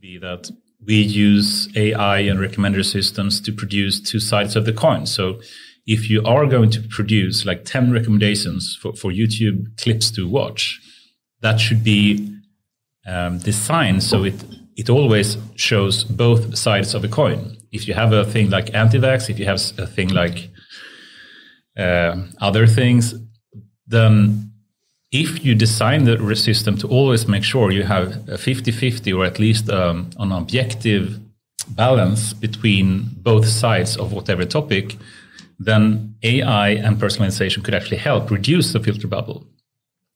be that we use AI and recommender systems to produce two sides of the coin. So if you are going to produce like 10 recommendations for, for YouTube clips to watch, that should be um, designed so it, it always shows both sides of a coin. If you have a thing like anti-vax, if you have a thing like uh, other things, then if you design the system to always make sure you have a 50-50 or at least um, an objective balance between both sides of whatever topic, then AI and personalization could actually help reduce the filter bubble.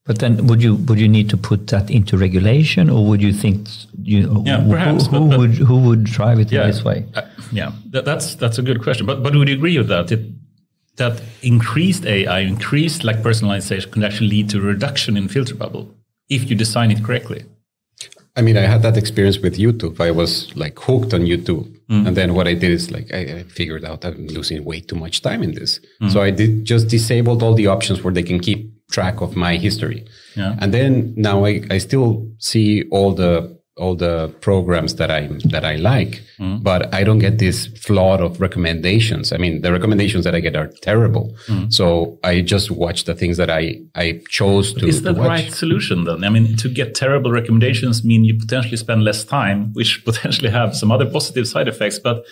But then, would you would you need to put that into regulation, or would you think you yeah, perhaps, who, who but, would who would drive it yeah, in this way? Uh, yeah, that, that's that's a good question. But but would you agree with that? It, that increased AI, increased like personalization, can actually lead to a reduction in filter bubble if you design it correctly. I mean, I had that experience with YouTube. I was like hooked on YouTube. Mm. And then what I did is like, I, I, figured out I'm losing way too much time in this. Mm. So I did just disabled all the options where they can keep track of my history. Yeah. And then now I, I still see all the all the programs that I that I like, mm. but I don't get this flood of recommendations. I mean, the recommendations that I get are terrible. Mm. So I just watch the things that I I chose to. Is that the right solution then? I mean, to get terrible recommendations mean you potentially spend less time, which potentially have some other positive side effects. But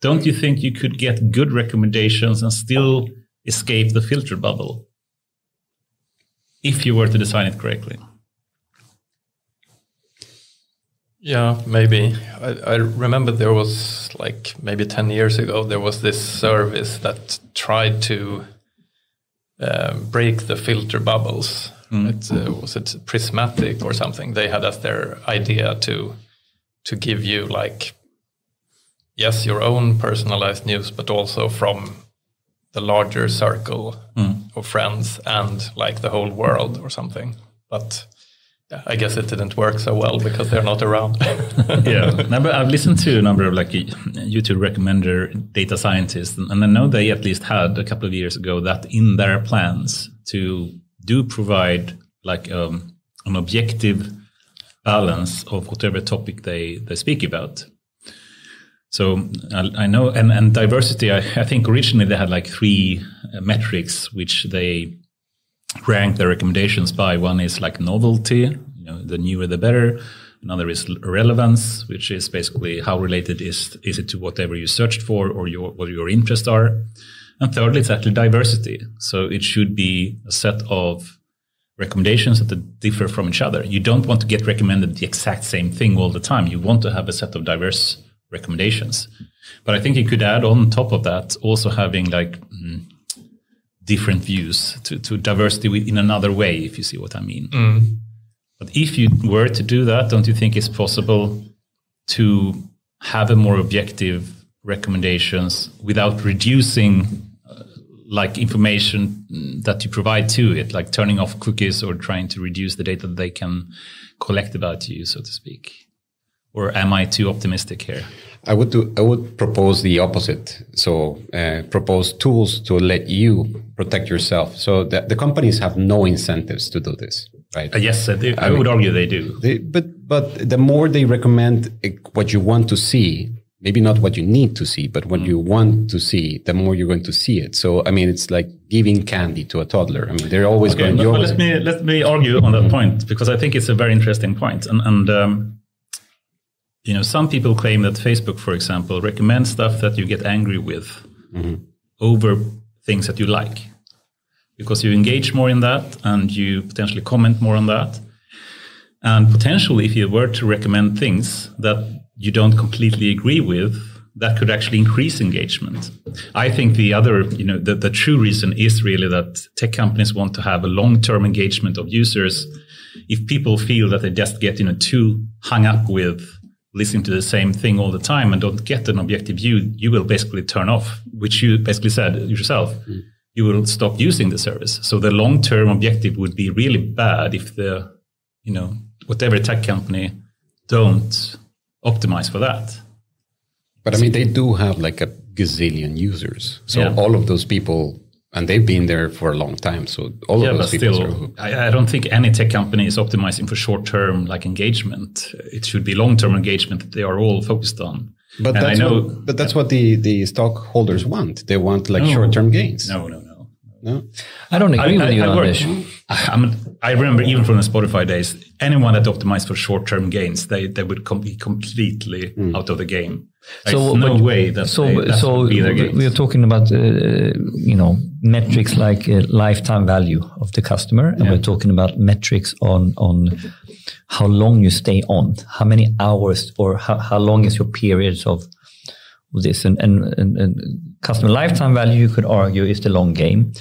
don't you think you could get good recommendations and still escape the filter bubble if you were to design it correctly? Yeah, maybe. I, I, remember there was like maybe 10 years ago, there was this service that tried to uh, break the filter bubbles. Mm. It, uh, was it Prismatic or something? They had as their idea to to give you like, yes, your own personalized news, but also from the larger circle mm. of friends and like the whole world or something. But I guess it didn't work so well because they're not around. yeah, no, but I've listened to a number of like YouTube recommender data scientists, and I know they at least had a couple of years ago that in their plans to do provide like um, an objective balance of whatever topic they they speak about. So I, I know, and, and diversity. I, I think originally they had like three metrics which they rank the recommendations by. One is like novelty, you know, the newer the better. Another is relevance, which is basically how related is is it to whatever you searched for or your what your interests are. And thirdly, it's actually diversity. So it should be a set of recommendations that differ from each other. You don't want to get recommended the exact same thing all the time. You want to have a set of diverse recommendations. But I think you could add on top of that also having like mm, different views to, to diversity in another way, if you see what I mean. Mm. But if you were to do that, don't you think it's possible to have a more objective recommendations without reducing uh, like information that you provide to it, like turning off cookies or trying to reduce the data that they can collect about you, so to speak? Or am I too optimistic here? I would do, I would propose the opposite. So uh, propose tools to let you protect yourself. So the, the companies have no incentives to do this, right? Uh, yes, I, I would argue they do. They, but but the more they recommend what you want to see, maybe not what you need to see, but what mm. you want to see, the more you're going to see it. So I mean, it's like giving candy to a toddler. I mean, they're always okay, going. But, let me let me argue on that point because I think it's a very interesting point, and and. Um, you know, some people claim that Facebook, for example, recommends stuff that you get angry with mm-hmm. over things that you like because you engage more in that and you potentially comment more on that. And potentially, if you were to recommend things that you don't completely agree with, that could actually increase engagement. I think the other, you know, the, the true reason is really that tech companies want to have a long-term engagement of users. If people feel that they just get, you know, too hung up with listening to the same thing all the time and don't get an objective view, you will basically turn off, which you basically said yourself. Mm. You will stop using the service. So the long term objective would be really bad if the, you know, whatever tech company don't optimize for that. But I mean, they do have like a gazillion users. So yeah. all of those people and they've been there for a long time. So all yeah, of those people still. I, I don't think any tech company is optimizing for short-term like engagement. It should be long-term engagement that they are all focused on. But And I that's know- what, but that's what the the stockholders want. They want like No. short term gains. No, no, no. No? I don't agree with you, I, Anders. I, mean, I remember even from the Spotify days, anyone that optimized for short-term gains, they, they would com- be completely out of the game. There's no but- way that so they, that so would be their we- gains. we are talking about uh, you know metrics like uh, lifetime value of the customer, and we're talking about metrics on on how long you stay on, how many hours, or how, how long is your periods of of this, and, and and and customer lifetime value you could argue is the long game,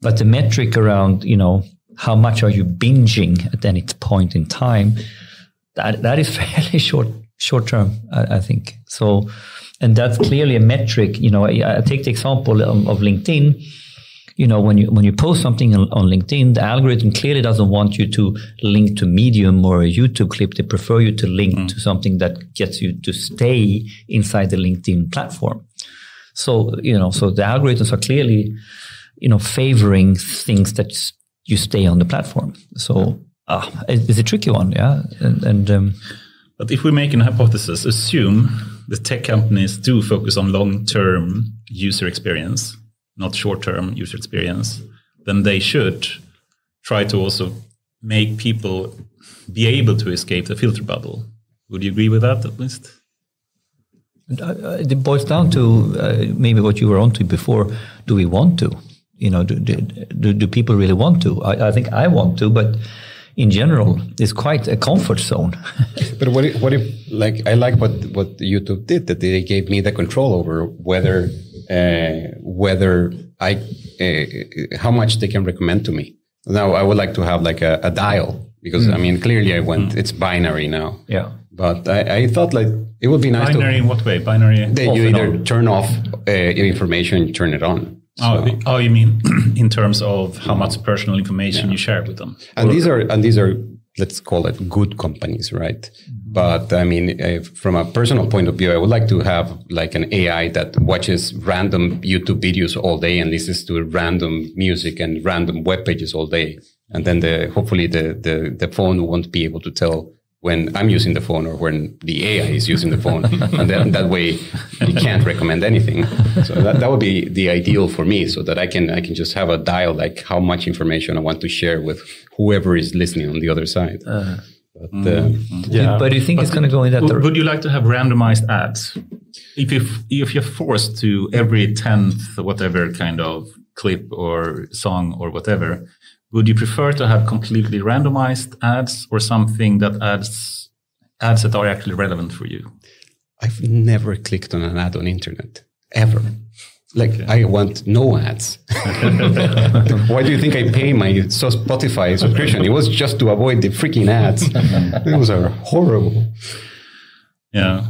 but the metric around you know how much are you binging at any point in time that that is fairly short short term, I, I think. So, and that's clearly a metric. You know, I, I take the example of, of LinkedIn. You know, when you when you post something on, on LinkedIn, the algorithm clearly doesn't want you to link to Medium or a YouTube clip. They prefer you to link mm. to something that gets you to stay inside the LinkedIn platform. So you know, so the algorithms are clearly, you know, favoring things that you stay on the platform. So it- it's a tricky one, yeah. And, and um, But if we make an hypothesis, assume the tech companies do focus on long-term user experience, not short-term user experience, then they should try to also make people be able to escape the filter bubble. Would you agree with that at least? Uh, it boils down to uh, maybe what you were onto before. Do we want to? You know, do, do, do, people really want to? I, I think I want to, but in general, it's quite a comfort zone. But what if, what if like I like what what YouTube did that they gave me the control over whether uh, whether I uh, how much they can recommend to me. Now I would like to have like a, a dial because I mean clearly I went it's binary now. yeah. But I, I thought like it would be nice Binary to in what way? Binary. that you either on? turn off uh, information, turn it on. Oh, So- oh, you mean in terms of how much personal information you share with them? and these are and these are let's call it good companies right but i mean uh, from a personal point of view i would like to have like an ai that watches random youtube videos all day and listens to random music and random web pages all day and then the hopefully the the, the phone won't be able to tell when I'm using the phone or when the AI is using the phone. and then that way you can't recommend anything. So that, that would be the ideal for me so that I can, I can just have a dial like how much information I want to share with whoever is listening on the other side. but, uh, Yeah. But do you think it's going to go in that Would, direction? would you like to have randomized ads? If you if you're forced to every tenth whatever kind of clip or song or whatever, would you prefer to have completely randomized ads or something that adds ads that are actually relevant for you? I've never clicked on an ad on internet ever. Like I want no ads. Why do you think I pay my Spotify subscription? It was just to avoid the freaking ads. Those are horrible. Yeah.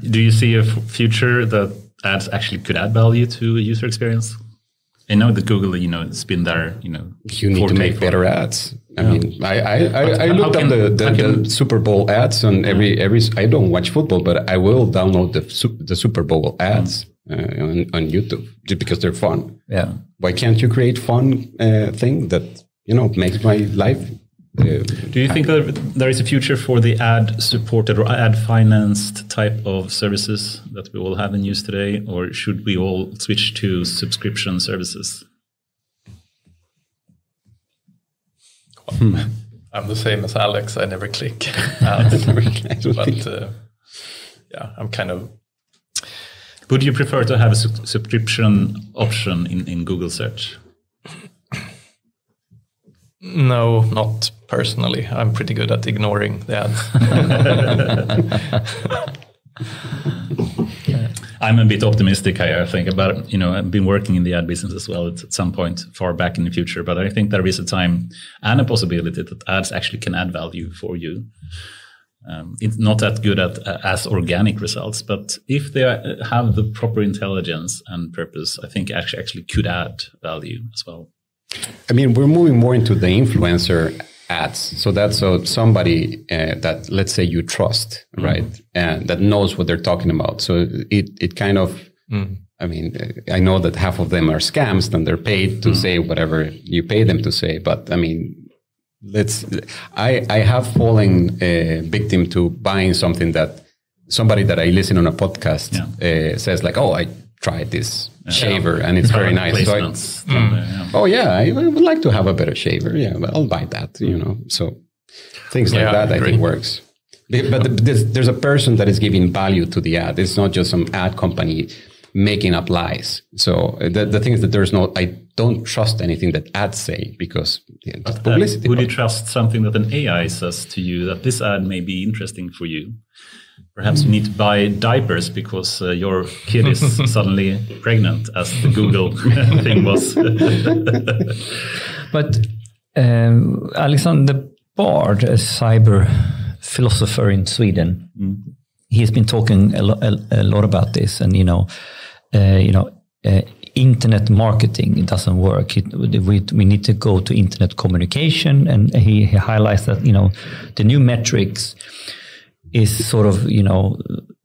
Do you see a f- future that ads actually could add value to a user experience? I know that Google, you know, it's been there, you know. You need to make better ads. I mean, I I, I, I looked can- up the, the, can- the Super Bowl ads on every every. I don't watch football, but I will download the the Super Bowl ads uh, on, on YouTube just because they're fun. Yeah. Why can't you create fun uh, thing that you know makes my life? Uh, Do you think that there is a future for the ad supported or ad financed type of services that we all have in use today? Or should we all switch to subscription services? I'm the same as Alex. I never click ads. I don't think- but uh, yeah, I'm kind of Would you prefer to have a sub- subscription option in, in Google search? No, not personally. I'm pretty good at ignoring the ads. I'm a bit optimistic, I I think, about you know I've been working in the ad business as well at, at some point far back in the future. But I think there is a time and a possibility that ads actually can add value for you. Um, it's not that good at uh, as organic results, but if they uh, have the proper intelligence and purpose, I think actually actually could add value as well. I mean, we're moving more into the influencer ads. So that's so somebody uh, that let's say you trust, right, and that knows what they're talking about. So it it kind of I mean, I know that half of them are scams and they're paid to mm. say whatever you pay them to say. But I mean, let's. I I have fallen uh, victim to buying something that somebody that I listen on a podcast yeah. uh, says like, "Oh, I tried this yeah. shaver and it's very nice." So I, mm. Oh yeah, I would like to have a better shaver. Yeah, but I'll buy that. You know, so things like that I, I think works. But there's, there's a person that is giving value to the ad. It's not just some ad company making up lies. So the, the thing is that there's no, I don't trust anything that ads say because yeah, publicity. Uh, would you trust something that an AI says to you that this ad may be interesting for you? Perhaps you need to buy diapers because uh, your kid is suddenly pregnant, as the Google thing was. but um, Alexander Bard, a cyber philosopher in Sweden, mm. he's been talking a, lo- a, a lot about this, and you know, uh, you know, uh, internet marketing it doesn't work. It, we, we need to go to internet communication, and he, he highlights that you know the new metrics is sort of you know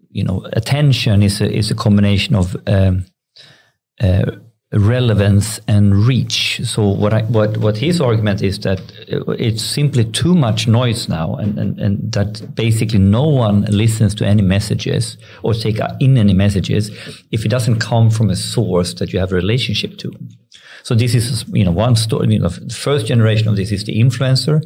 you know attention is a, is a combination of um, uh, relevance and reach. So what I, what what his argument is that it's simply too much noise now, and, and, and that basically no one listens to any messages or take in any messages if it doesn't come from a source that you have a relationship to. So this is you know one story. You know, the first generation of this is the influencer.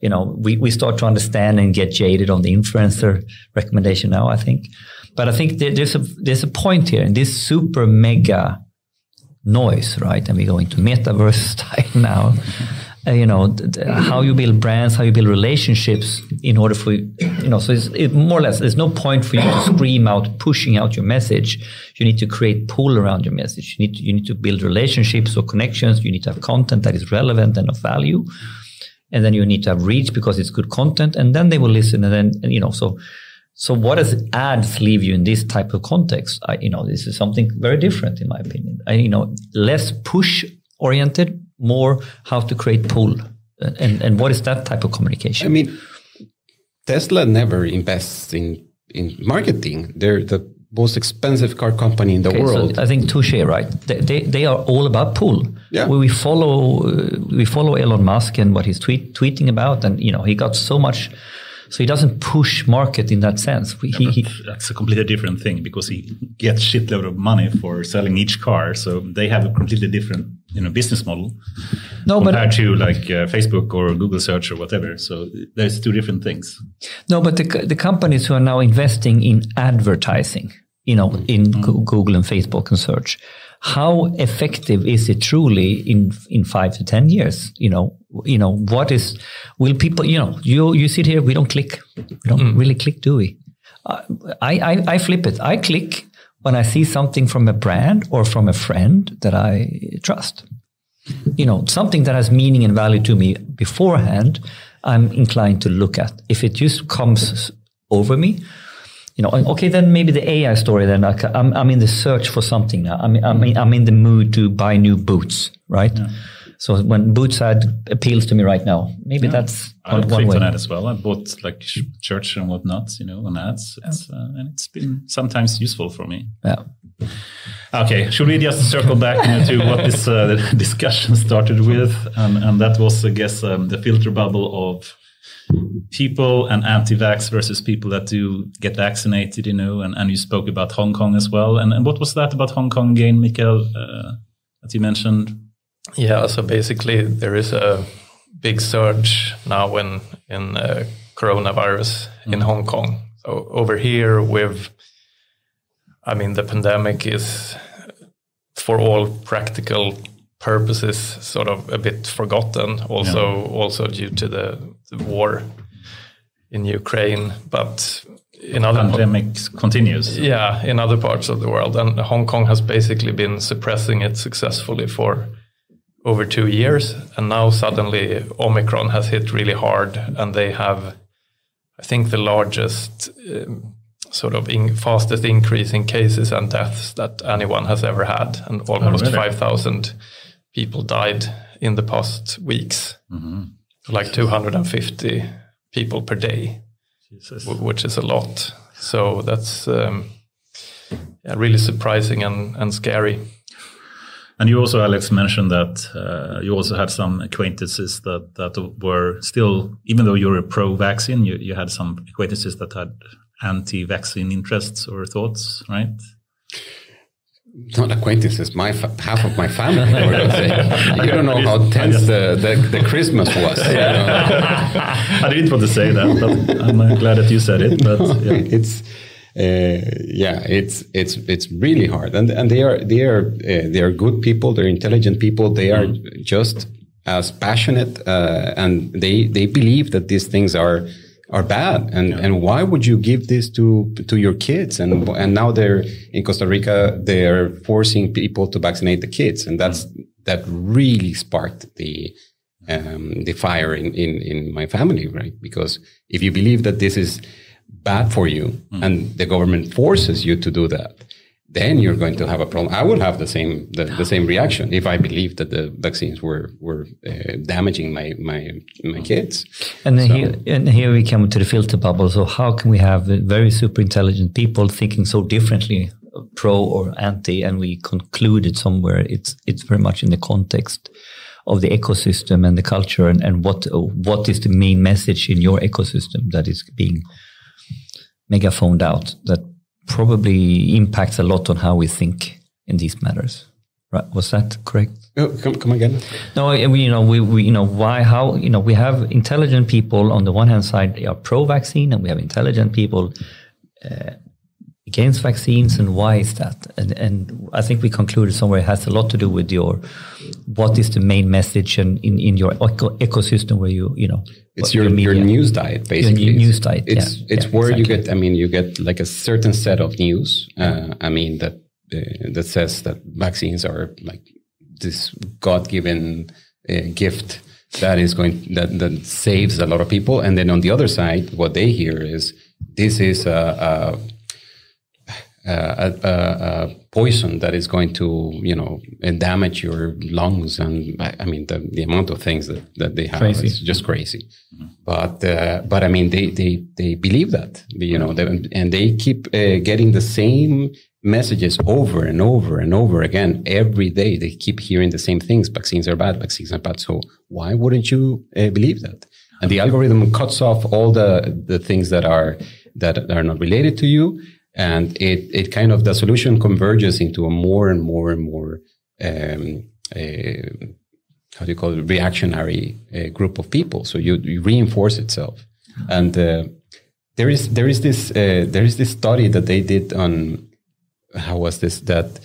You know, we, we start to understand and get jaded on the influencer recommendation now. I think, but I think there's a there's a point here in this super mega noise, right? And we go into metaverse style now. Uh, you know how you build brands, how you build relationships in order for you know. So it's it, more or less. There's no point for you to scream out, pushing out your message. You need to create pull around your message. You need to, you need to build relationships or connections. You need to have content that is relevant and of value, and then you need to have reach because it's good content. And then they will listen. And then you know so so what does ads leave you in this type of context? I, you know, this is something very different in my opinion. I, you know, less push oriented, more how to create pull. And, and what is that type of communication? I mean, Tesla never invests in, in marketing. They're the most expensive car company in the okay, world. So I think touche, right? They, they, they, are all about pull. Yeah. We, follow uh, we follow Elon Musk and what he's tweet, tweeting about, and you know he got so much so he doesn't push market in that sense. He, yeah, he, that's a completely different thing because he gets shitload of money for selling each car. So they have a completely different you know business model no, compared but, to like uh, Facebook or Google search or whatever. So there's two different things. No, but the the companies who are now investing in advertising, you know, in mm. Google and Facebook and search, how effective is it truly in in five to ten years? You know, you know what is will people? You know, you you sit here, we don't click, we don't mm. really click, do we? Uh, I, I I flip it. I click when I see something from a brand or from a friend that I trust. You know, something that has meaning and value to me beforehand. I'm inclined to look at. If it just comes over me, you know, okay, then maybe the AI story. Then I'm, I'm in the search for something now. I'm, I'm, I'm in the mood to buy new boots, right? Yeah. So when boots ad appeals to me right now, maybe yeah. that's I one, one way. on that as well. I bought like church and whatnot, you know, on ads, it's, uh, and it's been sometimes useful for me. Yeah. Okay, should we just circle back to what this uh, discussion started with, and, and that was, I guess, um, the filter bubble of people and anti-vax versus people that do get vaccinated, you know, and, and you spoke about Hong Kong as well. And, and what was that about Hong Kong again, Mikael, uh, that you mentioned? Yeah, so basically there is a big surge now in, in uh, coronavirus mm. in Hong Kong. So over here with, I mean, the pandemic is for all practical purposes sort of a bit forgotten also yeah. also due to the, the, war in Ukraine but in other pandemic continues yeah in other parts of the world and Hong Kong has basically been suppressing it successfully for over 2 years and now suddenly Omicron has hit really hard and they have I think the largest um, sort of in fastest increase in cases and deaths that anyone has ever had and almost oh, really? 5000 people died in the past weeks, mm-hmm. like 250 people per day, which is a lot. So that's um, yeah, really surprising and, and scary. And you also, Alex, mentioned that uh, you also had some acquaintances that, that were still, even though you're a pro-vaccine, you, you had some acquaintances that had anti-vaccine interests or thoughts, right? Not acquaintances, my half of my family. you don't know how tense the, the, the Christmas was. I didn't want to say that, but I'm glad that you said it. But yeah. it's uh, yeah, it's it's it's really hard, and and they are they are uh, they are good people. They're intelligent people. They are mm. just as passionate, uh, and they they believe that these things are are bad and yeah. and why would you give this to to your kids and and now they're in Costa Rica they're forcing people to vaccinate the kids and that's mm. that really sparked the um, the fire in, in in my family right because if you believe that this is bad for you mm. and the government forces you to do that then you're going to have a problem. I would have the same the, the same reaction if I believed that the vaccines were were uh, damaging my my my kids. And so. here and here we come to the filter bubble. So how can we have very super intelligent people thinking so differently, pro or anti, and we concluded somewhere it's it's very much in the context of the ecosystem and the culture and, and what what is the main message in your ecosystem that is being megaphoned out that probably impacts a lot on how we think in these matters. Right? Was that correct? Oh, come, come again. No, we, you know, we, we, you know, why, how, you know, we have intelligent people on the one hand side, they are pro-vaccine, and we have intelligent people uh, against vaccines, and why is that? And, and I think we concluded somewhere it has a lot to do with your, what is the main message and in, in your eco- ecosystem where you, you know, it's your, your, your news diet basically your news diet it's yeah, it's yeah, where exactly. you get i mean you get like a certain set of news uh, i mean that uh, that says that vaccines are like this god-given uh, gift that is going that that saves a lot of people and then on the other side what they hear is this is a, a a, a, poison that is going to, you know, damage your lungs. And I, I mean, the, the, amount of things that, that they have crazy. is just crazy. Mm-hmm. But, uh, but I mean, they, they, they believe that, you know, they, and they keep uh, getting the same messages over and over and over again every day. They keep hearing the same things. Vaccines are bad. Vaccines are bad. So why wouldn't you uh, believe that? And the algorithm cuts off all the, the things that are, that are not related to you and it it kind of the solution converges into a more and more and more um, uh, how do you call it reactionary uh, group of people. So you, you reinforce itself, and uh, there is there is this uh, there is this study that they did on how was this that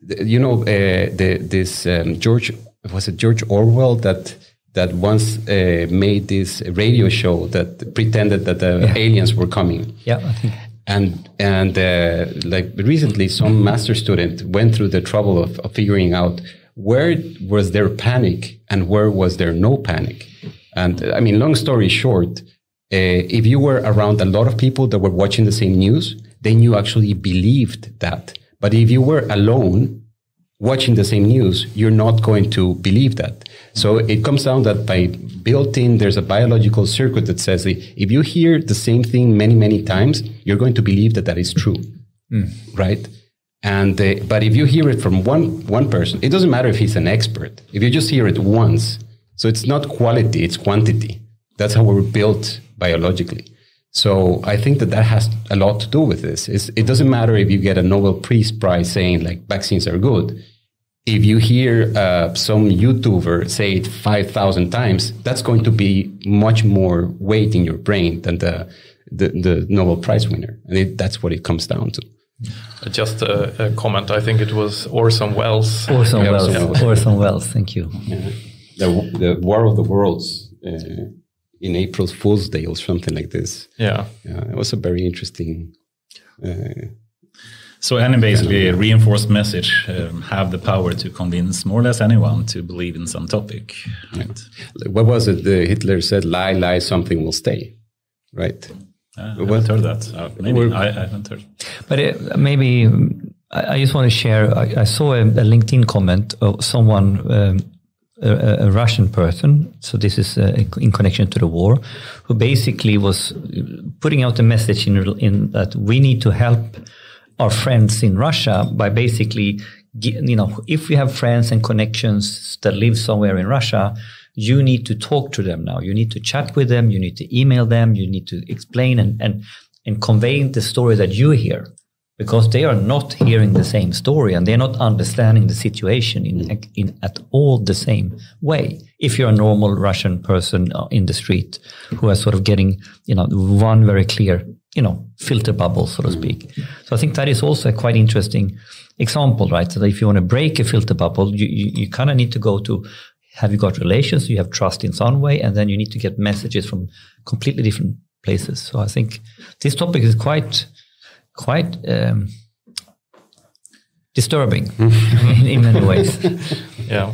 you know uh, the, this um, George was it George Orwell that that once uh, made this radio show that pretended that the yeah. aliens were coming. Yeah, and and uh, like recently some master student went through the trouble of, of, figuring out where was there panic and where was there no panic. And i mean long story short uh, if you were around a lot of people that were watching the same news then you actually believed that. But if you were alone watching the same news you're not going to believe that so it comes down that by built in, there's a biological circuit that says if you hear the same thing many, many times, you're going to believe that that is true, mm. right? And uh, but if you hear it from one one person, it doesn't matter if he's an expert. If you just hear it once, so it's not quality, it's quantity. That's how we're built biologically. So I think that that has a lot to do with this. It's, it doesn't matter if you get a Nobel Peace Prize saying like vaccines are good if you hear uh, some YouTuber say it 5,000 times, that's going to be much more weight in your brain than the, the, the Nobel Prize winner. And it, that's what it comes down to. Just a, a, comment. I think it was Orson Welles. Orson Welles. Orson, Orson Welles. Thank you. Yeah. The, the War of the Worlds uh, in April Fool's Day or something like this. Yeah. yeah it was a very interesting uh, so any basically reinforced message um, have the power to convince more or less anyone to believe in some topic. Right? What was it? The Hitler said, "Lie, lie, something will stay." Right. Uh, I haven't heard that. Uh, maybe I, I, haven't heard. But it, maybe I, I, just want to share. I, I saw a, a, LinkedIn comment of someone. Um, a, a, Russian person, so this is uh, in connection to the war, who basically was putting out a message in, in that we need to help our friends in Russia by basically, you know, if we have friends and connections that live somewhere in Russia, you need to talk to them now. You need to chat with them. You need to email them. You need to explain and, and, and convey the story that you hear because they are not hearing the same story and they're not understanding the situation in, in at all the same way. If you're a normal Russian person uh, in the street who is sort of getting, you know, one very clear, you know, filter bubble, so to speak. So I think that is also a quite interesting example, right? So that if you want to break a filter bubble, you, you, you kind of need to go to have you got relations, you have trust in some way, and then you need to get messages from completely different places. So I think this topic is quite quite um, disturbing in, in, many ways. yeah.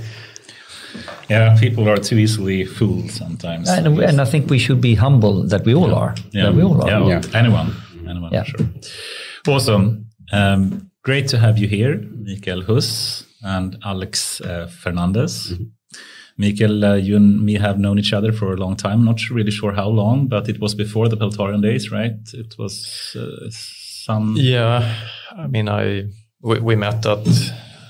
Yeah, people are too easily fooled sometimes. And, and, I think we should be humble that we all yeah. are. Yeah. That we all are. Yeah, yeah. anyone. Anyone, yeah. sure. Awesome. Um, great to have you here, Mikael Huss and Alex uh, Fernandez. Mm -hmm. Mikael, uh, you and me have known each other for a long time. Not really sure how long, but it was before the Peltarion days, right? It was uh, some. Yeah, I mean, I we, we met at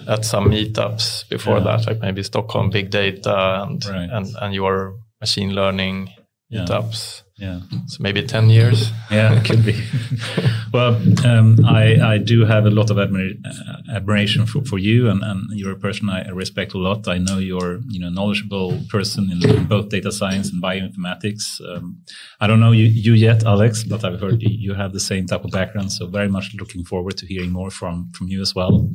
at some meetups before yeah. that, like maybe Stockholm Big Data and right. and and your machine learning yeah. meetups. Yeah. So maybe 10 years. Yeah, it could be. well, um, I, I do have a lot of admira- uh, admiration for, for you and, and you're a person I respect a lot. I know you're, you know, knowledgeable person in both data science and bioinformatics. Um, I don't know you, you yet, Alex, but I've heard you have the same type of background. So very much looking forward to hearing more from, from you as well.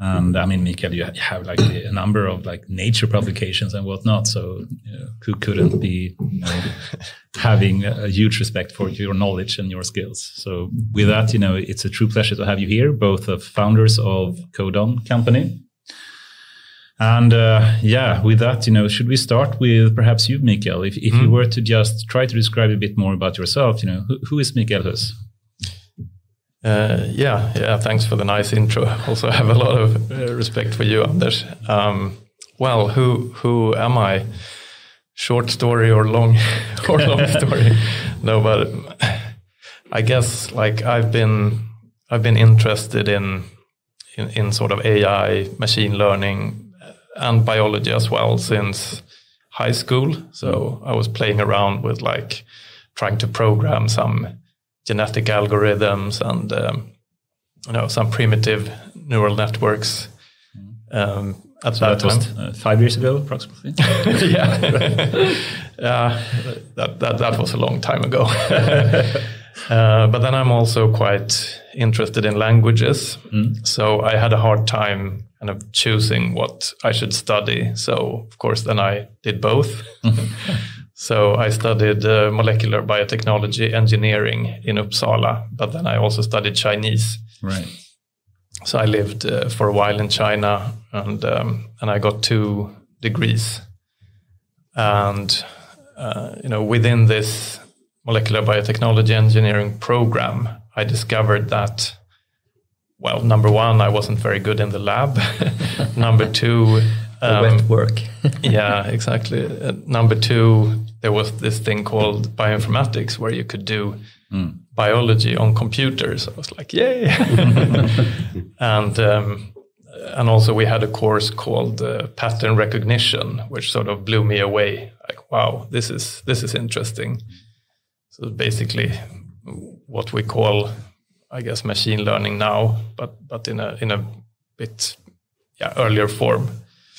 And I mean, Mikael, you have like a number of like nature publications and whatnot. So you know, who couldn't be you know, having a huge respect for your knowledge and your skills? So with that, you know, it's a true pleasure to have you here, both of founders of Codon Company. And uh, yeah, with that, you know, should we start with perhaps you, Mikael? If, if mm. you were to just try to describe a bit more about yourself, you know, who, who is Mikael Huss? Uh, yeah, yeah. Thanks for the nice intro. Also, have a lot of uh, respect for you, Anders. Um, well, who who am I? Short story or long or long story? no, but I guess like I've been I've been interested in, in in sort of AI, machine learning, and biology as well since high school. So I was playing around with like trying to program some genetic algorithms and um, you know some primitive neural networks. Um, at so that, that was uh, five years ago, approximately. yeah, yeah, that, that that was a long time ago. uh, but then I'm also quite interested in languages, mm. so I had a hard time kind of choosing what I should study. So of course, then I did both. So I studied uh, molecular biotechnology engineering in Uppsala, but then I also studied Chinese. Right. So I lived uh, for a while in China, and um, and I got two degrees. And uh, you know, within this molecular biotechnology engineering program, I discovered that. Well, number one, I wasn't very good in the lab. number two, um, wet work. yeah, exactly. Uh, number two, there was this thing called bioinformatics where you could do mm. biology on computers. I was like, yay! and um, and also we had a course called uh, pattern recognition, which sort of blew me away. Like, wow, this is this is interesting. So basically, what we call, I guess, machine learning now, but but in a in a bit yeah, earlier form.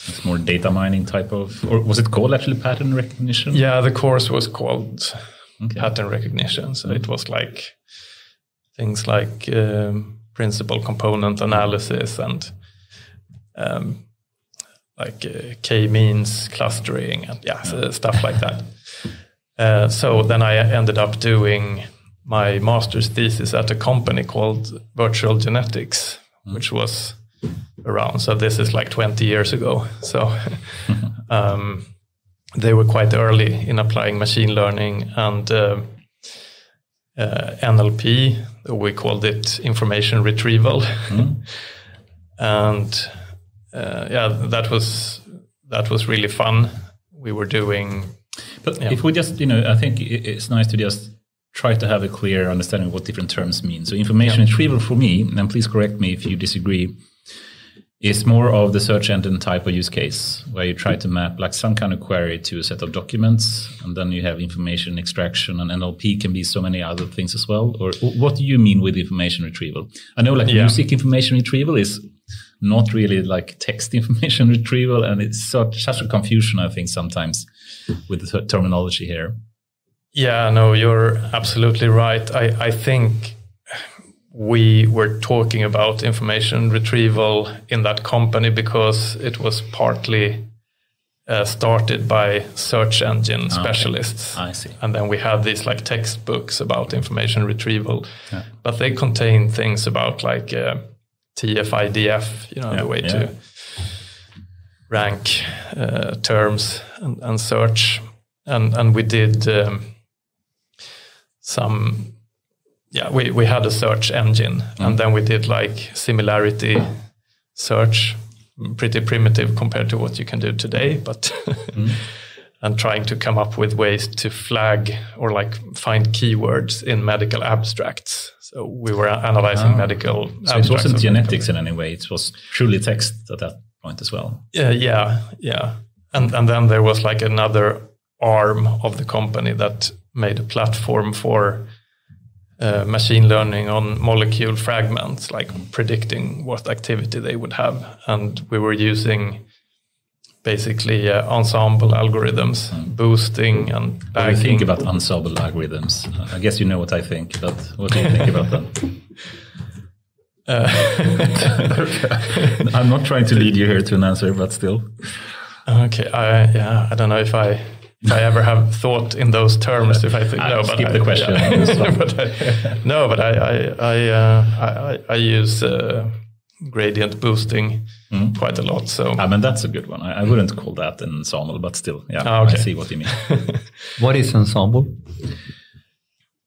It's more data mining type of, or was it called actually pattern recognition? Yeah, the course was called okay. pattern recognition. So mm-hmm. it was like things like um, principal component analysis and um, like uh, k-means clustering and yeah, so stuff like that. Uh, so then I ended up doing my master's thesis at a company called Virtual Genetics, mm. which was around. So this is like 20 years ago. So um, they were quite early in applying machine learning and uh, uh, NLP. We called it information retrieval, mm. and uh, yeah, that was that was really fun. We were doing. But yeah. if we just, you know, I think it's nice to just try to have a clear understanding of what different terms mean. So information yeah. retrieval for me, and please correct me if you disagree, is more of the search engine type of use case where you try to map like some kind of query to a set of documents and then you have information extraction and NLP can be so many other things as well. Or what do you mean with information retrieval? I know like yeah. music information retrieval is not really like text information retrieval and it's such, such a confusion I think sometimes with the terminology here. Yeah, no, you're absolutely right. I, I think we were talking about information retrieval in that company because it was partly uh, started by search engine specialists. Okay. I see. And then we had these like textbooks about information retrieval, yeah. but they contain things about like uh, TF-IDF, you know, yeah, the way yeah. to rank uh, terms and, and, search. And and we did. Um, some yeah we, we had a search engine mm. and then we did like similarity search pretty primitive compared to what you can do today but mm. and trying to come up with ways to flag or like find keywords in medical abstracts so we were analyzing oh. medical so it wasn't genetics in any way it was truly text at that point as well yeah yeah yeah and and then there was like another arm of the company that made a platform for uh, machine learning on molecule fragments, like predicting what activity they would have. And we were using basically uh, ensemble algorithms, boosting and bagging. What do you think about ensemble algorithms? I guess you know what I think, but what do you think about them? Uh, I'm not trying to lead you here to an answer, but still. Okay, I, yeah, I don't know if I if I ever have thought in those terms. If I think no, but skip I, the question. Yeah. but I, no, but I I I, uh, I, I use uh, gradient boosting mm. quite a lot. So I mean that's a good one. I, I wouldn't call that an ensemble, but still, yeah, ah, okay. I see what you mean. what is ensemble?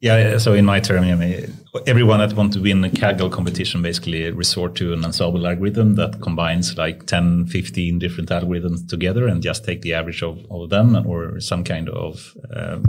Yeah, so in my term, I mean, everyone that wants to win a Kaggle competition basically resort to an ensemble algorithm that combines like 10, 15 different algorithms together and just take the average of, of them or some kind of um,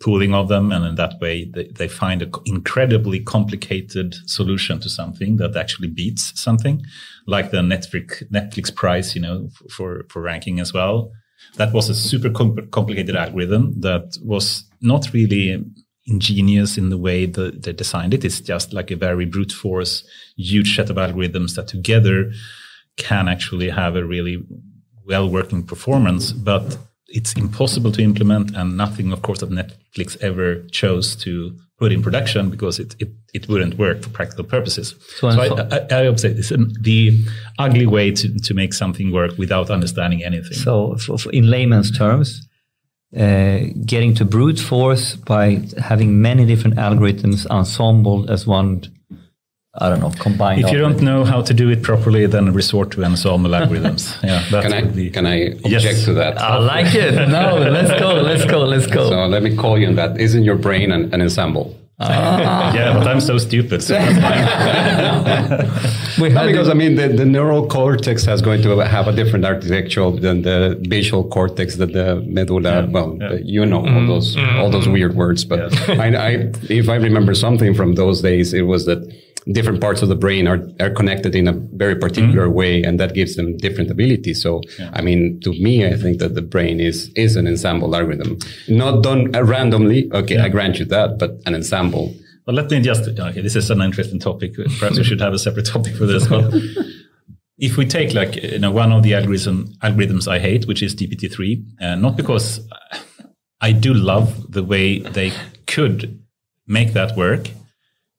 pooling of them. And in that way, they, they find an incredibly complicated solution to something that actually beats something like the Netflix, Netflix prize, you know, for, for ranking as well. That was a super complicated algorithm that was not really ingenious in the way that they designed it. It's just like a very brute force, huge set of algorithms that together can actually have a really well working performance, but it's impossible to implement and nothing, of course, that Netflix ever chose to put in production because it, it, it wouldn't work for practical purposes. So, so I, I, I, would say it's um, the ugly way to, to make something work without understanding anything. So for, for in layman's terms, uh, getting to brute force by having many different algorithms ensembled as one I don't know, combined. If you don't know how to do it properly, then resort to ensemble algorithms. Yeah, can I be, can I object yes. to that? I like it. No, let's go, let's go, let's go. So let me call you on that. Isn't your brain an, an ensemble? Ah. yeah, but I'm so stupid. So no, because I mean, the, the neural cortex has going to have a different architecture than the visual cortex, that the medulla. Yeah, well, yeah. you know mm, all those mm, all those weird words. But yes. I, I, if I remember something from those days, it was that different parts of the brain are, are connected in a very particular mm-hmm. way and that gives them different abilities. So, yeah. I mean, to me, I think that the brain is, is an ensemble algorithm, not done randomly. Okay. Yeah. I grant you that, but an ensemble. Well, let me just, okay, this is an interesting topic. Perhaps we should have a separate topic for this. But if we take like, you know, one of the algorithm, algorithms I hate, which is GPT-3, uh, not because I do love the way they could make that work,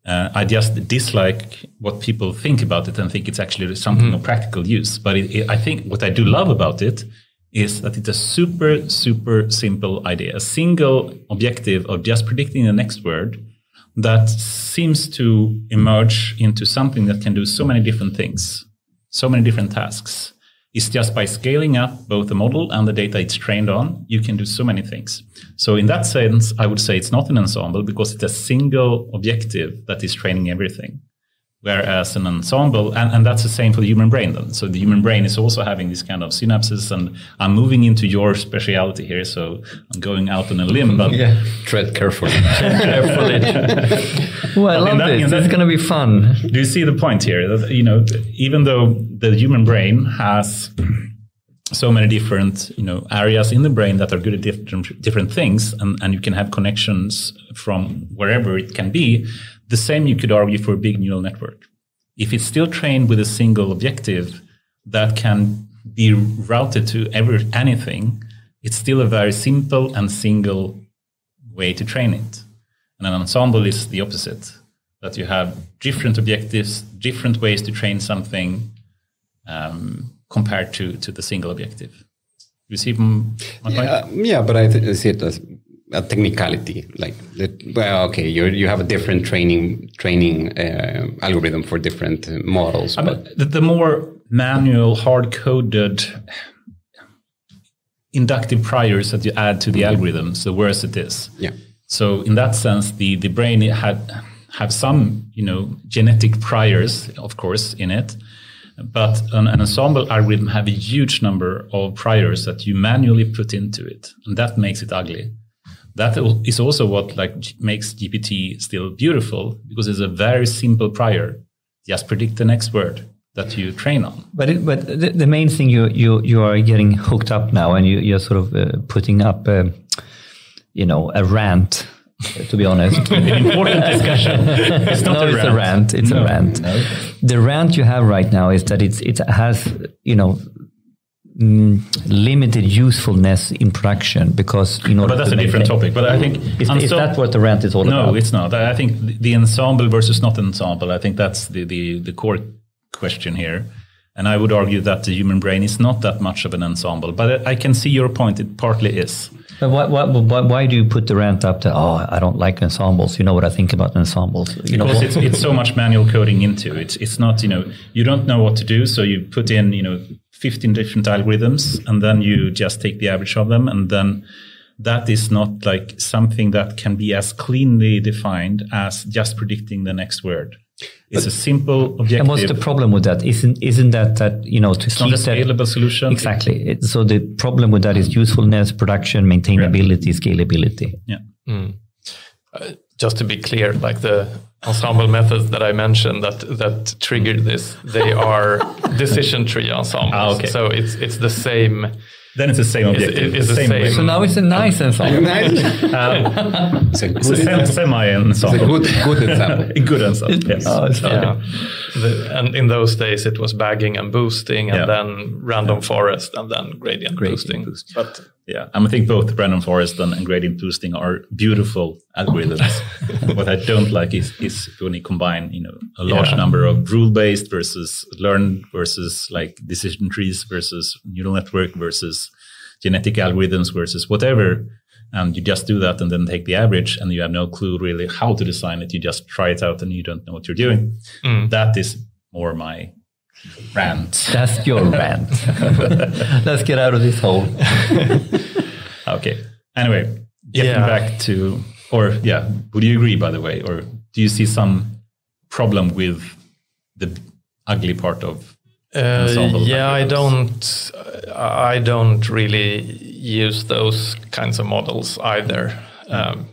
uh, I just dislike what people think about it and think it's actually something mm. of practical use. But it, it, I think what I do love about it is that it's a super, super simple idea, a single objective of just predicting the next word that seems to emerge into something that can do so many different things, so many different tasks is just by scaling up both the model and the data it's trained on, you can do so many things. So in that sense, I would say it's not an ensemble because it's a single objective that is training everything. Whereas uh, an ensemble, and, and that's the same for the human brain then. So the human brain is also having these kind of synapses, and I'm moving into your speciality here, so I'm going out on a limb. But Yeah. Tread carefully. Carefully. well, I love that- in this. that- It's going to be fun. do you see the point here? That you know, even though the human brain has so many different you know areas in the brain that are good at different different things, and, and you can have connections from wherever it can be. The same you could argue for a big neural network. If it's still trained with a single objective that can be routed to every anything, it's still a very simple and single way to train it. And an ensemble is the opposite that you have different objectives, different ways to train something um, compared to, to the single objective. You see m- my point? Yeah, yeah, but I, th- I see it as a technicality. Like, that, well, okay, you you have a different training training uh, algorithm for different uh, models, I but mean, the, the more manual, hard coded inductive priors that you add to the algorithms, the worse it is. yeah, So in that sense, the, the brain had have some you know genetic priors, of course, in it, but an, an ensemble algorithm have a huge number of priors that you manually put into it, and that makes it ugly. That is also what like makes GPT still beautiful because it's a very simple prior. Just predict the next word that you train on. But it, but the, the main thing you you you are getting hooked up now, and you you're sort of uh, putting up, um you know, a rant. To be honest, An important discussion. It's not no, a it's rant. a rant. It's No, a rant. The rant you have right now is that it's it has you know mm, limited usefulness in production because you know. But that's a different topic. But I think Is, is that what the rant is all no, about? No it's not. I think the- ensemble versus not ensemble. I think that's the, the, the core question here. And I would argue that the human brain is not that much of an ensemble. But I can see your point. It partly is. But why, why, why, why do you put the rant up to, oh, I don't like ensembles? You know what I think about ensembles. You know, because it's, it's so much manual coding into it. It's not, you know, you don't know what to do. So you put in, you know, 15 different algorithms and then you just take the average of them. And then that is not like something that can be as cleanly defined as just predicting the next word. It's a simple objective. and what's the problem with that? Isn't, isn't that, that, you know, to it's not keep a that. scalable solution. Exactly. It- so the problem with that is usefulness, production, maintainability, scalability. Yeah. Hmm. Uh, just to be clear, like the ensemble methods that I mentioned that that triggered this, they are decision tree ensembles. Ah, okay. So it's it's the same. Then it's the same objective. it's the same. way. So now it's a nice ensemble. it's a good, It's a sem- semi it's a ensemble. good, good example. A good ensemble. Yes. Oh, it's. Yeah. The, and in those days, it was bagging and boosting, and Yeah. then random forest, and then gradient, Gradient boosting. boost. But Yeah, I think both random forest and, gradient boosting are beautiful algorithms. what I don't like is, is when you combine, you know, a large Yeah. number of rule-based versus learned versus like decision trees versus neural network versus genetic algorithms versus whatever. And you just do that and then take the average and you have no clue really how to design it. You just try it out and you don't know what you're doing. Mm. That is more my rant. That's your rant. Let's get out of this hole. Okay. Anyway, getting Yeah. back to, or yeah, would you agree, by the way, or do you see some problem with the ugly part of Uh, yeah, I don't. I don't really use those kinds of models either. Um,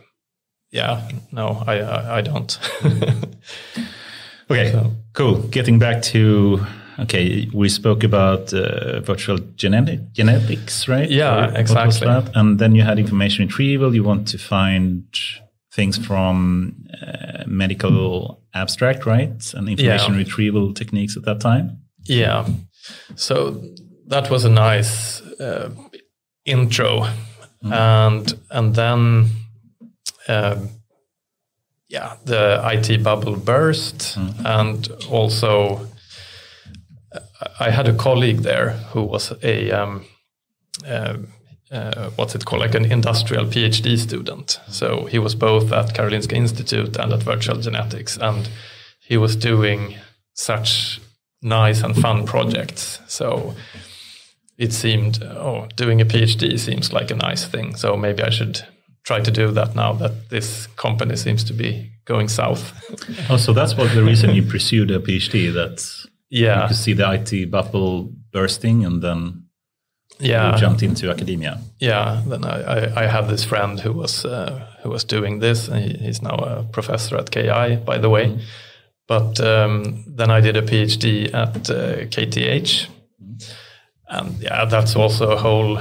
yeah, no, I I, I don't. Okay, So- cool. Getting back to, okay, we spoke about uh, virtual genetic, genetics, right? Yeah, Or exactly. that? And then you had information retrieval. You want to find things from uh, medical abstract, right? And information Yeah. retrieval techniques at that time. yeah, so that was a nice uh, intro, and and then. Um, yeah, the IT bubble burst, and also I had a colleague there who was a um, uh, uh, what's it called, like an industrial PhD student. So he was both at Karolinska Institute and at Virtual Genetics, and he was doing such nice and fun projects. So it seemed, oh, doing a PhD seems like a nice thing. So maybe I should try to do that now that this company seems to be going south. oh, so that's what the reason you pursued a PhD. That yeah, you could see the IT bubble bursting, and then yeah, you jumped into academia. Yeah, then I, I, I had this friend who was uh, who was doing this, and he, he's now a professor at KI, by the way. Mm. But um, then I did a PhD at uh, KTH, and yeah, that's also a whole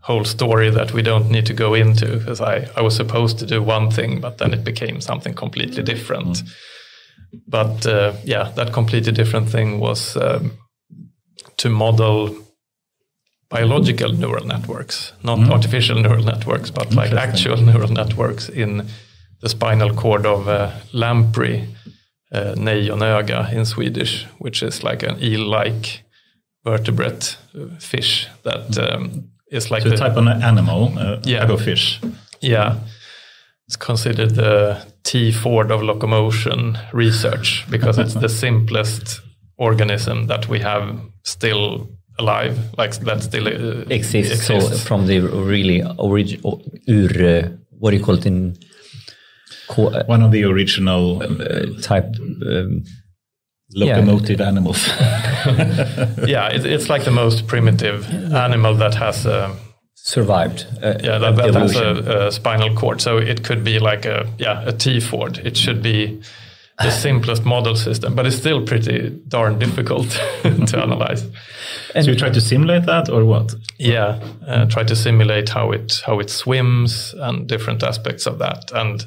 whole story that we don't need to go into because I, I was supposed to do one thing, but then it became something completely different. Mm. But uh, yeah, that completely different thing was um, to model biological neural networks, not mm. artificial neural networks, but like actual neural networks in the spinal cord of a lamprey, uh, nejonöga in Swedish, which is like an eel-like vertebrate uh, fish that um, is like so the type of animal, uh, yeah, type fish. Yeah, it's considered the T Ford of locomotion research because it's the simplest organism that we have still alive, like that still uh, exists. exists. So from the really original, ur, uh, what do you call it in? One of the original uh, type. Um, locomotive yeah. animals. yeah, it, it's like the most primitive animal that has a survived. Uh, yeah, that, that has a, a, spinal cord, so it could be like a yeah a T Ford. It should be the simplest model system, but it's still pretty darn difficult to analyze. And so you try to simulate that, or what? Yeah, uh, try to simulate how it how it swims and different aspects of that, and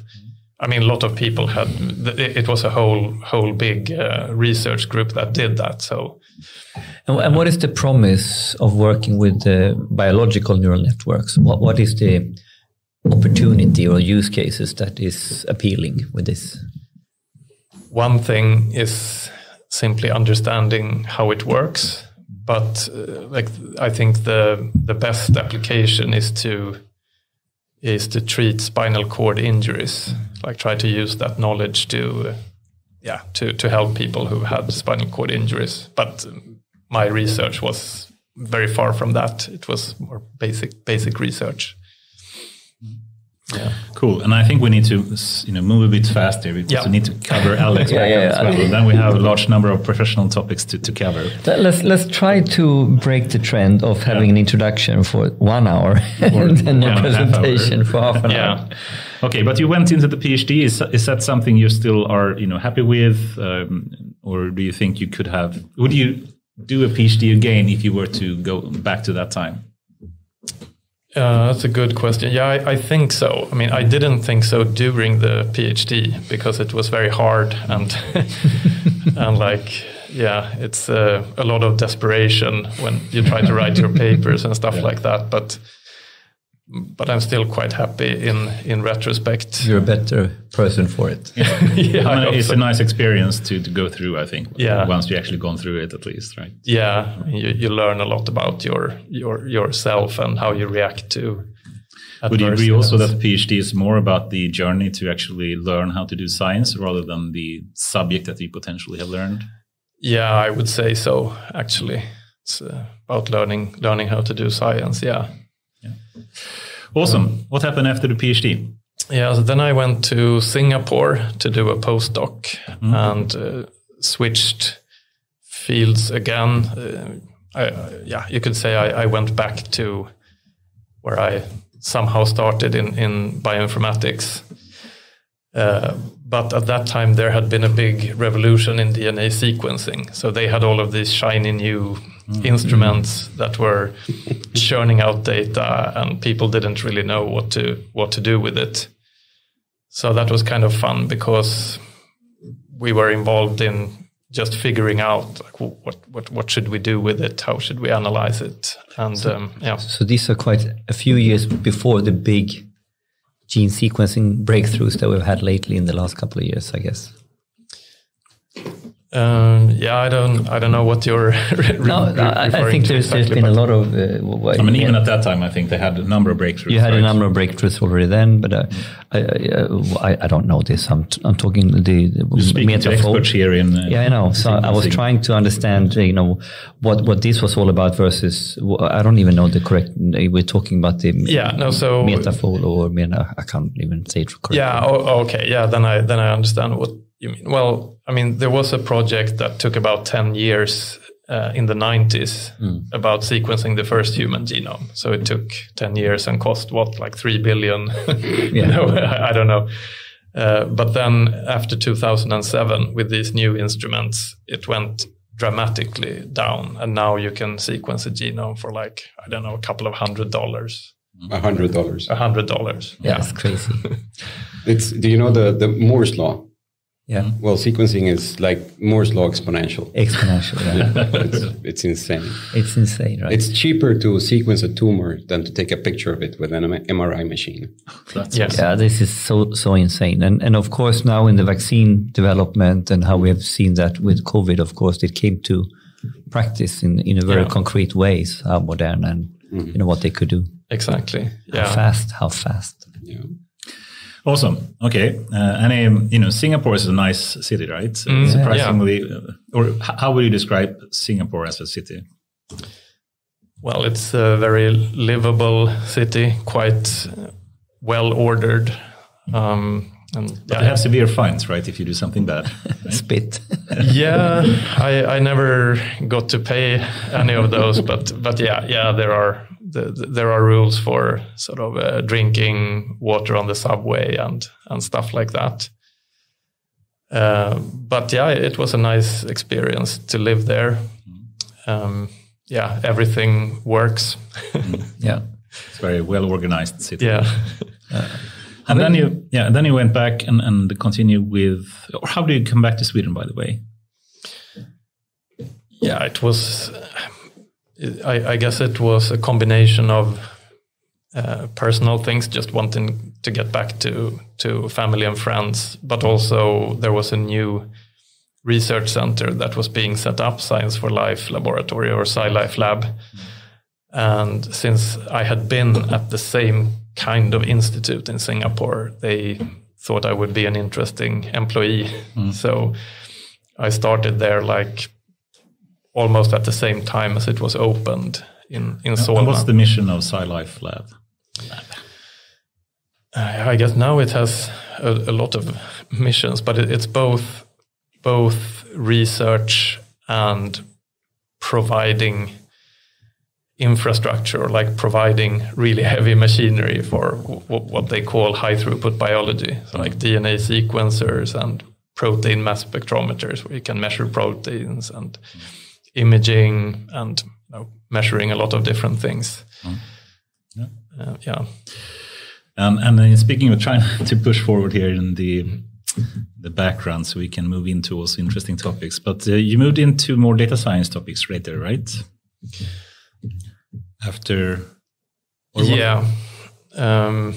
I mean, a lot of people had. It was a whole whole big uh, research group that did that. So, and, and, what is the promise of working with the biological neural networks? What what is the opportunity or use cases that is appealing with this? One thing is simply understanding how it works, but uh, like I think the the best application is to is to treat spinal cord injuries. Like try to use that knowledge to, uh, yeah, to to help people who had spinal cord injuries. But my research was very far from that. It was more basic basic research. Yeah. Cool. And I think we need to you know move a bit faster because yeah. we need to cover Alex yeah, yeah, as well. And then we have a large number of professional topics to, to cover. Let's let's try to break the trend of having an introduction for one hour and then a presentation half for half an hour. Okay, but you went into the PhD. Is, is that something you still are you know happy with, um, or do you think you could have? Would you do a PhD again if you were to go back to that time? Uh, that's a good question. Yeah, I, I, think so. I mean, I didn't think so during the PhD because it was very hard and and like yeah, it's uh, a lot of desperation when you try to write your papers and stuff yeah. like that. But but I'm still quite happy in in retrospect. You're a better person for it. yeah, yeah it's so. a nice experience to, to go through. I think. Yeah. Once you actually gone through it, at least, right? Yeah, you, you learn a lot about your your yourself and how you react to. Would you agree also that PhD is more about the journey to actually learn how to do science rather than the subject that you potentially have learned? Yeah, I would say so. Actually, it's uh, about learning learning how to do science. Yeah. Awesome. What happened after the PhD? Yeah, so then I went to Singapore to do a postdoc mm. and uh, switched fields again. Uh, I, yeah, you could say I, I, went back to where I somehow started in, in bioinformatics. Uh, but at that time, there had been a big revolution in DNA sequencing. So they had all of these shiny new. Instruments that were churning out data, and people didn't really know what to what to do with it. So that was kind of fun because we were involved in just figuring out like, what what what should we do with it, how should we analyze it, and so, um, yeah. So these are quite a few years before the big gene sequencing breakthroughs that we've had lately in the last couple of years, I guess. Um, yeah, I don't, I don't know what you're. re- No, re- I, I think to there's, there's exactly, been a lot of. Uh, w- I mean, even at that time, I think they had a number of breakthroughs. You had a number of breakthroughs already then, but uh, I, I, I, I don't know this. I'm, t- I'm talking the, the You're speaking to metaphor. here in. Uh, Yeah, I know. So I was trying to understand, uh, you know, what what this was all about versus. I don't even know the correct. We're talking about the Yeah, no, so- metaphor or meta. I can't even say it correctly. Yeah. Oh, okay. Yeah. Then I then I understand what you mean. Well, I mean, there was a project that took about ten years uh, in the nineties about sequencing the first human genome. So it took ten years and cost what, like three billion? you Yeah. know, I don't know. Uh, but then after 2007, with these new instruments, it went dramatically down, and now you can sequence a genome for like I don't know a couple of hundred dollars, A hundred dollars. a hundred dollars. yeah, it's crazy. It's do you know the the Moore's law? Yeah, mm-hmm. Well, sequencing is like Moore's law exponential. exponential. Yeah. it's, it's insane. it's insane, right? It's cheaper to sequence a tumor than to take a picture of it with an MRI machine. That's Yes. Yeah, this is so so insane, and and of course now in the vaccine development and how we have seen that with COVID, of course it came to practice in in a very Yeah. concrete ways how modern and mm-hmm. you know what they could do, Exactly. how Yeah. fast, how fast. Yeah. Awesome. Okay. Uh, and um, you know, Singapore is a nice city, right? Mm, Surprisingly, uh, or how would you describe Singapore as a city? Well, it's a very livable city, quite well ordered. Um, and But they have severe fines, right? If you do something bad. right? Spit. yeah, I, I never got to pay any of those, but but yeah, yeah, there are the, the- there are rules for sort of uh, drinking water on the subway and and stuff like that. Uh, but yeah, it was a nice experience to live there. Um, yeah, everything works. yeah. It's a very well organized city. yeah. And then you, yeah, and then you went back and, and continue with, or how did you come back to Sweden, by the way? Yeah, it was. I, I guess it was a combination of uh, personal things, just wanting to get back to to family and friends, but also there was a new research center that was being set up, Science for Life Laboratory or SciLife Lab. And since I had been at the same kind of institute in Singapore, they thought I would be an interesting employee. So I started there like almost at the same time as it was opened in in And what's the mission of SciLife Lab? Uh, I guess now it has a, a lot of missions, but it, it's both both research and providing infrastructure, like providing really heavy machinery for w- what they call high throughput biology, so like DNA sequencers and protein mass spectrometers, where you can measure proteins and imaging and you know, measuring a lot of different things. Yeah. Uh, yeah. Um, and then speaking of trying to push forward here in the the background, so we can move into also interesting topics. But uh, you moved into more data science topics later, right? After, yeah um,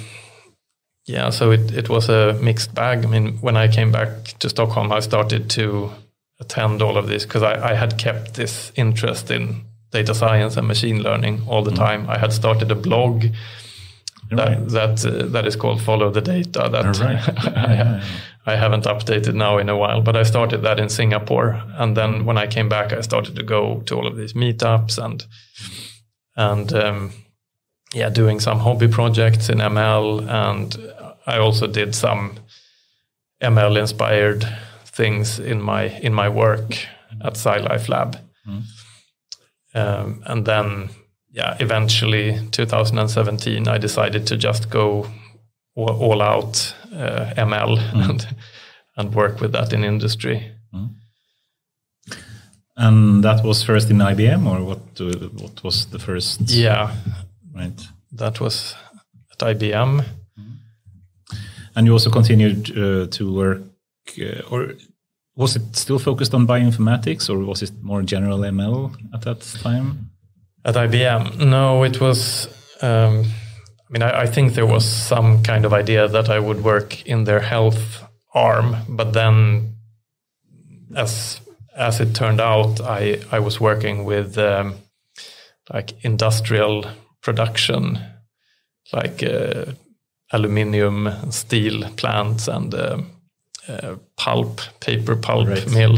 yeah so it, it was a mixed bag i mean when i came back to stockholm i started to attend all of this because I, I had kept this interest in data science and machine learning all the time. I had started a blog that Right. that, uh, that is called follow the data that right. I, I haven't updated now in a while but i started that in singapore. And then when i came back i started to go to all of these meetups and and um, yeah, doing some hobby projects in ML, and I also did some ML inspired things in my in my work at SciLife Lab. Um, and then, yeah, eventually, 2017, I decided to just go all, all out uh, ML and and work with that in industry. and that was first in IBM, or what? uh, What was the first? Yeah, right. that was at IBM. And you also continued uh, to work, uh, or was it still focused on bioinformatics, or was it more general ML at that time? At IBM, no, it was. Um, I mean, I, I think there was some kind of idea that I would work in their health arm, but then, as as it turned out, I I was working with um, like industrial production, like uh, aluminium steel plants and uh, uh, pulp, paper pulp Right. mill,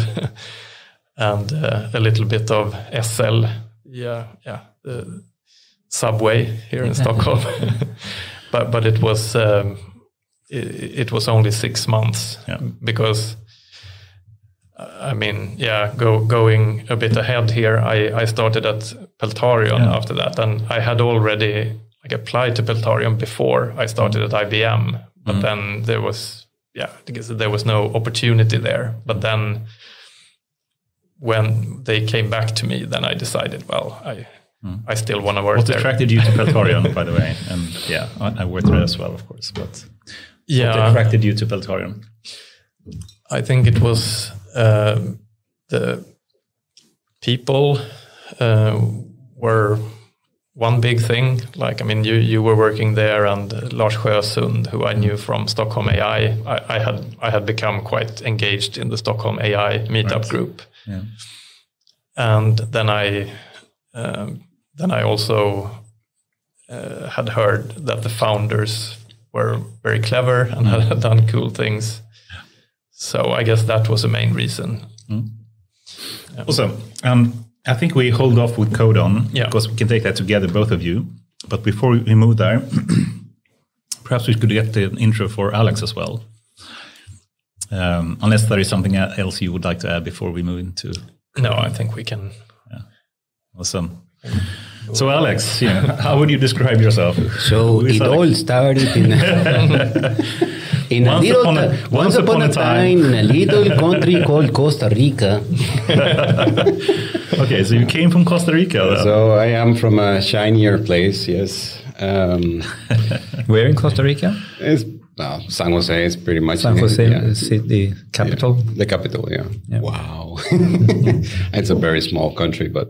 and uh, a little bit of SL, yeah, yeah, subway here in Stockholm. but but it was um, it, it was only six months Yeah. because I mean, yeah, go, going a bit ahead here, I, I started at Peltarion Yeah. after that, and I had already like applied to Peltarion before I started at IBM, but then there was yeah, because there was no opportunity there. But then when they came back to me, then I decided, well, I I still want to work there. What there. attracted you to Peltarion, by the way? And yeah, I, I worked there as well, of course. But yeah, what attracted you to Peltarion? I think it was um the people uh, were one big thing. Like, I mean, you, you were working there, and Lars Sjösund, who I knew from Stockholm AI, I, I had I had become quite engaged in the Stockholm AI meetup Right. group, Yeah. and then I um, then I also uh, had heard that the founders were very clever and had done cool things. So I guess that was the main reason. Awesome. Um, I think we hold off with Codon Yeah. because we can take that together, both of you. But before we move there, perhaps we could get the intro for Alex as well. Um, unless there is something else you would like to add before we move into No, I think we can. awesome. So, Alex, yeah, how would you describe yourself? So it Alex? all started in, in a Once little upon a- once once upon upon a a time in a little country called Costa Rica. Okay, so you came from Costa Rica. then. So I am from a shinier place. Yes, um, Where in Costa Rica? it's well, San Jose is pretty much San Jose, yeah, the city capital. the capital. Yeah. Yeah. Wow, it's a very small country, but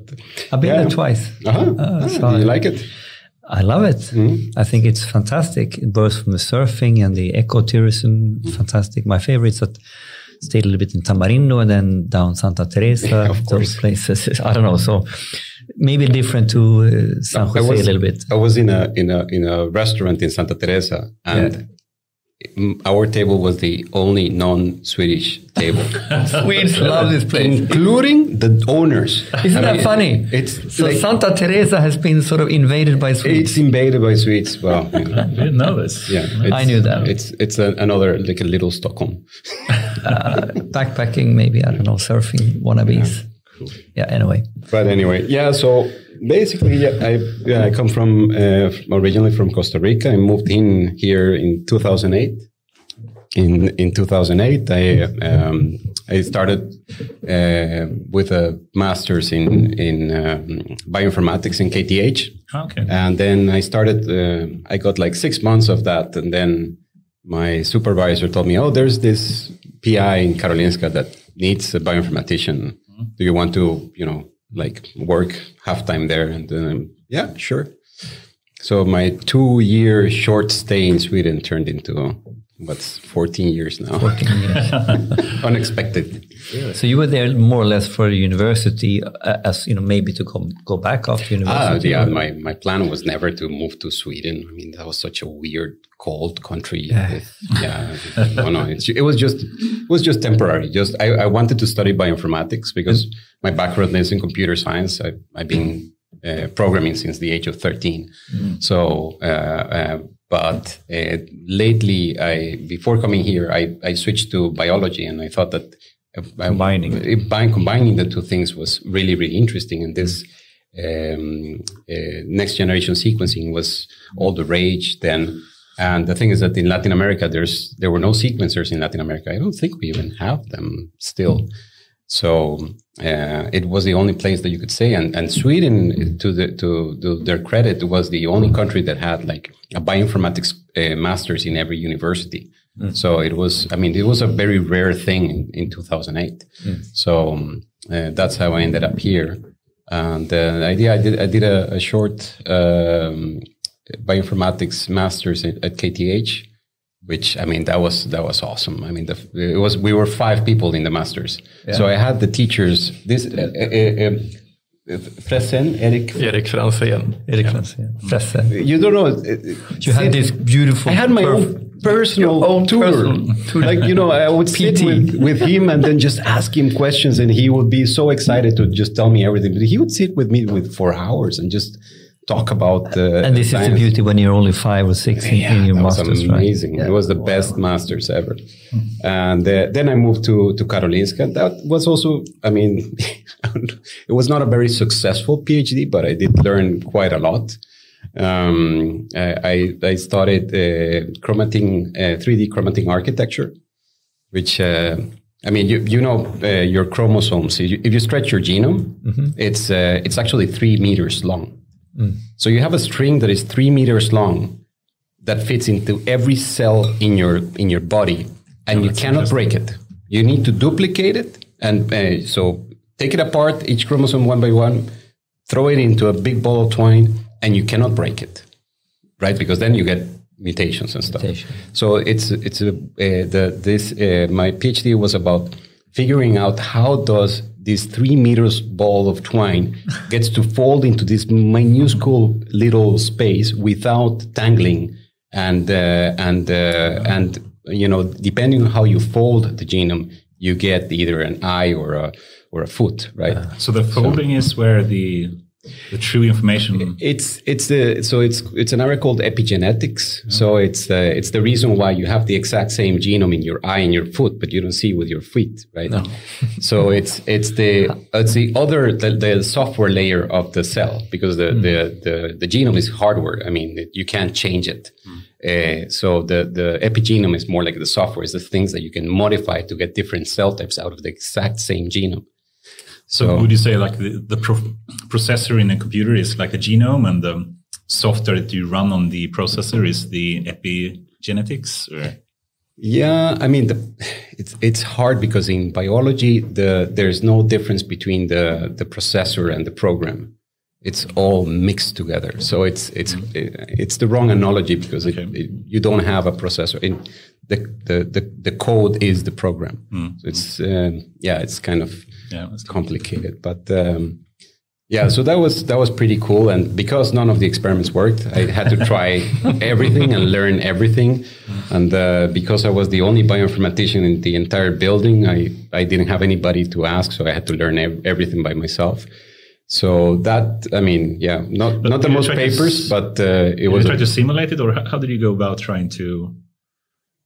I've been yeah. there twice. Uh-huh. Uh, Ah, so do you like it? I love it. I think it's fantastic, both from the surfing and the ecotourism. Fantastic. My favorites that stayed a little bit in Tamarindo and then down Santa Teresa. Yeah, of those course. places. I don't know. So maybe different to uh, San Jose was, a little bit. I was in a in a in a restaurant in Santa Teresa, and mm, Mm, our table was the only non-Swedish table, Swedes love this place. including the owners. Isn't I that mean, funny? It's so like- Santa Teresa has been sort of invaded by Swedes. It's invaded by Swedes. Well, you know, I didn't know this. yeah, I knew that. It's it's a, another like a little Stockholm. Uh, backpacking, maybe I don't know, surfing wannabes. Yeah. Anyway, But anyway, yeah. So basically, yeah, I yeah, I come from uh, originally from Costa Rica. I moved in here in 2008. In in 2008, I um, I started uh, with a master's in in um, bioinformatics in KTH. Okay. And then I started, uh, I got like six months of that. And then my supervisor told me, oh, there's this PI in Karolinska that needs a bioinformatician. Do you want to, you know, like work half time there? And then, um, yeah, sure. So my two year short stay in Sweden turned into what's 14 years now. 14 years. Unexpected. so you were there more or less for university, uh, as you know, maybe to come go back after Ah, university. yeah. My, my plan was never to move to Sweden. I mean, that was such a weird, cold country. with- yeah. no, no, it's, it was just, it was just temporary. Just, I, I wanted to study bioinformatics because my background is in computer science. I, I've been uh, programming since the age of 13. So, uh, uh, but uh, lately, I before coming here, I, I switched to biology, and I thought that uh, Combining. it- by combining the two things was really really interesting. And this um, uh, next generation sequencing was all the rage then. And the thing is that in latin america there's there were no sequencers in latin america. I don't think we even have them still so uh, it was the only place that you could say and, and sweden to the to, to their credit was the only country that had like a bioinformatics uh, masters in every university so it was, I mean, it was a very rare thing in, in 2008. So um, uh, that's how I ended up here. And uh, the idea, I did, I did a, a short um, bioinformatics master's at, at KTH. Which I mean that was that was awesome. I mean, the, it was we were five people in the masters, yeah. so I had the teachers. This uh, uh, uh, Fresen, Erik. Erik Franzén. Erik Franzén. Fresen. You don't know. You had this beautiful. I had my own personal own tour. Personal. like you know, I would sit with, with him and then just ask him questions, and he would be so excited to just tell me everything. But he would sit with me with for hours and just talk about the. and this science. is the beauty when you're only five or six in, yeah, in your masters was amazing right? yeah. it was the wow. best masters ever and uh, then i moved to to karolinska that was also i mean it was not a very successful phd but i did learn quite a lot um, I, I started uh, chromatin, 3D uh, chromatin architecture, which uh, I mean, you, you know uh, your chromosomes. If you, if you, stretch your genome, mm-hmm. it's uh, it's actually three meters long. Mm. So you have a string that is three meters long that fits into every cell in your in your body, and oh, you cannot break it. You need to duplicate it, and uh, so take it apart, each chromosome one by one, throw it into a big ball of twine, and you cannot break it, right? Because then you get mutations and stuff. Mutation. So it's it's a, uh, the this uh, my PhD was about figuring out how does this three meters ball of twine gets to fold into this minuscule little space without tangling and uh, and uh, and you know depending on how you fold the genome you get either an eye or a or a foot right? So the folding so, is where the the true information. It's it's the so it's it's an area called epigenetics. So it's the it's the reason why you have the exact same genome in your eye and your foot but you don't see with your feet right? No. so it's it's the it's the other the, the software layer of the cell because the, mm. the the the genome is hardware. I mean you can't change it. Mm. uh, so the the epigenome is more like the software. Is the things that you can modify to get different cell types out of the exact same genome so, so would you say like the, the pro processor in a computer is like a genome and the software that you run on the processor is the epigenetics or? Yeah, I mean, the, it's it's hard because in biology, the there's no difference between the the processor and the program. It's all mixed together. So it's it's it's the wrong analogy because okay. it, you don't have a processor. In the the the, the code is the program. Mm So it's uh, yeah, it's kind of yeah, it's complicated. But um, yeah, so that was that was pretty cool. And because none of the experiments worked, I had to try everything and learn everything. And uh, because I was the only bioinformatician in the entire building, I I didn't have anybody to ask, so I had to learn ev- everything by myself. So that I mean, yeah, not but not the most papers, but uh, it was. You try to simulate it, or how did you go about trying to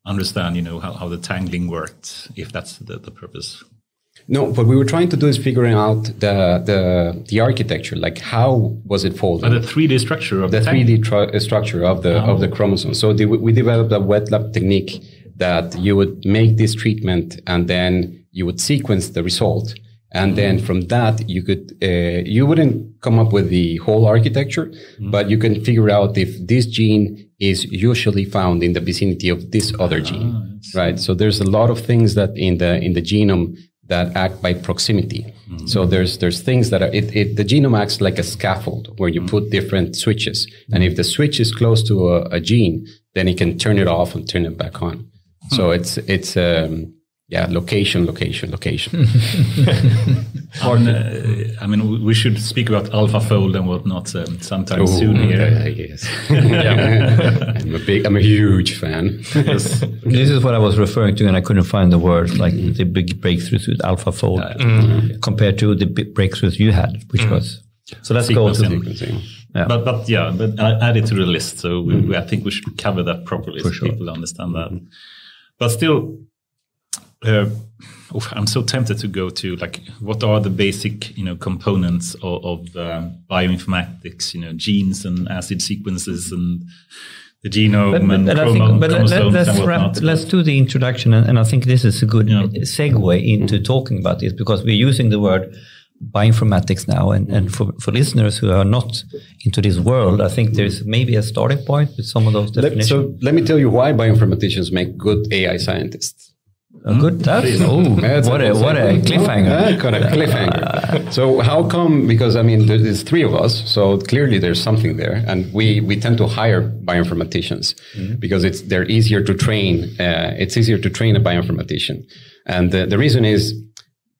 understand, you know, how, how the tangling worked, if that's the, the purpose? No, what we were trying to do is figuring out the the, the architecture, like how was it folded? the three D structure of the three D uh, structure of the oh. of the chromosome. So the, we developed a wet lab technique that you would make this treatment and then you would sequence the result, and mm. then from that you could uh, you wouldn't come up with the whole architecture, mm. but you can figure out if this gene is usually found in the vicinity of this other gene, ah, right? So there's a lot of things that in the in the genome that act by proximity. Mm-hmm. So there's there's things that are it, it, the genome acts like a scaffold where you mm-hmm. put different switches, mm-hmm. and if the switch is close to a, a, gene, then it can turn it off and turn it back on. So hmm. it's it's um, yeah, location, location, location. On, uh, I mean, we should speak about AlphaFold and whatnot um, sometime Ooh, soon here. Uh, yes. I'm a big, I'm a huge fan. yes. This is what I was referring to, and I couldn't find the words like mm. the big breakthroughs with AlphaFold uh, mm. compared to the big breakthroughs you had, which mm. was. So let's go to sequencing. Yeah. But but yeah, but add it to the list. So we, we, I think we should cover that properly For so sure. people understand that. But still, uh, I'm so tempted to go to like what are the basic you know components of, of uh, bioinformatics you know genes and acid sequences and the genome but, and but chromosome, but let, us wrap, let's do the introduction and, and, I think this is a good yeah. segue into talking about this because we're using the word bioinformatics now and, and for, for listeners who are not into this world I think there's maybe a starting point with some of those definitions. Let, so let me tell you why bioinformaticians make good AI scientists A good. That's oh, That's what a what a cliffhanger. Ah, got a cliffhanger. so how come? Because I mean, there's three of us, so clearly there's something there, and we we tend to hire bioinformaticians because it's they're easier to train. Uh, it's easier to train a bioinformatician, and the, the reason is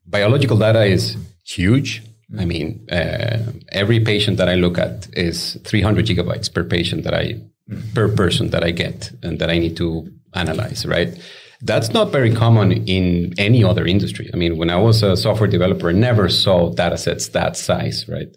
biological data is huge. I mean, uh, every patient that I look at is 300 gigabytes per patient that I per person that I get and that I need to analyze. Right. That's not very common in any other industry. I mean, when I was a software developer, I never saw data sets that size, right?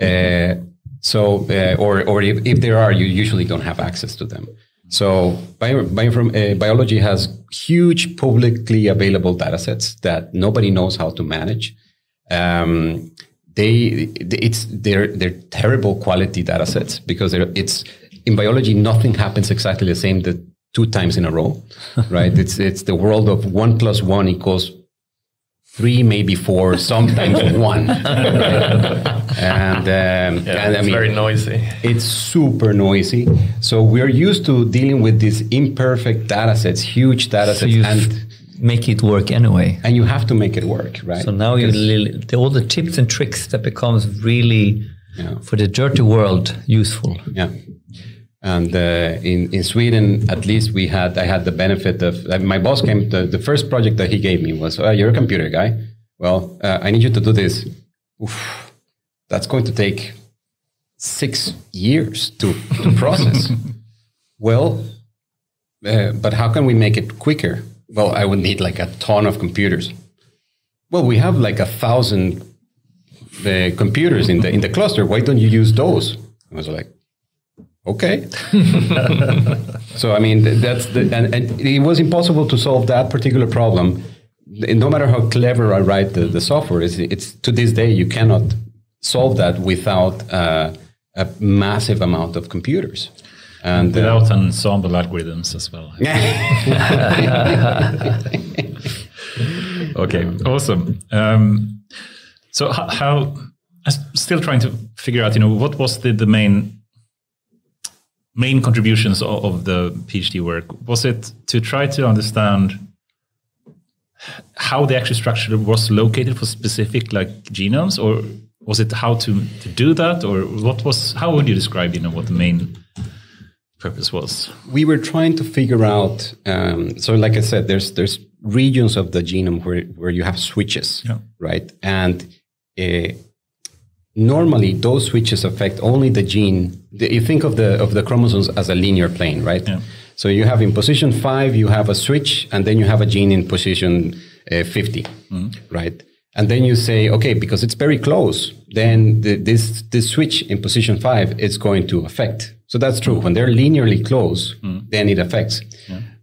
Uh, so, uh, or, or if, if there are, you usually don't have access to them. So, bio, biofrom, uh, biology has huge publicly available data sets that nobody knows how to manage. Um, they, it's they're they're terrible quality data sets because it's in biology nothing happens exactly the same the two times in a row, right? it's it's the world of one plus one equals three, maybe four, sometimes one. and um, Yeah, and I it's mean, very noisy. it's super noisy. So we're used to dealing with these imperfect data sets, huge data So sets, and make it work anyway. and you have to make it work, right? So now you li- all the tips and tricks that becomes really Yeah. for the dirty world useful. Yeah. And uh, in in Sweden, at least we had I had the benefit of uh, my boss came. The, the first project that he gave me was, oh, "You're a computer guy. Well, uh, I need you to do this. Oof, that's going to take six years to to process. well, uh, but how can we make it quicker? Well, I would need like a ton of computers. Well, we have like a thousand uh, computers in the in the cluster. Why don't you use those? I was like, okay. so I mean, that's the and, and it was impossible to solve that particular problem. No matter how clever I write the, the software, it's, it's to this day you cannot solve that without uh, a massive amount of computers. And uh, Without ensemble algorithms as well. okay, awesome. Um, so how, how I'm still trying to figure out, you know, what was the, the main main contributions of, of the PhD work? Was it to try to understand how the actual structure was located for specific like genomes, or was it how to, to do that, or what was how would you describe, you know, what the main purpose was? we were trying to figure out. Um, so, like I said, there's there's regions of the genome where where you have switches, Yeah. right? And uh, normally, those switches affect only the gene. You think of the of the chromosomes as a linear plane, right? Yeah. So you have in position five, you have a switch, and then you have a gene in position uh, 50, right? And then you say, okay, because it's very close, then the, this this switch in position five is going to affect. So that's true. When they're linearly close, then it affects.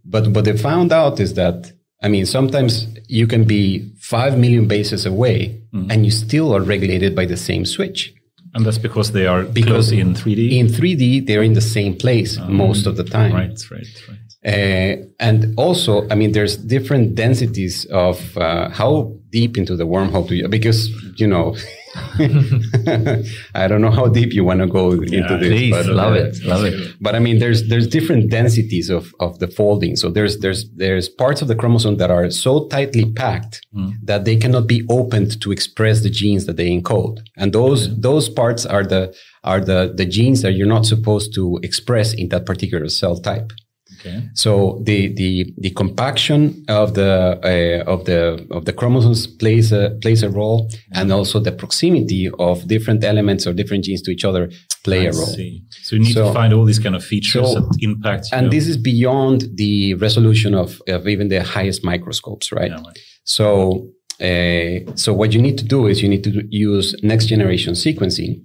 But what they found out is that I mean, sometimes you can be five million bases away, and you still are regulated by the same switch. And that's because they are Because in 3D. In 3D, they're in the same place most of the time. right, right, right. Uh, and also, I mean, there's different densities of uh, how deep into the wormhole do you, because, you know, I don't know how deep you want to go into this. Please, but, love uh, it, love it. But I mean, there's there's different densities of, of the folding. So there's there's there's parts of the chromosome that are so tightly packed that they cannot be opened to express the genes that they encode. And those those parts are the are the the genes that you're not supposed to express in that particular cell type. Okay. So the the the compaction of the uh, of the of the chromosomes plays a plays a role, and also the proximity of different elements or different genes to each other play a I role. see. So you need So- to find all these kind of features So- that impact. And know, this is beyond the resolution of, of even the highest microscopes, right? Yeah, right. So, uh, so what you need to do is you need to use next generation sequencing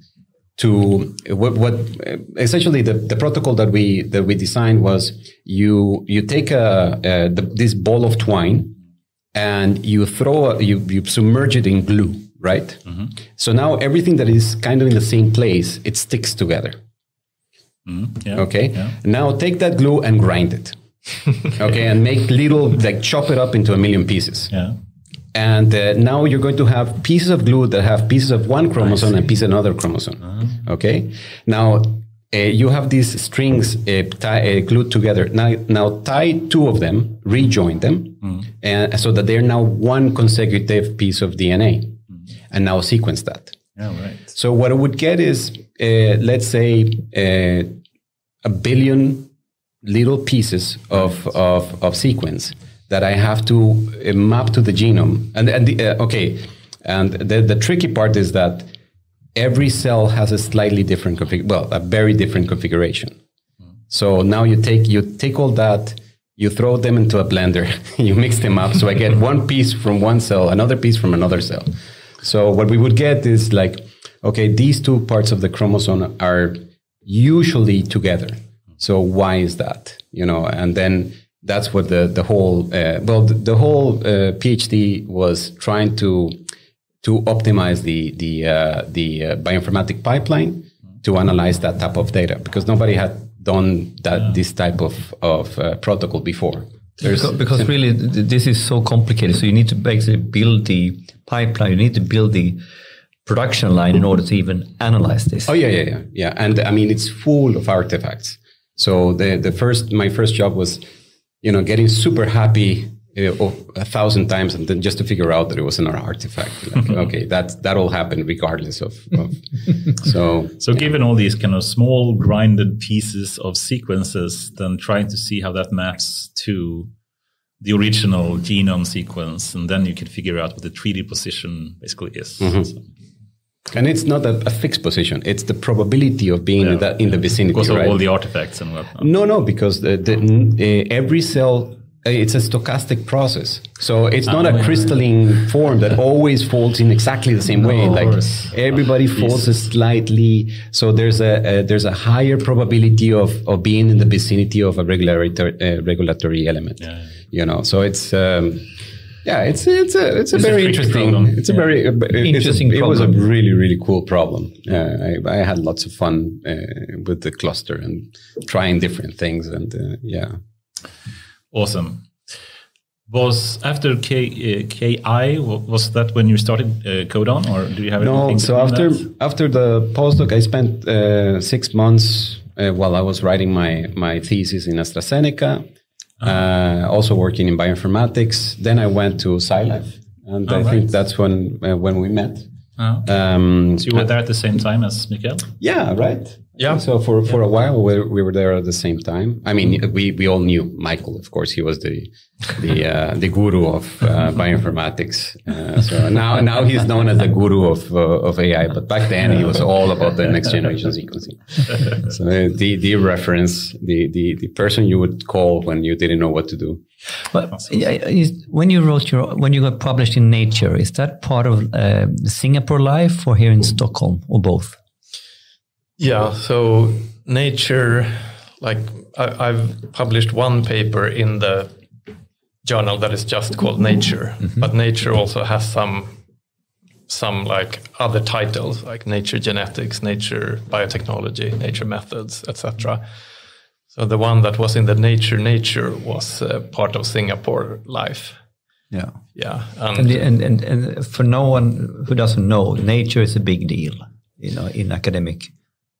to what, what essentially the, the protocol that we that we designed was you you take a, a the, this ball of twine and you throw a, you you submerge it in glue, right? Mm-hmm. So now everything that is kind of in the same place it sticks together. Mm-hmm. Yeah. Okay. Yeah. Now take that glue and grind it. okay, and make little like chop it up into a million pieces. Yeah. And uh, now you're going to have pieces of glue that have pieces of one chromosome and pieces of another chromosome. Okay. Now uh, you have these strings uh, tie, uh, glued together. Now, now tie two of them, rejoin them, and so that they're now one consecutive piece of DNA, and now sequence that. Yeah, right. So what I would get is, uh, let's say, uh, a billion little pieces of, of, of sequence that I have to uh, map to the genome. And, and the, uh, okay, and the, the tricky part is that every cell has a slightly different config, well, a very different configuration. So now you take you take all that, you throw them into a blender, you mix them up. So I get one piece from one cell, another piece from another cell. So what we would get is like, okay, these two parts of the chromosome are usually together. So why is that? You know, and then that's what the the whole uh, well the, the whole uh, PhD was trying to to optimize the the uh, the uh, bioinformatic pipeline to analyze that type of data because nobody had done that this type of of uh, protocol before. There's, Because, because really, this is so complicated. So you need to basically build the pipeline. You need to build the production line in order to even analyze this. Oh yeah, yeah, yeah, yeah. And I mean, it's full of artifacts. So the the first my first job was, you know, getting super happy uh, a thousand times, and then just to figure out that it was an artifact. Like, okay, that that all happened regardless of. of so So, given all these kind of small grinded pieces of sequences, then trying to see how that maps to the original genome sequence, and then you can figure out what the 3D position basically is. So- and it's not a, a fixed position; it's the probability of being in that in the vicinity. because of right? all the artifacts and whatnot. No, no, because the, the, uh, every cell uh, it's a stochastic process. So it's not a crystalline form that always folds in exactly the same way. Like everybody folds slightly. So there's a, a there's a higher probability of, of being in the vicinity of a regulatory uh, regulatory element. Yeah. You know, so it's. Um, yeah, it's it's a it's a It's very tricky interesting. problem. It's a Yeah. very uh, it's a- Interesting It was a really really cool problem. Uh, I, I had lots of fun uh, with the cluster and trying different things and uh, yeah. Awesome. Was after K, uh, KI, was that when you started uh, Codon, or do you have No, anything so after that? after the postdoc, I spent uh, six months uh, while I was writing my my thesis in AstraZeneca, uh, also working in bioinformatics. Then I went to SciLife, and I Oh, think that's when uh, when we met. Oh. Um, So you were there at the same time as Mikael? Yeah, right. Yeah. So for, for a while we, we were there at the same time. I mean, we, we all knew Mikael, of course. He was the the uh, the guru of uh, bioinformatics. Uh, so now now he's known as the guru of uh, of AI. But back then he was all about the next generation sequencing. So uh, the the reference, the the the person you would call when you didn't know what to do. But is- when you wrote your, when you got published in Nature, is that part of uh, Singapore Life or here in Stockholm or both? Yeah, so Nature, like I, I've published one paper in the journal that is just called Nature, but Nature also has some some like other titles like Nature Genetics, Nature Biotechnology, Nature Methods, etc. So the one that was in the Nature Nature was uh, part of Singapore Life. Yeah. Yeah, And, the- and, and, and for no one who doesn't know, nature is a big deal, you know, in academic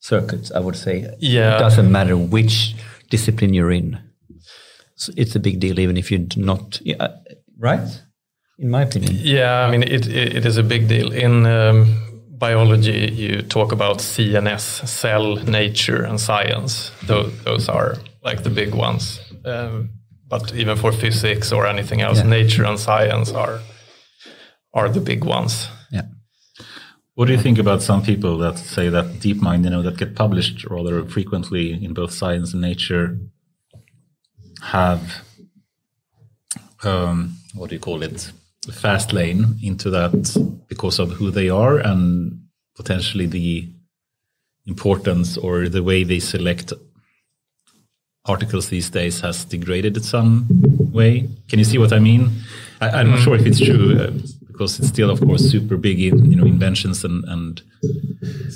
circuits, I would say. Yeah. It doesn't matter which discipline you're in. So it's a big deal, even if you're not, yeah, right? In my opinion. Yeah, I mean, it, it, it is a big deal. In um, biology, you talk about CNS, cell, nature, and science. Those, those are like the big ones. Um, but even for physics or anything else, Yeah. nature and science are are the big ones. What do you think about some people that say that DeepMind, you know, that get published rather frequently in both science and nature, have um, what do you call it, a fast lane into that because of who they are and potentially the importance or the way they select articles these days has degraded in some way. Can you see what I mean? I, I'm not sure if it's true uh, because it's still, of course, super big in you know inventions and and,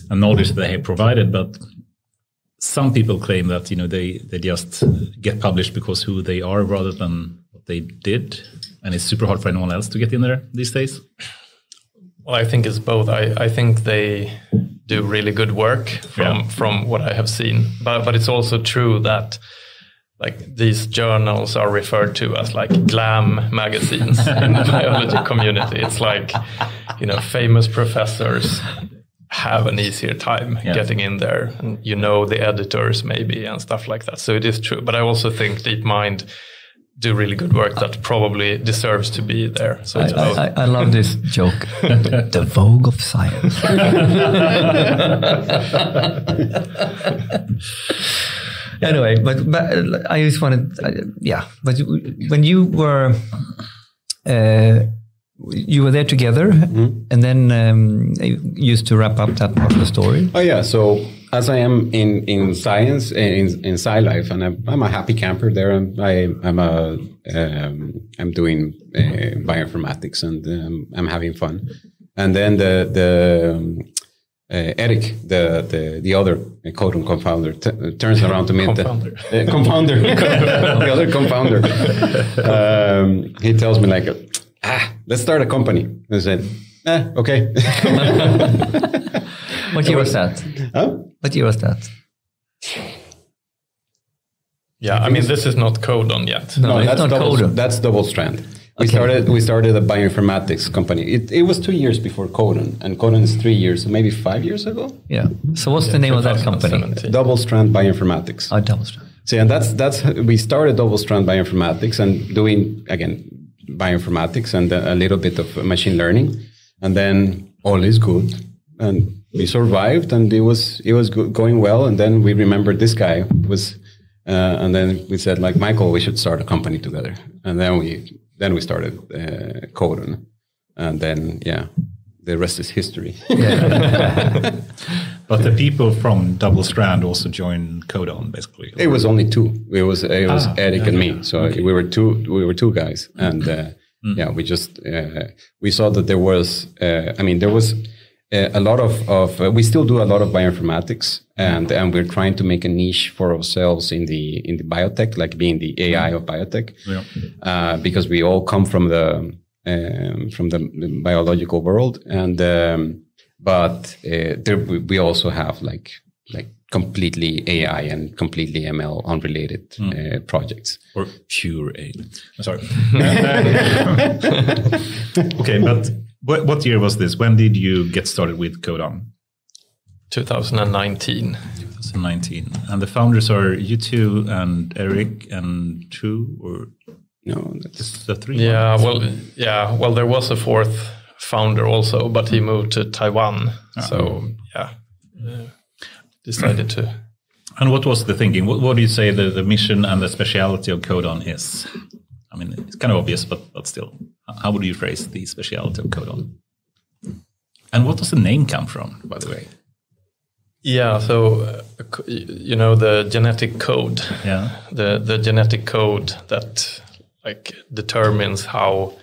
and knowledge that they have provided, but some people claim that you know they they just get published because who they are rather than what they did, and it's super hard for anyone else to get in there these days. Well, I think it's both. I, I think they do really good work from Yeah. from what I have seen, but but it's also true that like these journals are referred to as like glam magazines in the biology community. It's like, you know, famous professors have an easier time Yeah. getting in there and you know the editors maybe and stuff like that. So it is true. But I also think DeepMind do really good work that probably deserves to be there. So I, both. I, I love this joke. the Vogue of science. anyway, but, but I just wanted, uh, yeah. But when you were, uh, you were there together, and then um, you used to wrap up that part of the story. Oh yeah. So as I am in in science in in sci life, and I'm, I'm a happy camper there. I'm I, I'm a um, I'm doing uh, bioinformatics and um, I'm having fun. And then the the um, uh, Eric, the the the other Codon confounder, t- turns around to me. and- Confounder. uh, compounder, the other compounder. Um, he tells me like, ah, let's start a company. I said, eh, okay. What year was that? huh? What year was that? yeah, I mean, this is not Codon yet. No, it's that's not double, Codon. That's double strand. We started. We started a bioinformatics company. It, it was two years before Codon, and Codon is three years, so maybe five years ago. Yeah. So what's the name of that company? Double strand bioinformatics. Oh, double strand. So and that's that's we started double strand bioinformatics and doing again bioinformatics and a little bit of machine learning, and then all is good, and we survived, and it was it was go- going well, and then we remembered this guy was, uh, and then we said like Mikael, we should start a company together, and then we then we started uh, Codon, and then yeah, the rest is history. But the people from Double Strand also joined Codon, basically. It was only two. It was it was Ah, Eric and me. So we were two. We were two guys, and uh, Mm. yeah, we just uh, we saw that there was. Uh, I mean, there was uh, a lot of of. Uh, we still do a lot of bioinformatics, and and we're trying to make a niche for ourselves in the in the biotech, like being the AI of biotech, Yeah. uh, because we all come from the um, from the, the biological world, and um, but uh, there we we also have like like completely AI and completely ML unrelated uh, projects. Or pure A. I'm sorry. okay, but what, what year was this? When did you get started with Codon? 2019. 2019. And the founders are you two and Eric and two or No, that's the three? Yeah, well, yeah, well, there was a fourth founder also, but he moved to Taiwan. So yeah, uh, decided to. And what was the thinking? What, what do you say the, the mission and the speciality of Codon is? I mean, it's kind of obvious, but, but still, how would you phrase the speciality of Codon? And what does the name come from, by the way? Yeah, so uh, you know the genetic code, Yeah. the the genetic code that like determines how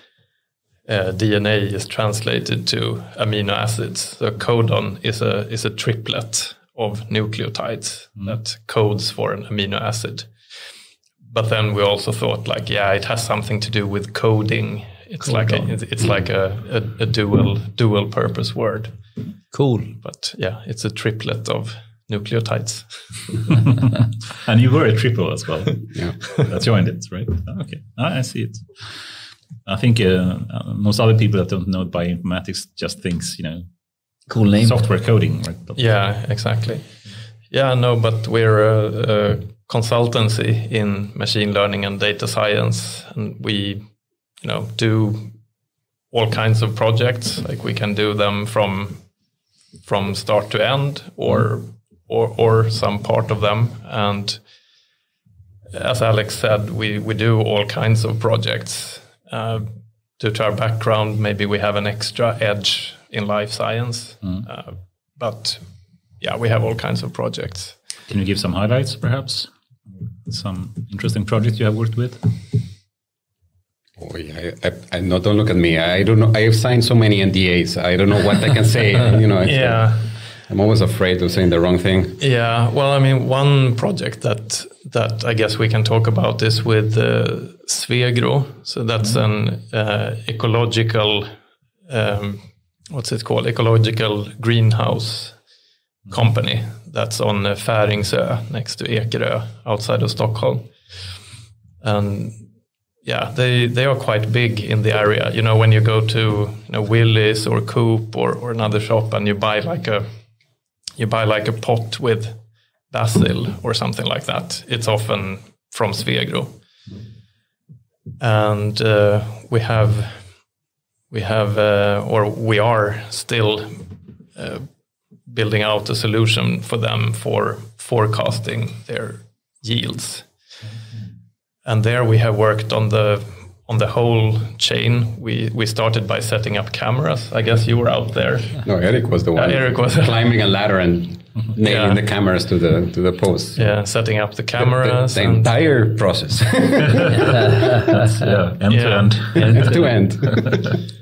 uh, DNA is translated to amino acids. So codon is a is a triplet of nucleotides that codes for an amino acid. But then we also thought like, yeah, it has something to do with coding. It's like a, it's it's like a, a, a dual dual purpose word. Cool. But yeah, it's a triplet of nucleotides. And you were a triple as well. yeah. that joined it, right? Oh, Okay, Ah, I see it. I think uh, uh, most other people that don't know bioinformatics just thinks, you know, Cool name. software coding, right? But Yeah, exactly. Yeah, no, but we're a, a consultancy in machine learning and data science, and we, you know, do all kinds of projects. Like we can do them from from start to end, or or or some part of them. And as Alex said, we we do all kinds of projects. Uh, due to our background, maybe we have an extra edge in life science, uh, but yeah, we have all kinds of projects. Can you give some highlights, perhaps? Some interesting projects you have worked with? Oh, yeah, I, I, I, no, don't look at me. I don't know. I have signed so many NDAs. I don't know what I can say. You know, it's like- Yeah, I'm always afraid of saying the wrong thing. yeah. Well, I mean, one project that that I guess we can talk about is with uh, Svegro. So that's an uh, ecological, um, what's it called? Ecological greenhouse company that's on uh, Färingsö next to Ekerö outside of Stockholm. and yeah, they they are quite big in the area. You know, when you go to you know Willys or Coop or, or another shop and you buy like a you buy like a pot with basil or something like that, it's often from Svegro. And uh, we have we have uh, or we are still uh, building out a solution for them for forecasting their yields and there we have worked on the on the whole chain. We we started by setting up cameras. I guess you were out there. No, Eric was the one. Yeah, Eric was climbing a ladder and nailing Yeah. the cameras to the to the posts. Yeah, setting up the The, cameras. the entire process, yeah, end Yeah. to end. end to end.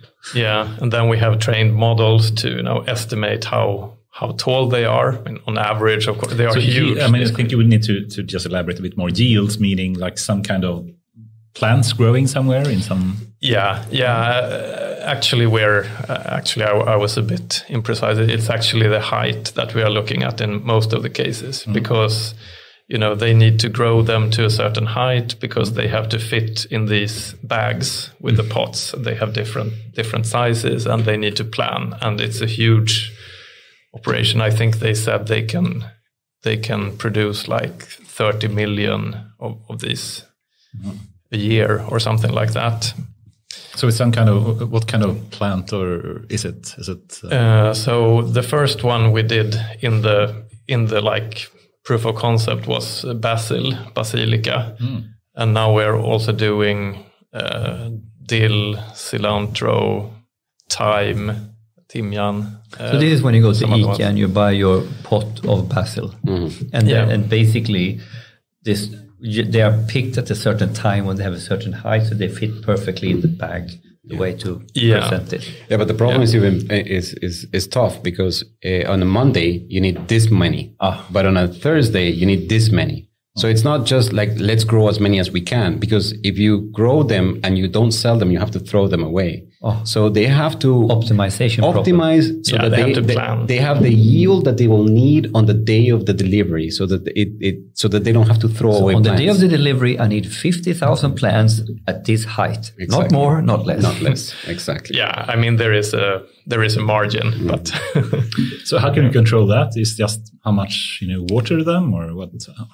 yeah, and then we have trained models to you know estimate how how tall they are. And on average, of course, they are So huge. I mean, I think you would need to, to just elaborate a bit more. Yields meaning like some kind of plants growing somewhere in some. Yeah, yeah. Uh, actually, we're uh, actually I, I was a bit imprecise. It's actually the height that we are looking at in most of the cases because you know they need to grow them to a certain height because they have to fit in these bags with the pots. They have different different sizes and they need to plan, and it's a huge operation. I think they said they can they can produce like 30 million of, of these a year or something like that. So it's some kind of what kind of plant or is it? Is it? Uh, Uh, so the first one we did in the in the like proof of concept was basil basilica, and now we're also doing uh, dill, cilantro, thyme, timjan. So this is when you go to some IKEA and you buy your pot of basil, and then, Yeah. and basically this they are picked at a certain time when they have a certain height, so they fit perfectly in the bag. The way to Yeah. present it. Yeah, but the problem is even is is is tough because uh, on a Monday you need this many, Ah. but on a Thursday you need this many. So it's not just like let's grow as many as we can because if you grow them and you don't sell them, you have to throw them away. Oh. So they have to Optimization problem. optimize so Yeah, that they they, have to they, plan. they have the yield that they will need on the day of the delivery, so that it, it so that they don't have to throw away. On the day of the delivery, I need 50,000 plants at this height. Not more, not less. not less exactly. Yeah, I mean there is a there is a margin, mm. but so how can you control that? Is just how much you know water them or what?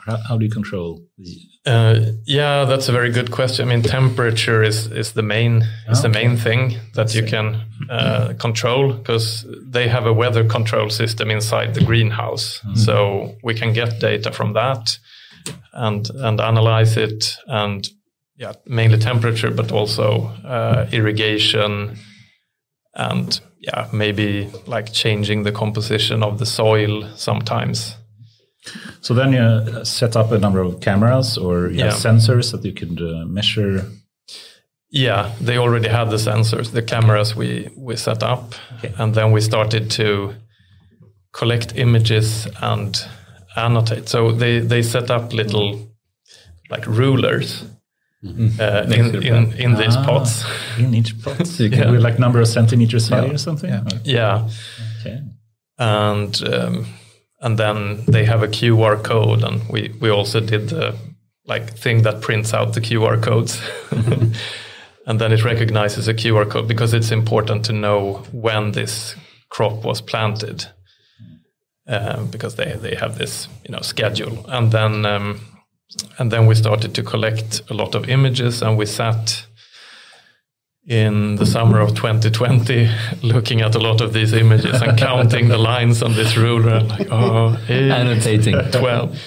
How, how do you control? The, Uh, yeah, that's a very good question. I mean, temperature is is the main is the main thing that you can uh, control because they have a weather control system inside the greenhouse, so we can get data from that and and analyze it and yeah, mainly temperature, but also uh, irrigation and yeah, maybe like changing the composition of the soil sometimes. So then you uh, set up a number of cameras or you have Yeah. sensors that you could uh, measure. Yeah, they already had the sensors, the cameras we we set up, and then we started to collect images and annotate. So they they set up little like rulers uh, in in in these Ah, pots. in each pot. So you can with like number of centimeters high or something. Yeah. Or- Yeah, Okay. and um, and then they have a QR code, and we we also did the like thing that prints out the QR codes. And then it recognizes a QR code because it's important to know when this crop was planted, um, because they, they have this you know schedule. And then um, and then we started to collect a lot of images, and we sat in the summer of 2020 looking at a lot of these images and counting the lines on this ruler and like oh eight, Annotating. 12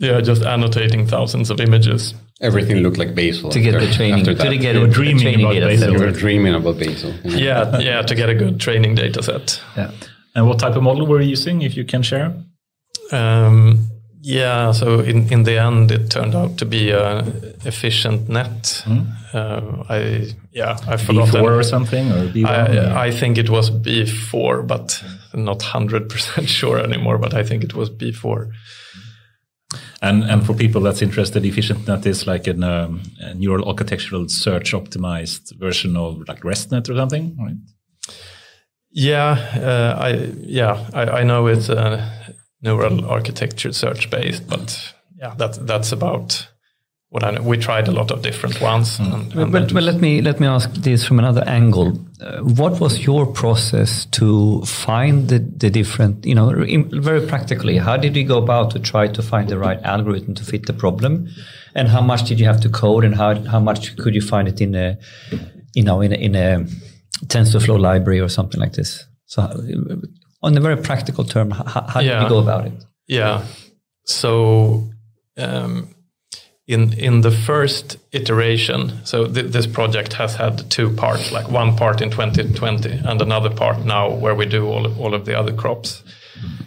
yeah just annotating thousands of images Everything looked like basil to get after- the training, after to that. get a were dreaming training about data basil. set. You were dreaming about basil. yeah yeah to get a good training data set Yeah. And what type of model were you using, if you can share? um, yeah so in, in the end it turned out to be a efficient net uh, i yeah i forgot B4 or something, or B1? or- I, I think it was b4 but not 100% sure anymore but i think it was b4 And and for people that's interested, efficient net is like an, um, a neural architectural search optimized version of like ResNet or something, right? Yeah, uh, I yeah I, I know it's a neural architecture search based, but yeah, that that's about what I know. We tried a lot of different ones. And, and Hmm. But, but let me let me ask this from another angle. Uh, what was your process to find the, the different, you know, in, very practically? How did you go about to try to find the right algorithm to fit the problem, and how much did you have to code, and how how much could you find it in a, you know, in a, in a TensorFlow library or something like this? So, uh, on a very practical term, how, how did Yeah. you go about it? Yeah. So um, in in the first iteration, so th- this project has had two parts, like one part in 2020 and another part now where we do all of, all of the other crops.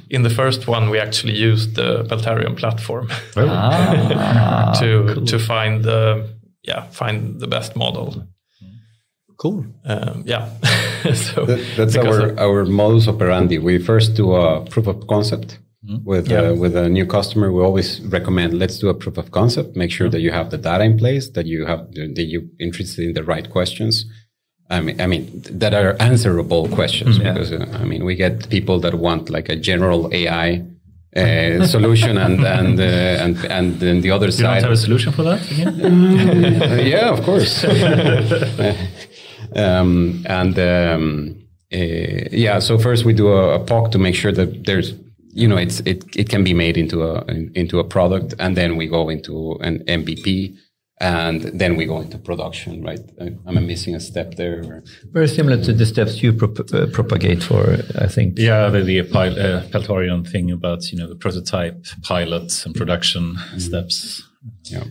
In the first one, we actually used the Peltarion platform Ah, to to find the yeah find the best model. Cool. Um, yeah, so That, that's our, our modus operandi. We first do a proof of concept with Yeah. uh, with a new customer. We always recommend let's do a proof of concept. Make sure that you have the data in place, that you have that you're interested in the right questions. I mean, I mean that are answerable questions Yeah. because uh, I mean we get people that want like a general AI uh, solution and and uh, and and then the other You don't side. have a solution for that again? Uh, yeah, of course. Um, and um, uh, yeah, so first we do a, a POC to make sure that there's, you know, it's it it can be made into a into a product, and then we go into an MVP, and then we go into production. Right? I- Am I missing a step there? Very similar to the steps you prop- uh, propagate for, I think. Yeah, the, the pil- uh, Peltarion thing about you know the prototype, pilots, and production steps. Yeah.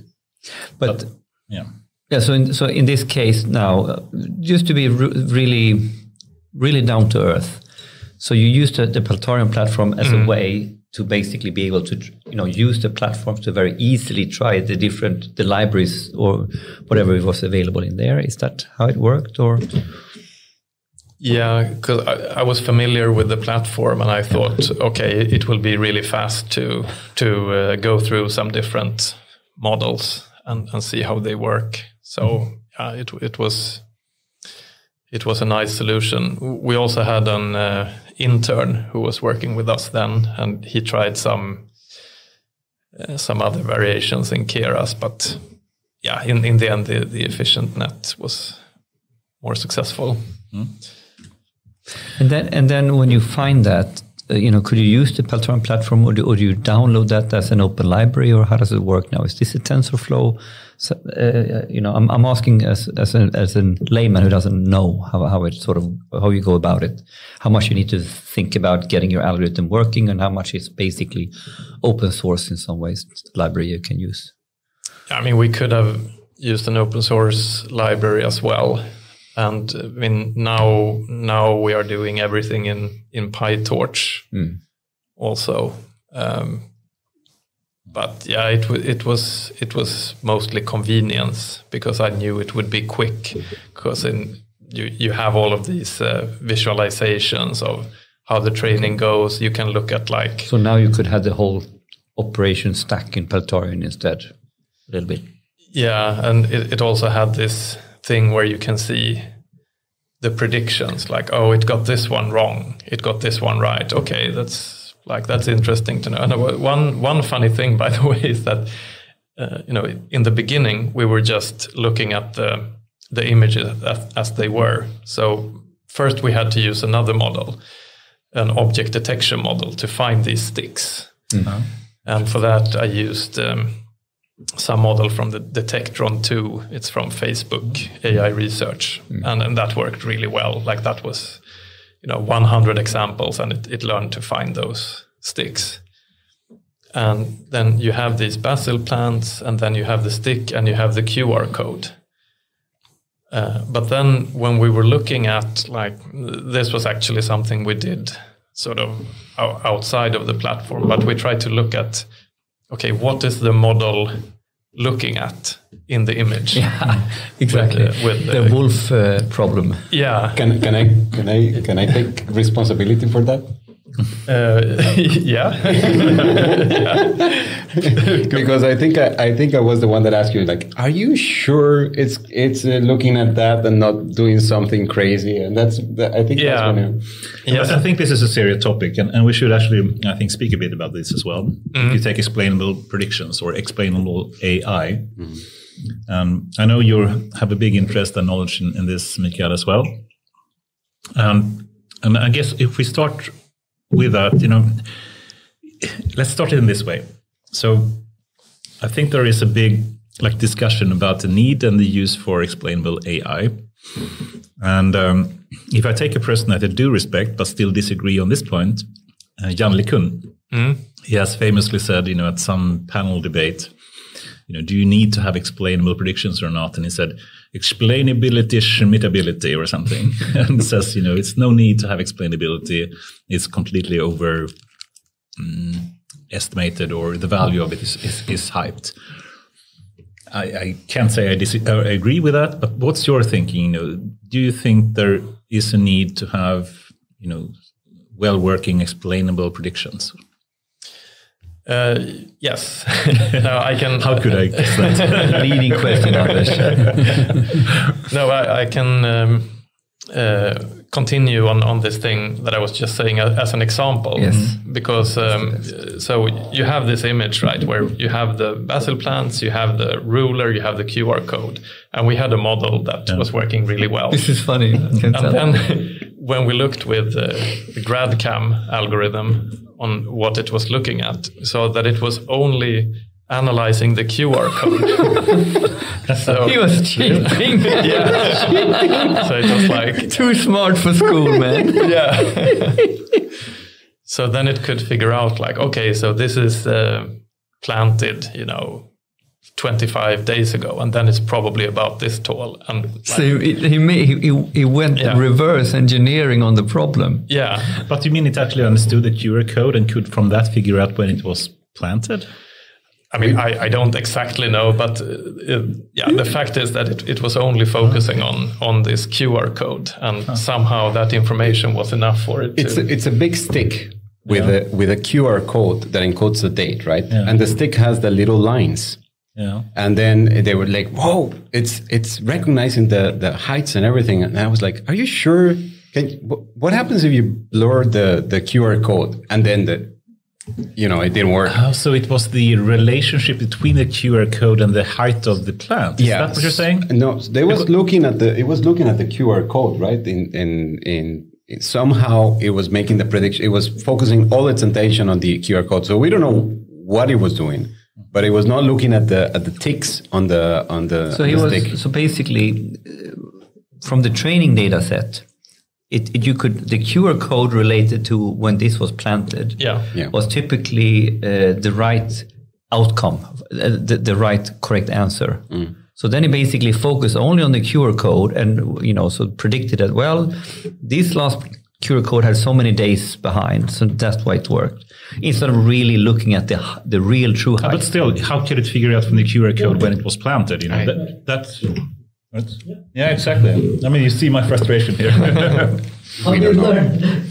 But Yeah, yeah, so in, so in this case now, uh, just to be re- really, really down to earth. So you use the, the platform as a way to basically be able to, you know, use the platform to very easily try the different the libraries or whatever was available in there. Is that how it worked, or Yeah, because I, I was familiar with the platform, and I thought, okay, it will be really fast to to uh, go through some different models and, and see how they work. So yeah, it it was it was a nice solution. We also had an uh, intern who was working with us then, and he tried some uh, some other variations in Keras, but yeah, in in the end, the, the efficient net was more successful. and then and then when you find that, uh, you know, could you use the Peltarion platform, or do, or do you download that as an open library, or how does it work now? Is this a TensorFlow? So, uh, you know, I'm, I'm asking as as a, as a layman who doesn't know how how it sort of how you go about it, how much you need to think about getting your algorithm working, and how much is basically open source in some ways library you can use. I mean, we could have used an open source library as well. And I mean, now now we are doing everything in in PyTorch also. Um, but yeah, it wa- it was it was mostly convenience because I knew it would be quick because in you you have all of these uh, visualizations of how the training goes. You can look at like So now you could have the whole operation stack in Peltarion instead, a little bit. Yeah, and it, it also had this thing where you can see the predictions, like, oh, it got this one wrong, it got this one right. Okay, that's like that's interesting to know. And one one funny thing, by the way, is that uh, you know in the beginning we were just looking at the the images as, as they were. So first we had to use another model, an object detection model, to find these sticks. And for that, I used um, some model from the Detectron 2. It's from Facebook AI Research, and, and that worked really well. Like that was, you know, 100 examples, and it, it learned to find those sticks. And then you have these basil plants, and then you have the stick, and you have the QR code. Uh, but then when we were looking at like this was actually something we did sort of outside of the platform, but we tried to look at okay, what is the model looking at in the image? Exactly. With, uh, with, the uh, wolf uh, problem. Yeah, Can can I can I can I take responsibility for that? Uh, yeah. because I think I, I think I was the one that asked you like, are you sure it's it's uh, looking at that and not doing something crazy? And that's that, I think Yeah. that's you, yes. I think this is a serious topic, and, and we should actually, I think, speak a bit about this as well. If you take explainable predictions or explainable AI, um, I know you have a big interest and knowledge in, in this, Mikael, as well. Um, and I guess if we start with that, you know, let's start it in this way. So I think there is a big like discussion about the need and the use for explainable AI. And um, if I take a person that I do respect but still disagree on this point, uh, Yann LeCun, he has famously said, you know, at some panel debate, you know, do you need to have explainable predictions or not? And he said, explainability, schmittability or something. and says, you know, it's no need to have explainability. It's completely over mm, estimated or the value of it is, is, is hyped. I, I can't say I, dis- uh, agree with that, but what's your thinking? You know, do you think there is a need to have, you know, well-working, explainable predictions? Uh, yes. no, I can. How could I guess that? Leading question, Anders. No, I, I can um, uh, continue on, on this thing that I was just saying a- as an example. Yes. Because um, so you have this image, right, where you have the Basil plants, you have the ruler, you have the QR code, and we had a model that was working really well. this is funny. I can tell. And then when we looked with uh, the GradCam algorithm on what it was looking at, so that it was only analyzing the QR code. so, he was cheating. yeah. so it was like, Too smart for school, man. yeah. so then it could figure out like, okay, so this is uh, planted, you know, 25 days ago, and then it's probably about this tall. And like, So he, he, he, he went Yeah. reverse engineering on the problem. yeah, but you mean it actually understood the QR code and could from that figure out when it was planted? I mean, I, I don't exactly know, but uh, yeah, the fact is that it, it was only focusing on on this QR code, and somehow that information was enough for it. it's to, a, it's a big stick with a with a QR code that encodes the date, right? Yeah. And the stick has the little lines. Yeah. And then they were like, "Whoa, it's it's recognizing the the heights and everything." And I was like, "Are you sure? Can wh- what happens if you blur the the QR code and then the you know it didn't work?" Oh, so it was the relationship between the QR code and the height of the plant. Is Yeah, that what you're saying? No, they was looking at the it was looking at the QR code, right? In in in- somehow it was making the prediction. It was focusing all its attention on the QR code. So we don't know what it was doing, but it was not looking at the at the ticks on the on the, So he the was stick. so basically uh, from the training data set, it, it you could the QR code related to when this was planted yeah, Yeah. was typically uh, the right outcome, uh, the, the right correct answer. So then he basically focused only on the QR code and you know so predicted that well this last QR code had so many days behind, so that's why it worked. Instead of really looking at the the real true height. But still, how could it figure out from the QR code when it was planted? You know, that, that's, that's yeah, exactly. I mean, you see my frustration here. How do you learn?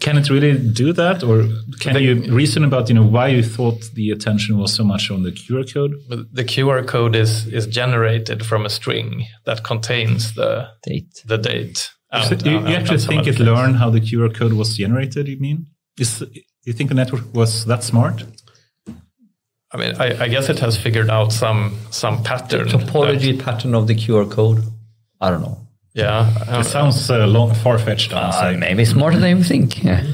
can it really do that, or can you reason about you know why you thought the attention was so much on the QR code? the QR code is is generated from a string that contains the Date. the date. So and- you, and- you and actually think it things. learned how the QR code was generated? You mean? Is you think the network was that smart? I mean, I, I guess it has figured out some some pattern. Topology pattern of the QR code. I don't know. yeah, um, It sounds uh, long, far-fetched. I must Uh, say. maybe smarter than you think. Yeah.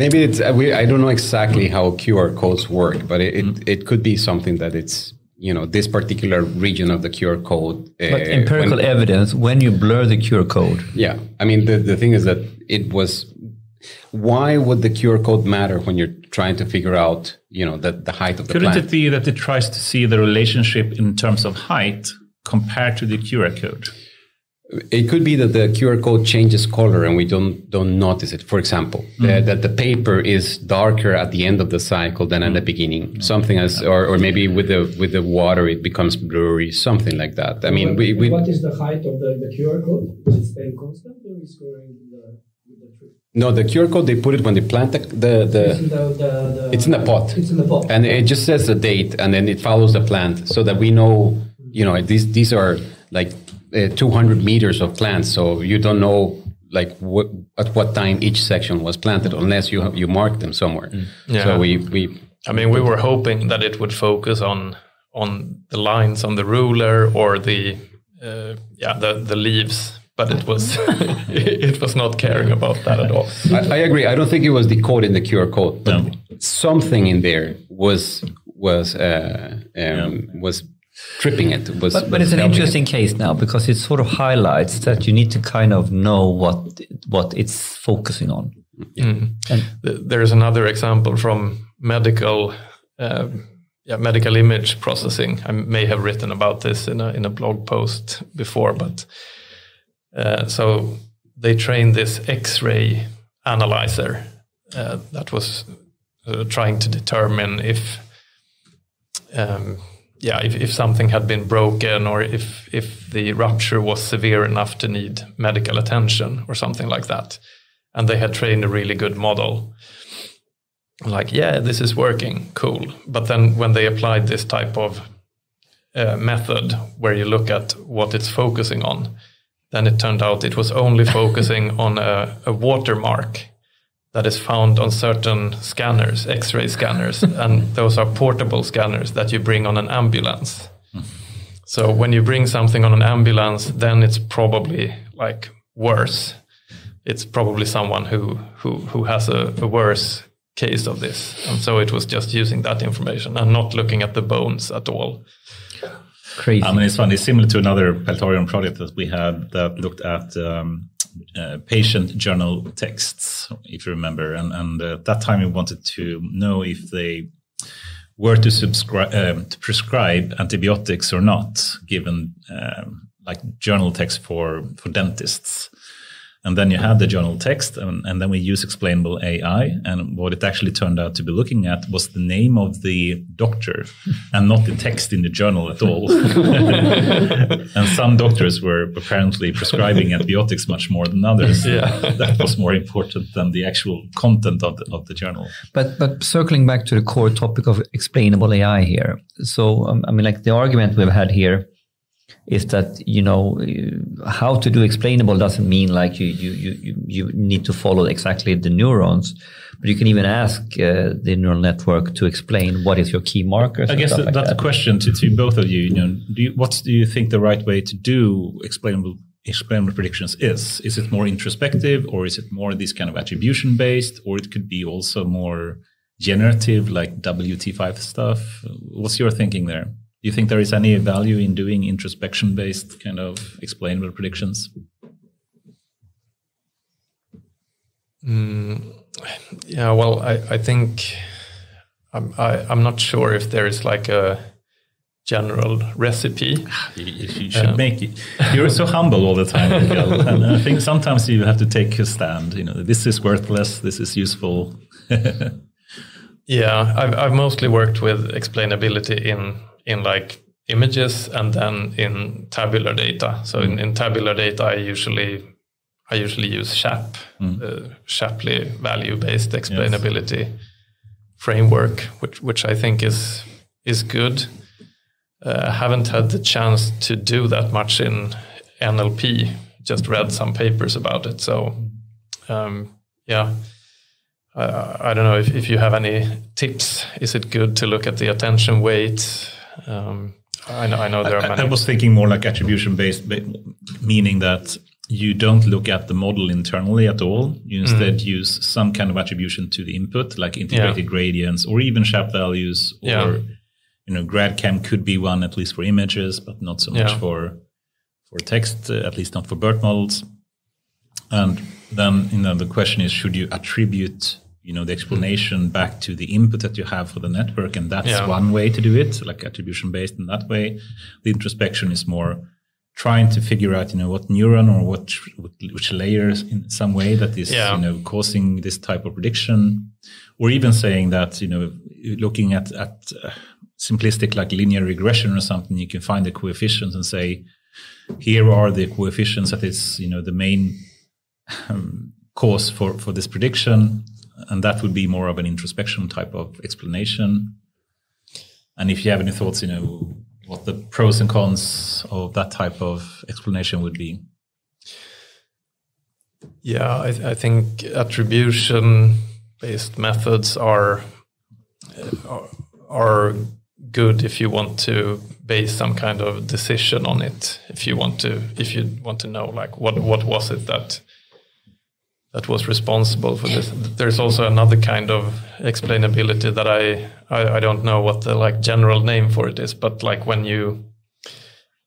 Maybe it's uh, we, I don't know exactly how QR codes work, but it, it, it could be something that it's you know this particular region of the QR code. Uh, But empirical when- evidence, when you blur the QR code, Yeah, I mean the the thing is that it was. Why would the QR code matter when you're trying to figure out you know the the height of the Couldn't plant? it be that it tries to see the relationship in terms of height compared to the QR code? It could be that the QR code changes color and we don't don't notice it. For example, the, mm-hmm. that the paper is darker at the end of the cycle than at the mm-hmm. beginning. Something as, or, or maybe with the with the water it becomes blurry. Something like that. I mean, we, we what is the height of the, the QR code? Is it staying constant or is going the, the tree? No, the QR code they put it when they plant the the, the It's in the, the, the, it's in the pot. It's in the pot. and it just says the date and then it follows the plant so that we know you know these these are like uh, 200 meters of plants so you don't know like what at what time each section was planted unless you you mark them somewhere Yeah. so we we I mean, we were hoping that it would focus on on the lines on the ruler or the uh, yeah the the leaves, but it was it was not caring about that at all. I, I agree i don't think it was the code in the qr code but No. something in there was was uh, um, was tripping it was But, but it's an helping it. interesting case now because it sort of highlights that you need to kind of know what what it's focusing on. Th- There's another example from medical. Uh, yeah, medical image processing. I may have written about this in a in a blog post before, but uh, so they trained this X-ray analyzer uh, that was uh, trying to determine if, um, yeah, if, if something had been broken or if if the rupture was severe enough to need medical attention or something like that. And they had trained a really good model. Like, yeah, this is working, cool. But then when they applied this type of uh, method where you look at what it's focusing on, then it turned out it was only focusing on a, a watermark that is found on certain scanners, X-ray scanners, and those are portable scanners that you bring on an ambulance. So when you bring something on an ambulance, then it's probably like worse. It's probably someone who who who has a, a worse case of this, and so it was just using that information and not looking at the bones at all. Crazy. I mean, it's funny. Similar to another Peltarion project that we had that looked at um, uh, patient journal texts, if you remember. And, and uh, at that time, we wanted to know if they were to subscribe um, to prescribe antibiotics or not, given um, like journal text for for dentists. And then you have the journal text, and, and then we use explainable AI. And what it actually turned out to be looking at was the name of the doctor and not the text in the journal at all. and some doctors were apparently prescribing antibiotics much more than others. Yeah. that was more important than the actual content of the, of the journal. But but circling back to the core topic of explainable AI here. So um, I mean, like the argument we've had here is that you know uh, how to do explainable doesn't mean like you you you you- need to follow exactly the neurons, but you can even ask uh, the neural network to explain what is your key markers. I guess that, like that's a question to, to both of you. You know, do you, what do you think the right way to do explainable explainable predictions is? Is it more introspective, or is it more this kind of attribution based, or it could be also more generative, like WT5 stuff? What's your thinking there? Do you think there is any value in doing introspection based kind of explainable predictions? Mm, yeah, well, I, I think I'm, I, I'm not sure if there is like a general recipe. You, you should um, make it. You're so humble all the time, Mikael. and I think sometimes you have to take a stand. You know, this is worthless. This is useful. Yeah, I've, I've mostly worked with explainability in in like images and then in tabular data. So in, in tabular data, I usually I usually use SHAP, uh, Shapley value based explainability framework, which which I think is is good. Uh, I haven't had the chance to do that much in NLP. Just read some papers about it. So um, yeah. Uh, I don't know if, if you have any tips. Is it good to look at the attention weight? Um, I know I know there are I, many. I was thinking more like attribution based, meaning that you don't look at the model internally at all. You instead use some kind of attribution to the input, like integrated gradients or even SHAP values. Or Yeah. you know, GradCam could be one at least for images, but not so much Yeah. for for text. Uh, at least not for BERT models. And then you know the question is, should you attribute you know the explanation back to the input that you have for the network, and that's Yeah. one way to do it, like attribution based in that way. The introspection is more trying to figure out, you know, what neuron or what which layers in some way that is, Yeah. you know, causing this type of prediction, or even saying that, you know, looking at at uh, simplistic like linear regression or something, you can find the coefficients and say, here are the coefficients that is, you know, the main um, cause for, for this prediction. And that would be more of an introspection type of explanation. And if you have any thoughts, you know, what the pros and cons of that type of explanation would be. Yeah, I, I think attribution based methods are, are are good if you want to base some kind of decision on it. If you want to if you want to know like what what was it that that was responsible for this. There's also another kind of explainability that I, I, I don't know what the like general name for it is, but like when you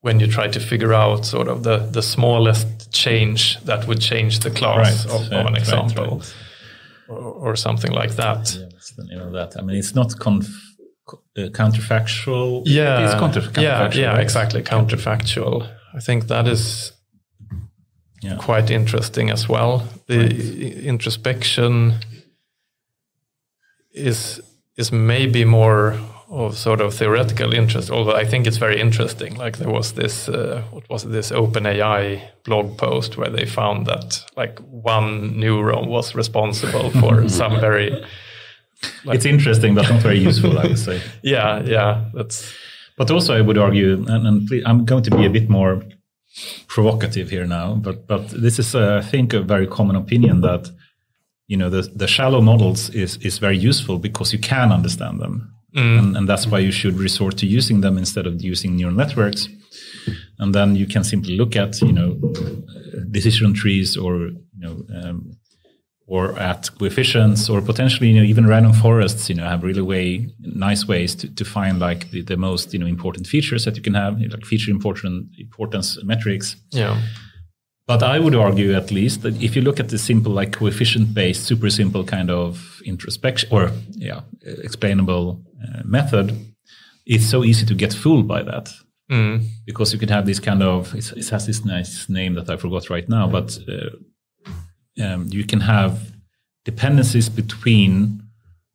when you try to figure out sort of the the smallest change that would change the class right. of, of, an example. Right, right. Or, or, something like that. Yeah, the name of that. I mean, it's not conf- uh, counterfactual. Yeah, it's counter, counterfactual. Yeah, yeah, exactly. Counterfactual. I think that is yeah. quite interesting as well. The right. introspection is is maybe more of sort of theoretical interest, although I think it's very interesting. Like there was this, uh, what was it, this OpenAI blog post where they found that like one neuron was responsible for some very. Like, it's interesting, but not very useful, I would say. Yeah, yeah, that's. But also, I would argue, and, and please, I'm going to be a bit more provocative here now, but but this is, uh, I think, a very common opinion that you know the the shallow models is is very useful because you can understand them, mm. and, and that's why you should resort to using them instead of using neural networks. And then you can simply look at you know decision trees or you know um, or at coefficients or potentially you know even random forests you know have really way nice ways to, to find like the, the most you know important features that you can have like feature important importance metrics. Yeah. But i would argue at least that if you look at the simple like coefficient based super simple kind of introspection or yeah explainable uh, method it's so easy to get fooled by that. Mm. because you can have this kind of it has this nice name that i forgot right now but uh, um, you can have dependencies between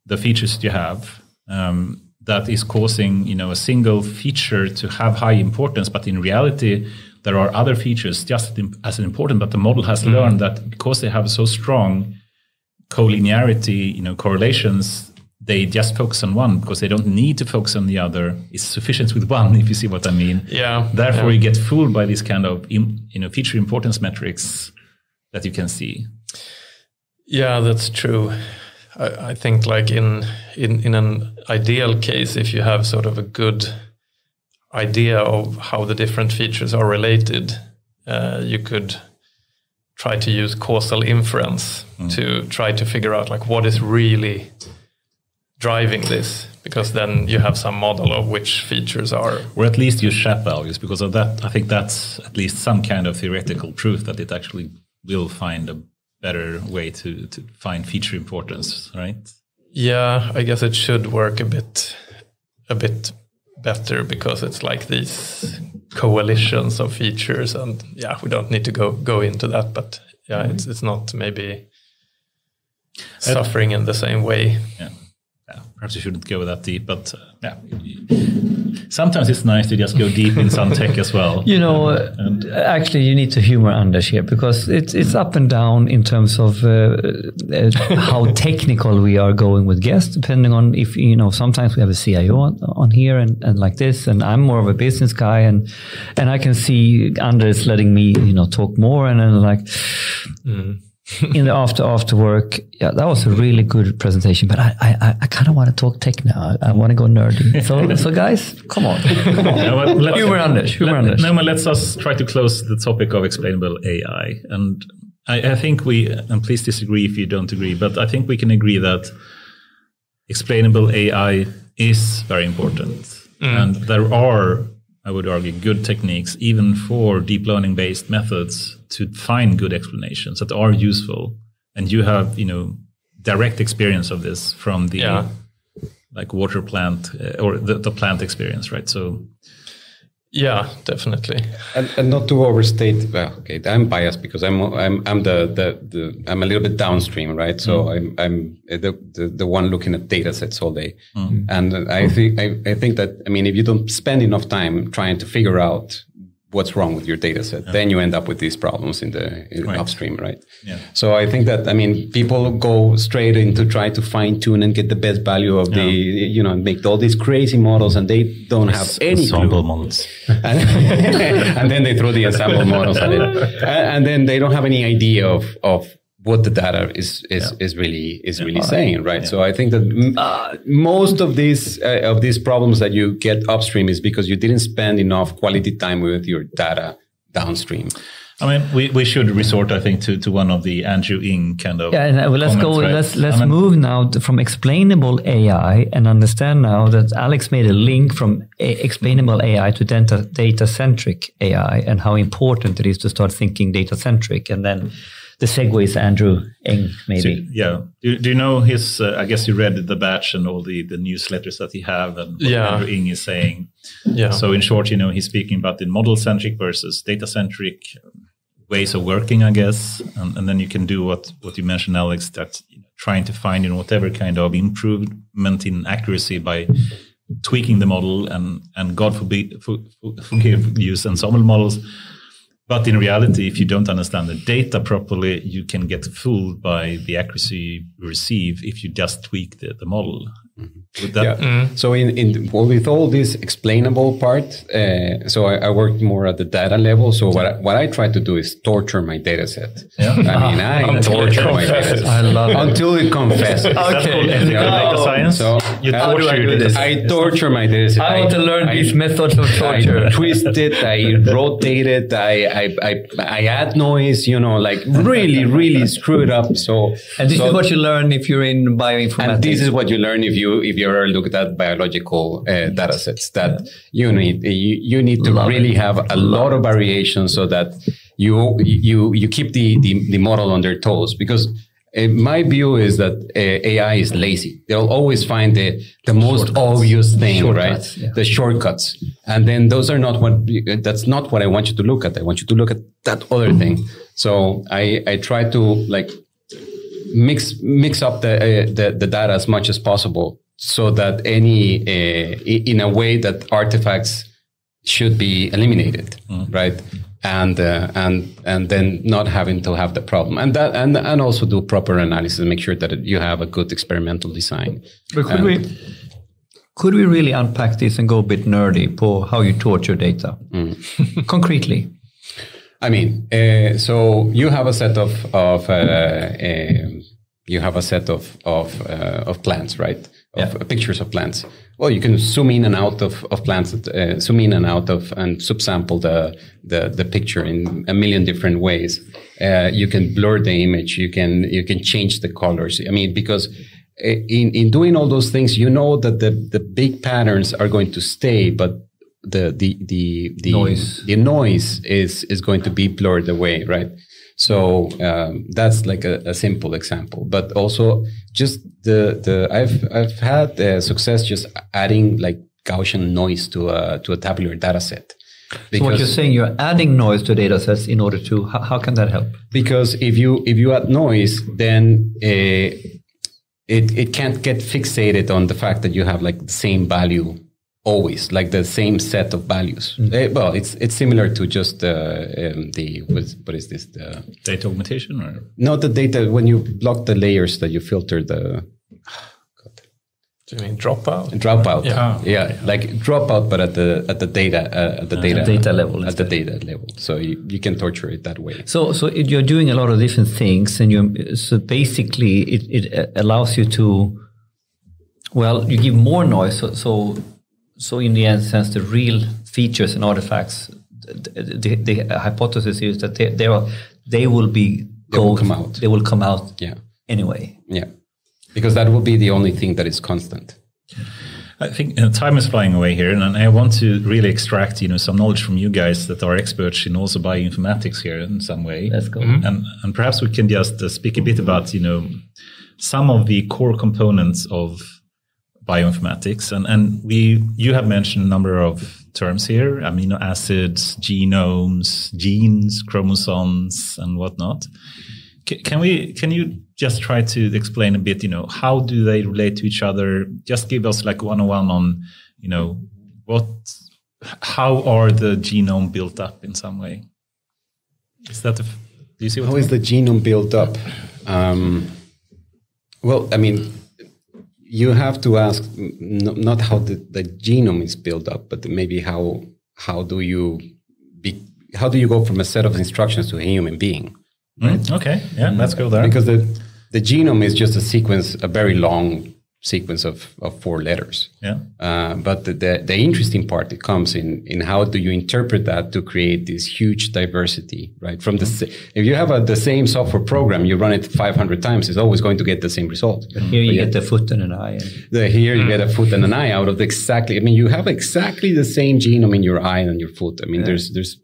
the features you have um, that is causing you know a single feature to have high importance, but in reality there are other features just as important. But the model has mm-hmm. learned that because they have so strong collinearity, you know correlations, they just focus on one because they don't need to focus on the other. It's sufficient with one, if you see what I mean. Yeah. Therefore, yeah. you get fooled by this kind of you know feature importance metrics that you can see. Yeah, that's true. I, I, think like in in in an ideal case, if you have sort of a good idea of how the different features are related, uh, you could try to use causal inference mm. to try to figure out like what is really driving this because then you have some model of which features are or at least use SHAP values because of that i think that's at least some kind of theoretical proof that it actually will find a better way to, to find feature importance, right? Yeah, I guess it should work a bit a bit better because it's like these coalitions of features and yeah, we don't need to go go into that, but yeah, mm-hmm. it's it's not maybe suffering in the same way. Yeah perhaps you shouldn't go that deep, but uh, yeah, sometimes it's nice to just go deep in some tech as well. You know, and, actually, you need to humor Anders here because it's it's up and down in terms of uh, uh, how technical we are going with guests, depending on if you know. Sometimes we have a CIO on, on here and, and like this, and I'm more of a business guy, and and I can see Anders letting me you know talk more, and then like. Mm in the after after work. Yeah, that was a really good presentation. But I I, I kind of want to talk tech now. I, I want to go nerdy. So so guys, come on, come on. Yeah, well, humor Anders, humor let, Anders. No, but let's us try to close the topic of explainable AI. And I, I think we and please disagree if you don't agree, but I think we can agree that explainable AI is very important, mm. and there are I would argue, good techniques, even for deep learning based methods, to find good explanations that are useful. And you have, you know, direct experience of this from the yeah. like water plant uh, or the, the plant experience, right? So yeah, definitely. And, and, not to overstate. Well, okay, I'm biased because I'm I'm I'm the the, the I'm a little bit downstream, right? So mm. I'm I'm the, the, the one looking at data sets all day, mm. and I think I, I think that I mean if you don't spend enough time trying to figure out what's wrong with your data set. Yeah. Then you end up with these problems in the in right. upstream, right? Yeah. So I think that I mean people go straight into try to fine tune and get the best value of yeah. the you know make all these crazy models and they don't have any ensemble models, and, and, then they throw the ensemble models at it, and, and then they don't have any idea of of what the data is is, yeah. is really is yeah. really saying, right? Yeah. So I think that m- uh, most of these uh, of these problems that you get upstream is because you didn't spend enough quality time with your data downstream. I mean, we, we should resort, I think, to, to one of the Andrew Ng kind of. Yeah, well, let's go. Right? Let's let's I mean, move now from explainable AI and understand now that Alex made a link from a- explainable AI to data data centric AI and how important it is to start thinking data centric and then the segue is Andrew Ng, maybe. So, yeah. Do, do, you know his? Uh, I guess you read the batch and all the, the newsletters that he have, and what yeah. Andrew Ng is saying. Yeah. So in short, you know, he's speaking about the model centric versus data centric ways of working, I guess, and, and, then you can do what what you mentioned, Alex, that you know, trying to find you know whatever kind of improvement in accuracy by tweaking the model and and God forbid for, forgive use ensemble models but in reality, if you don't understand the data properly, you can get fooled by the accuracy you receive if you just tweak the, the model. Mm-hmm. Yeah. Mm. So in, in well, with all this explainable part, uh, so I, I worked more at the data level. So what I, what I try to do is torture my data set. Yeah. I mean, I torture my data set I love it. until it confesses. okay. Data science. So you torture I, this? I torture my data set. I want to learn I, these methods of torture. I twist it. I rotate it. I, I I I add noise. You know, like really really screw it up. So and this so, is what you learn if you're in bioinformatics. And this is what you learn if you you if you ever looked at biological uh, data sets that you need you, you need to Love really it. have a lot of variation so that you you you keep the the, the model on their toes because uh, my view is that uh, AI is lazy. They'll always find the, the most shortcuts. obvious thing, shortcuts, right? Yeah. The shortcuts. And then those are not what, that's not what I want you to look at. I want you to look at that other thing. So I, I try to like mix mix up the, uh, the, the data as much as possible so that any uh, in a way that artifacts should be eliminated, mm. right? And uh, and and then not having to have the problem, and that and and also do proper analysis, and make sure that you have a good experimental design. But could and, we could we really unpack this and go a bit nerdy for how you torture data mm. concretely? I mean, uh, so you have a set of of uh, um, you have a set of of uh, of plants, right? Of yeah. pictures of plants. Well, you can zoom in and out of of plants, uh, zoom in and out of and subsample the the the picture in a million different ways. Uh, you can blur the image. You can you can change the colors. I mean, because in in doing all those things, you know that the the big patterns are going to stay, but the the the the noise the noise is is going to be blurred away, right? So um, that's like a, a, simple example, but also just the the I've I've had uh, success just adding like Gaussian noise to a to a tabular data set. so what you're saying, you're adding noise to data sets in order to how, how can that help? Because if you if you add noise, then uh, it it can't get fixated on the fact that you have like the same value always like the same set of values. Mm. Uh, well, it's it's similar to just uh, um, the what is, what is this the data augmentation or not the data when you block the layers that you filter the. Do you mean dropout? Dropout. Yeah. yeah, yeah, like dropout, but at the at the data uh, at the data data level at the data level. So you, you can torture it that way. So so you're doing a lot of different things, and you so basically it, it allows you to well you give more noise. So, so so in the end sense, the real features and artifacts, the, the, the hypothesis is that they, they are they will be they will come out. They will come out. Yeah. Anyway. Yeah, because that will be the only thing that is constant. I think uh, time is flying away here, and I want to really extract, you know, some knowledge from you guys that are experts in also bioinformatics here in some way. Let's go. Mm-hmm. And and perhaps we can just uh, speak a bit about, you know, some of the core components of bioinformatics. And, and we, you have mentioned a number of terms here, amino acids, genomes, genes, chromosomes, and whatnot. C- can we, can you just try to explain a bit, you know, how do they relate to each other? Just give us like one-on-one on, you know, what, how are the genome built up in some way? Is that, a, do you see what How is mean? the genome built up? Um, well, I mean, you have to ask n- not how the, the genome is built up, but maybe how how do you be, how do you go from a set of instructions to a human being? Mm, okay, yeah, let's go there. Because the the genome is just a sequence, a very long sequence of, of four letters. yeah. Uh, but the, the, the interesting part it comes in in how do you interpret that to create this huge diversity, right? From the if you have a, the same software program, you run it 500 times, it's always going to get the same result. But Here you get the foot and an eye. And The, here you get a foot and an eye out of the exactly. I mean, you have exactly the same genome in your eye and your foot. I mean, there's there's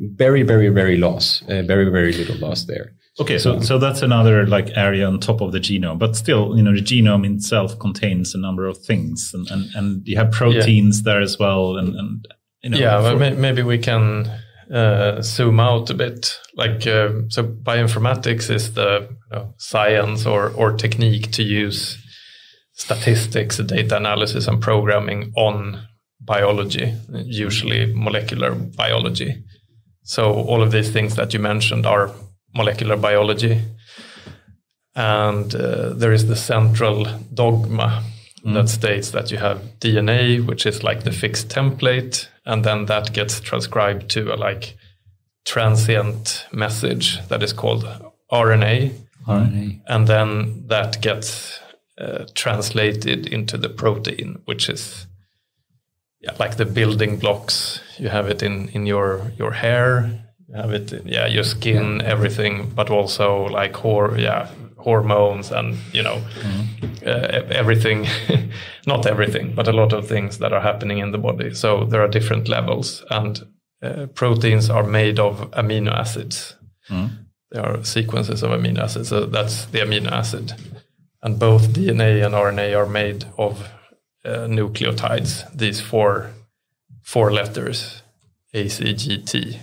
very very very loss, uh, very very little loss there. Okay, so so that's another like area on top of the genome, but still, you know, the genome itself contains a number of things, and and, and you have proteins there as well, and and you know, yeah, for- maybe we can uh, zoom out a bit. Like, uh, so bioinformatics is the you know, science or, or technique to use statistics, data analysis, and programming on biology, usually molecular biology. So, all of these things that you mentioned are molecular biology. And uh, there is the central dogma that states that you have DNA, which is like the fixed template, and then that gets transcribed to a like transient message that is called RNA, RNA. and then that gets uh, translated into the protein, which is yeah, like the building blocks. You have it in in your your hair, it, in, yeah, your skin, everything, but also like hor yeah hormones and you know uh, everything, not everything, but a lot of things that are happening in the body. So there are different levels, and uh, proteins are made of amino acids. There are sequences of amino acids. So that's the amino acid, and both DNA and RNA are made of uh, nucleotides. These four four letters, ACGT.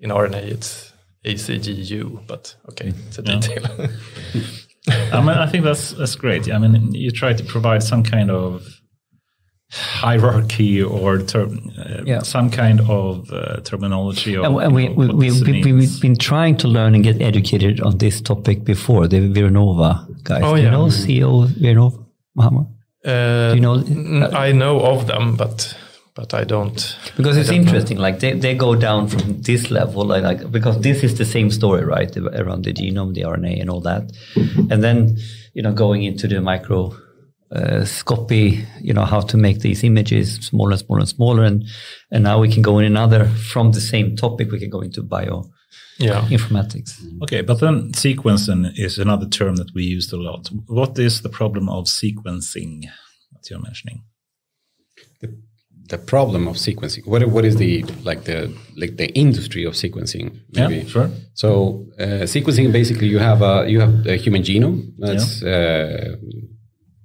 In RNA, it's ACGU, but okay, it's a detail. I mean, I think that's that's great. I mean, you try to provide some kind of hierarchy or term, uh, Yeah. some kind of uh, terminology. Of, And, and we, know, we, we, we, we, we've been trying to learn and get educated on this topic before, the Vironova guys. Oh, Do you know CEO Vironova, Muhammad? Uh, Do you know- I know of them, but but I don't. Because it's don't know. interesting, like they, they go down from this level, like, like because this is the same story, right? Around the genome, the RNA, and all that, and then you know going into the micro uh, scopy, you know how to make these images smaller and smaller and smaller, and and now we can go in another from the same topic. We can go into bio, Yeah. bioinformatics. Okay, but then sequencing is another term that we used a lot. What is the problem of sequencing that you're mentioning? The problem of sequencing. What what is the like the like the industry of sequencing? Yeah, sure. So uh, sequencing basically you have a you have a human genome. That's uh,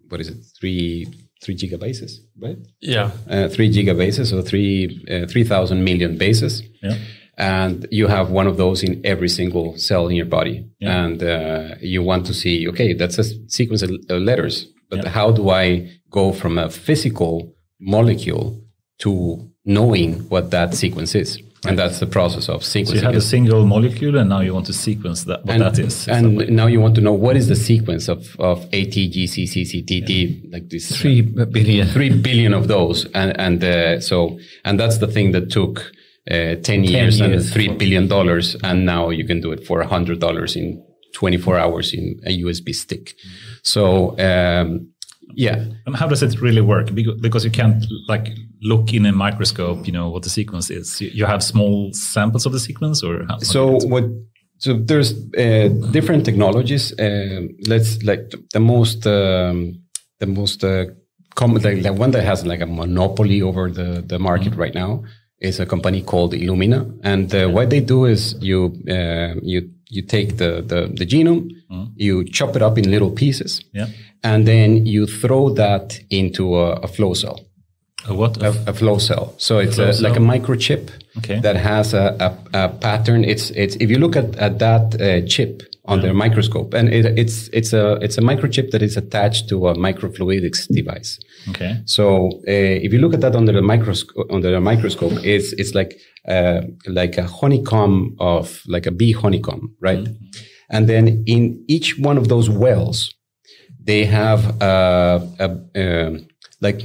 what is it? Three three gigabases, right? Yeah. uh, three gigabases, so three uh, three thousand million bases, Yeah. and you have one of those in every single cell in your body, Yeah. and uh, you want to see, okay, that's a sequence of letters, but Yeah. how do I go from a physical molecule to knowing what that sequence is? And that's the process of So you sequencing. had a single molecule, and now you want to sequence that. What and, that is. That and now you want to know what is the sequence of, of ATGCCCTT, like this Three billion. three billion of those, and and uh, so and that's the thing that took uh, ten years and three billion dollars, and now you can do it for a hundred dollars in twenty four hours in a USB stick. So um, yeah, And how does it really work? Because you can't like look in a microscope, you know, what the sequence is. You- have small samples of the sequence, or how? so what so there's uh, different technologies um, let's like the most um, the most uh, common like the one that has like a monopoly over the the market right now is a company called illumina and uh, what they do is you uh, you you take the the, the genome you chop it up in little pieces Yeah. And then you throw that into a, a flow cell A what? a, a flow cell. So it's a, like a microchip Okay. that has a, a, pattern. It's it's if you look at, at that uh, chip under a microscope, and it, it's it's a it's a microchip that is attached to a microfluidics device. Okay. So uh, if you look at that under the microscope, under the microscope, it's it's like uh, like a honeycomb of like a bee honeycomb, right? And then in each one of those wells, they have uh, a, um like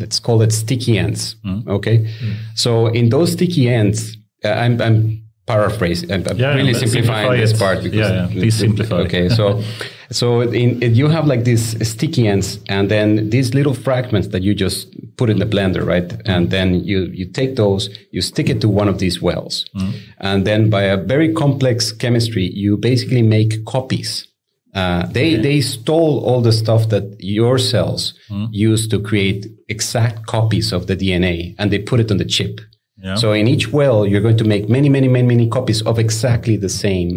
let's call it sticky ends. Okay, so in those sticky ends, uh, I'm I'm paraphrasing. I'm, Yeah, really but simplifying simplify this it. part because Yeah, yeah, please simplify. Okay, so so in, in- you have like these sticky ends, and then these little fragments that you just put in the blender, right? And then you you take those, you stick it to one of these wells, and then by a very complex chemistry, you basically make copies. Uh, they they stole all the stuff that your cells use to create exact copies of the DNA, and they put it on the chip. Yeah. So in each well, you're going to make many, many, many, many copies of exactly the same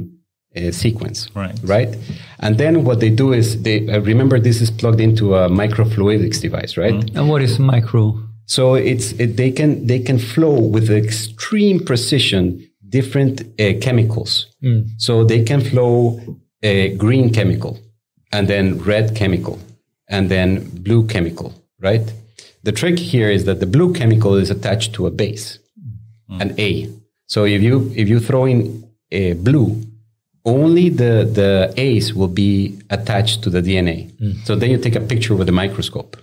uh, sequence. Right. Right. And then what they do is they uh, remember this is plugged into a microfluidics device, right? And what is micro? So it's it, they can they can flow with extreme precision different uh, chemicals. So they can flow a green chemical, and then red chemical, and then blue chemical. Right. The trick here is that the blue chemical is attached to a base, an A. So if you if you throw in a blue, only the the A's will be attached to the DNA. Mm. So then you take a picture with a microscope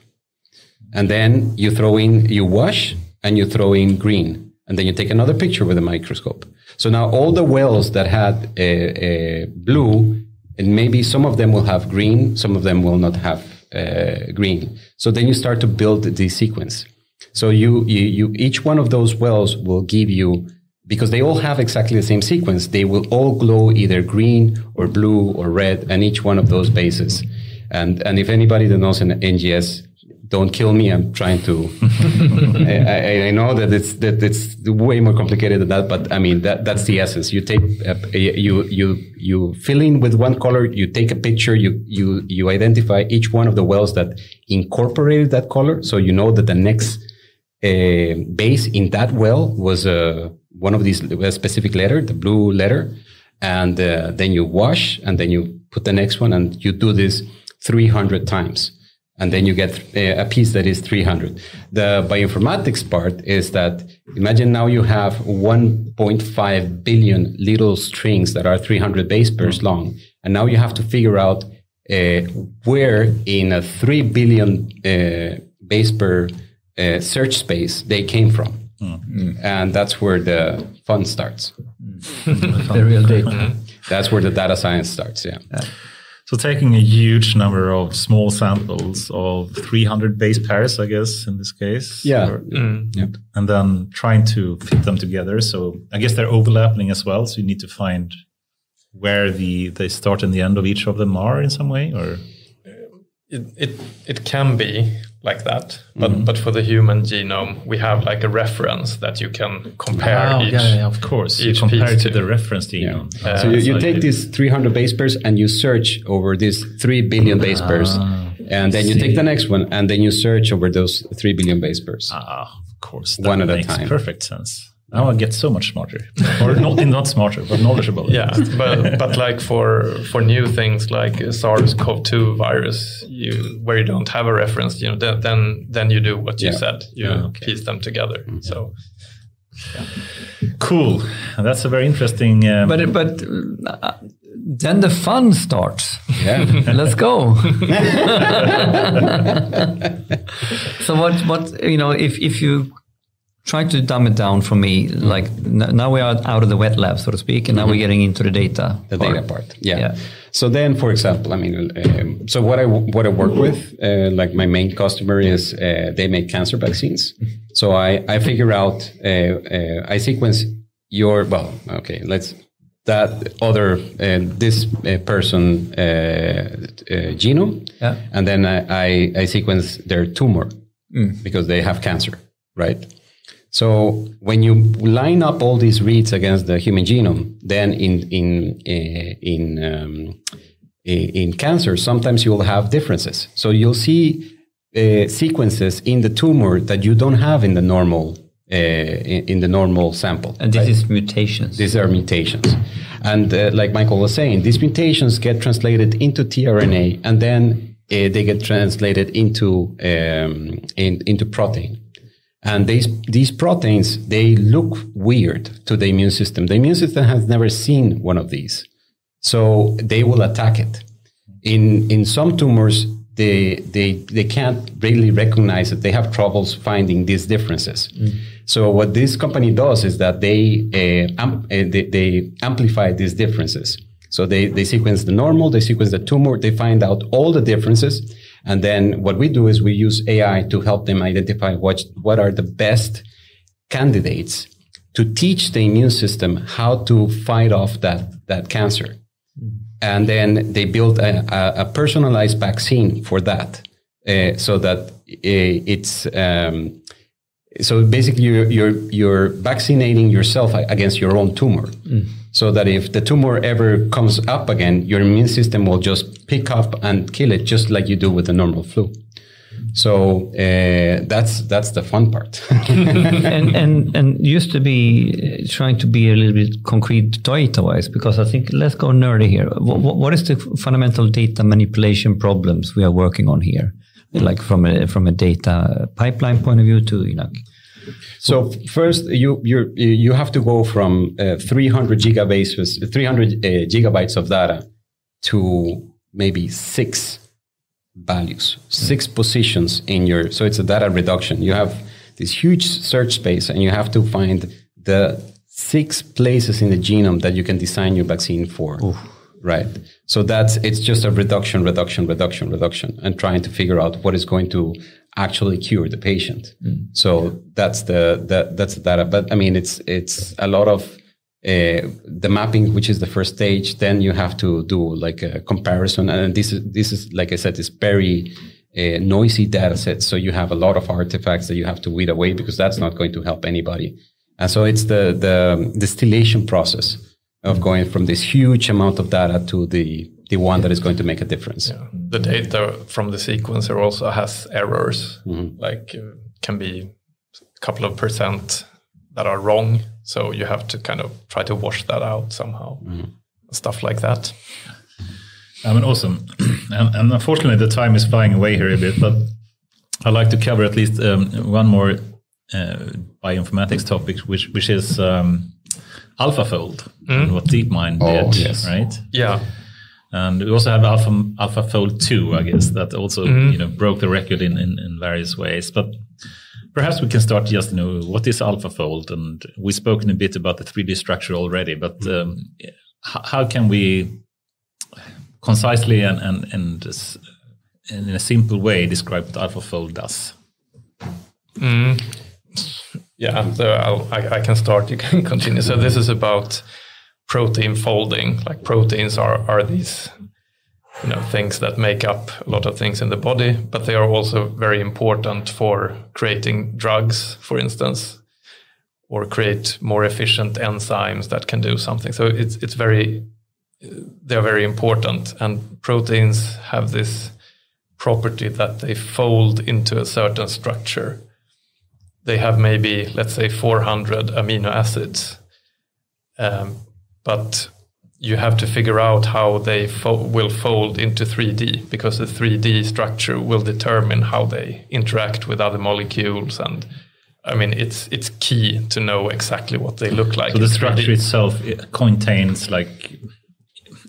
and then you throw in you wash and you throw in green and then you take another picture with a microscope so now all the wells that had a, a blue and maybe some of them will have green some of them will not have uh, green. So then you start to build the sequence. So you, you you each one of those wells will give you because they all have exactly the same sequence they will all glow either green or blue or red and each one of those bases. And and if anybody that knows an ngs don't kill me. I'm trying to. I, I, know that it's that it's way more complicated than that, but I mean that that's the essence. You take uh, you you you fill in with one color. You take a picture. You you you identify each one of the wells that incorporated that color, so you know that the next uh, base in that well was uh, one of these a specific letter, the blue letter, and uh, then you wash, and then you put the next one, and you do this 300 times and then you get a piece that is 300. The bioinformatics part is that imagine now you have 1.5 billion little strings that are 300 base pairs long, and now you have to figure out uh, where in a 3 billion uh, base pair uh, search space they came from. And that's where the fun starts. The real data. That's where the data science starts. Yeah. So taking a huge number of small samples of 300 base pairs, I guess, in this case. Yeah. or- mm. Yeah. and then trying to fit them together. So I guess they're overlapping as well. So you need to find where the the start and the end of each of them are in some way, or it, it it can be like that but Mm-hmm. but for the human genome we have like a reference that you can compare Oh, each yeah, yeah, of course. You compare it to to. the reference Yeah. genome. so you, you so take you- these 300 base pairs and you search over these 3 billion base pairs. And then you take the next one and then you search over those 3 billion base pairs. Ah, of course. One at a time. Perfect sense. Now I get so much smarter, or not not smarter, but knowledgeable. yeah but but like for for new things like uh, SARS-CoV-2 virus you where you don't have a reference you know then then, then you do what you Yeah. said you Yeah, okay. piece them together so cool. That's a very interesting. Um, But but uh, then the fun starts. Yeah. Let's go. so what what you know if if you try to dumb it down for me like n- now we are out of the wet lab so to speak and now we're getting into the data the data part. Yeah. Yeah. So then, for example, I mean, um, so what I what I work with, uh, like my main customer is uh, they make cancer vaccines. So I I figure out uh, uh, I sequence your well, okay, let's that other uh, this uh, person uh, uh, genome, Yeah. and then I, I I sequence their tumor because they have cancer, right? So when you line up all these reads against the human genome, then in in uh, in um, in cancer, sometimes you will have differences. So you'll see uh, sequences in the tumor that you don't have in the normal uh, in, in the normal sample. and this is mutations These are mutations. And uh, like Mikael was saying, these mutations get translated into tRNA and then uh, they get translated into um, in, into protein. And these these proteins they look weird to the immune system. The immune system has never seen one of these, so they will attack it. In in some tumors, they they they can't really recognize it. They have troubles finding these differences. Mm. So what this company does is that they, uh, amp- uh, they, they amplify these differences. So they, they sequence the normal, they sequence the tumor, they find out all the differences. And then what we do is we use AI to help them identify what, what are the best candidates to teach the immune system how to fight off that, that cancer. And then they build a, a, a personalized vaccine for that. Uh, so that uh, it's um, so basically you're, you're, you're vaccinating yourself against your own tumor mm. So that if the tumor ever comes up again your immune system will just pick up and kill it just like you do with the normal flu. So uh, that's that's the fun part. And, and and used to be uh, trying to be a little bit concrete data wise because i think let's go nerdy here. What, what is the fundamental data manipulation problems we are working on here? Like from a from a data pipeline point of view to you know so first, you you you have to go from uh, 300 gigabytes 300 uh, gigabytes of data to maybe six values, six mm. positions in your. So it's a data reduction. You have this huge search space, and you have to find the six places in the genome that you can design your vaccine for. Oof right? So that's it's just a reduction, reduction, reduction, reduction, and trying to figure out what is going to actually cure the patient. Mm. So that's the, the that's the data. But I mean, it's it's a lot of uh, the mapping, which is the first stage. Then you have to do like a comparison, and this is this is like I said, is very uh, noisy data set. So you have a lot of artifacts that you have to weed away because that's not going to help anybody. And so it's the the distillation process of going from this huge amount of data to the the one that is going to make a difference. Yeah. The data from the sequencer also has errors, mm-hmm. like uh, can be a couple of percent that are wrong. So you have to kind of try to wash that out somehow, mm-hmm. stuff like that. I mean, awesome. and, and, unfortunately, the time is flying away here a bit, but I'd like to cover at least um, one more uh, bioinformatics topic, which which is um, AlphaFold mm. and what DeepMind oh, did, yes. right? Yeah. And we also have Alpha AlphaFold 2, I guess, that also mm. you know broke the record in, in, in various ways. But perhaps we can start just you know what is AlphaFold, and we've spoken a bit about the 3D structure already. But um, how can we concisely and and, and in a simple way describe what AlphaFold does? Mm. Yeah, so I, I can start. You can continue. So this is about protein folding. Like proteins are are these you know things that make up a lot of things in the body, but they are also very important for creating drugs, for instance, or create more efficient enzymes that can do something. So it's it's very they're very important, and proteins have this property that they fold into a certain structure they have maybe let's say 400 amino acids um, but you have to figure out how they fo- will fold into 3d because the 3d structure will determine how they interact with other molecules and I mean, it's it's key to know exactly what they look like. So the structure 3D. itself it contains like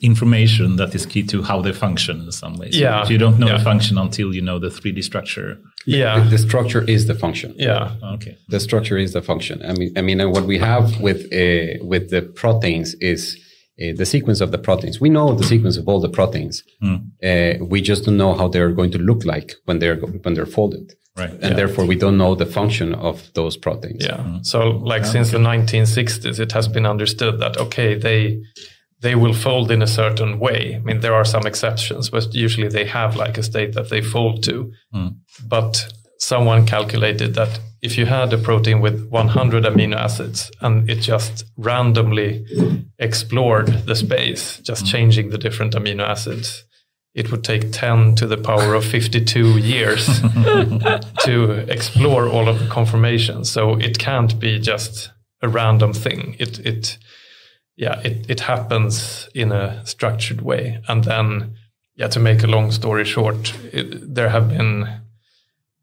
information that is key to how they function in some ways. Yeah. So you don't know yeah. the function until you know the 3D structure. Yeah. The, the, structure is the function. Yeah. Okay. The structure is the function. I mean, I mean, what we have with uh, with the proteins is uh, the sequence of the proteins. We know the sequence of all the proteins. Mm. Uh, we just don't know how they're going to look like when they're when they're folded. Right. And yeah. therefore, we don't know the function of those proteins. Yeah. Mm. So, like yeah. since the 1960s, it has been understood that okay, they they will fold in a certain way. I mean, there are some exceptions, but usually they have like a state that they fold to. Mm. But someone calculated that if you had a protein with 100 amino acids and it just randomly explored the space, just mm. changing the different amino acids, it would take 10 to the power of 52 years to explore all of the conformations. So it can't be just a random thing. It, it, yeah, it, it happens in a structured way. And then, yeah, to make a long story short, it, there have been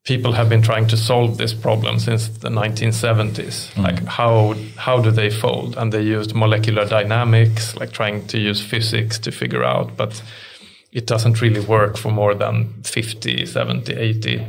people have been trying to solve this problem since the 1970s. Mm. Like how how do they fold? And they used molecular dynamics, like trying to use physics to figure out, but it doesn't really work for more than 50, 70, 80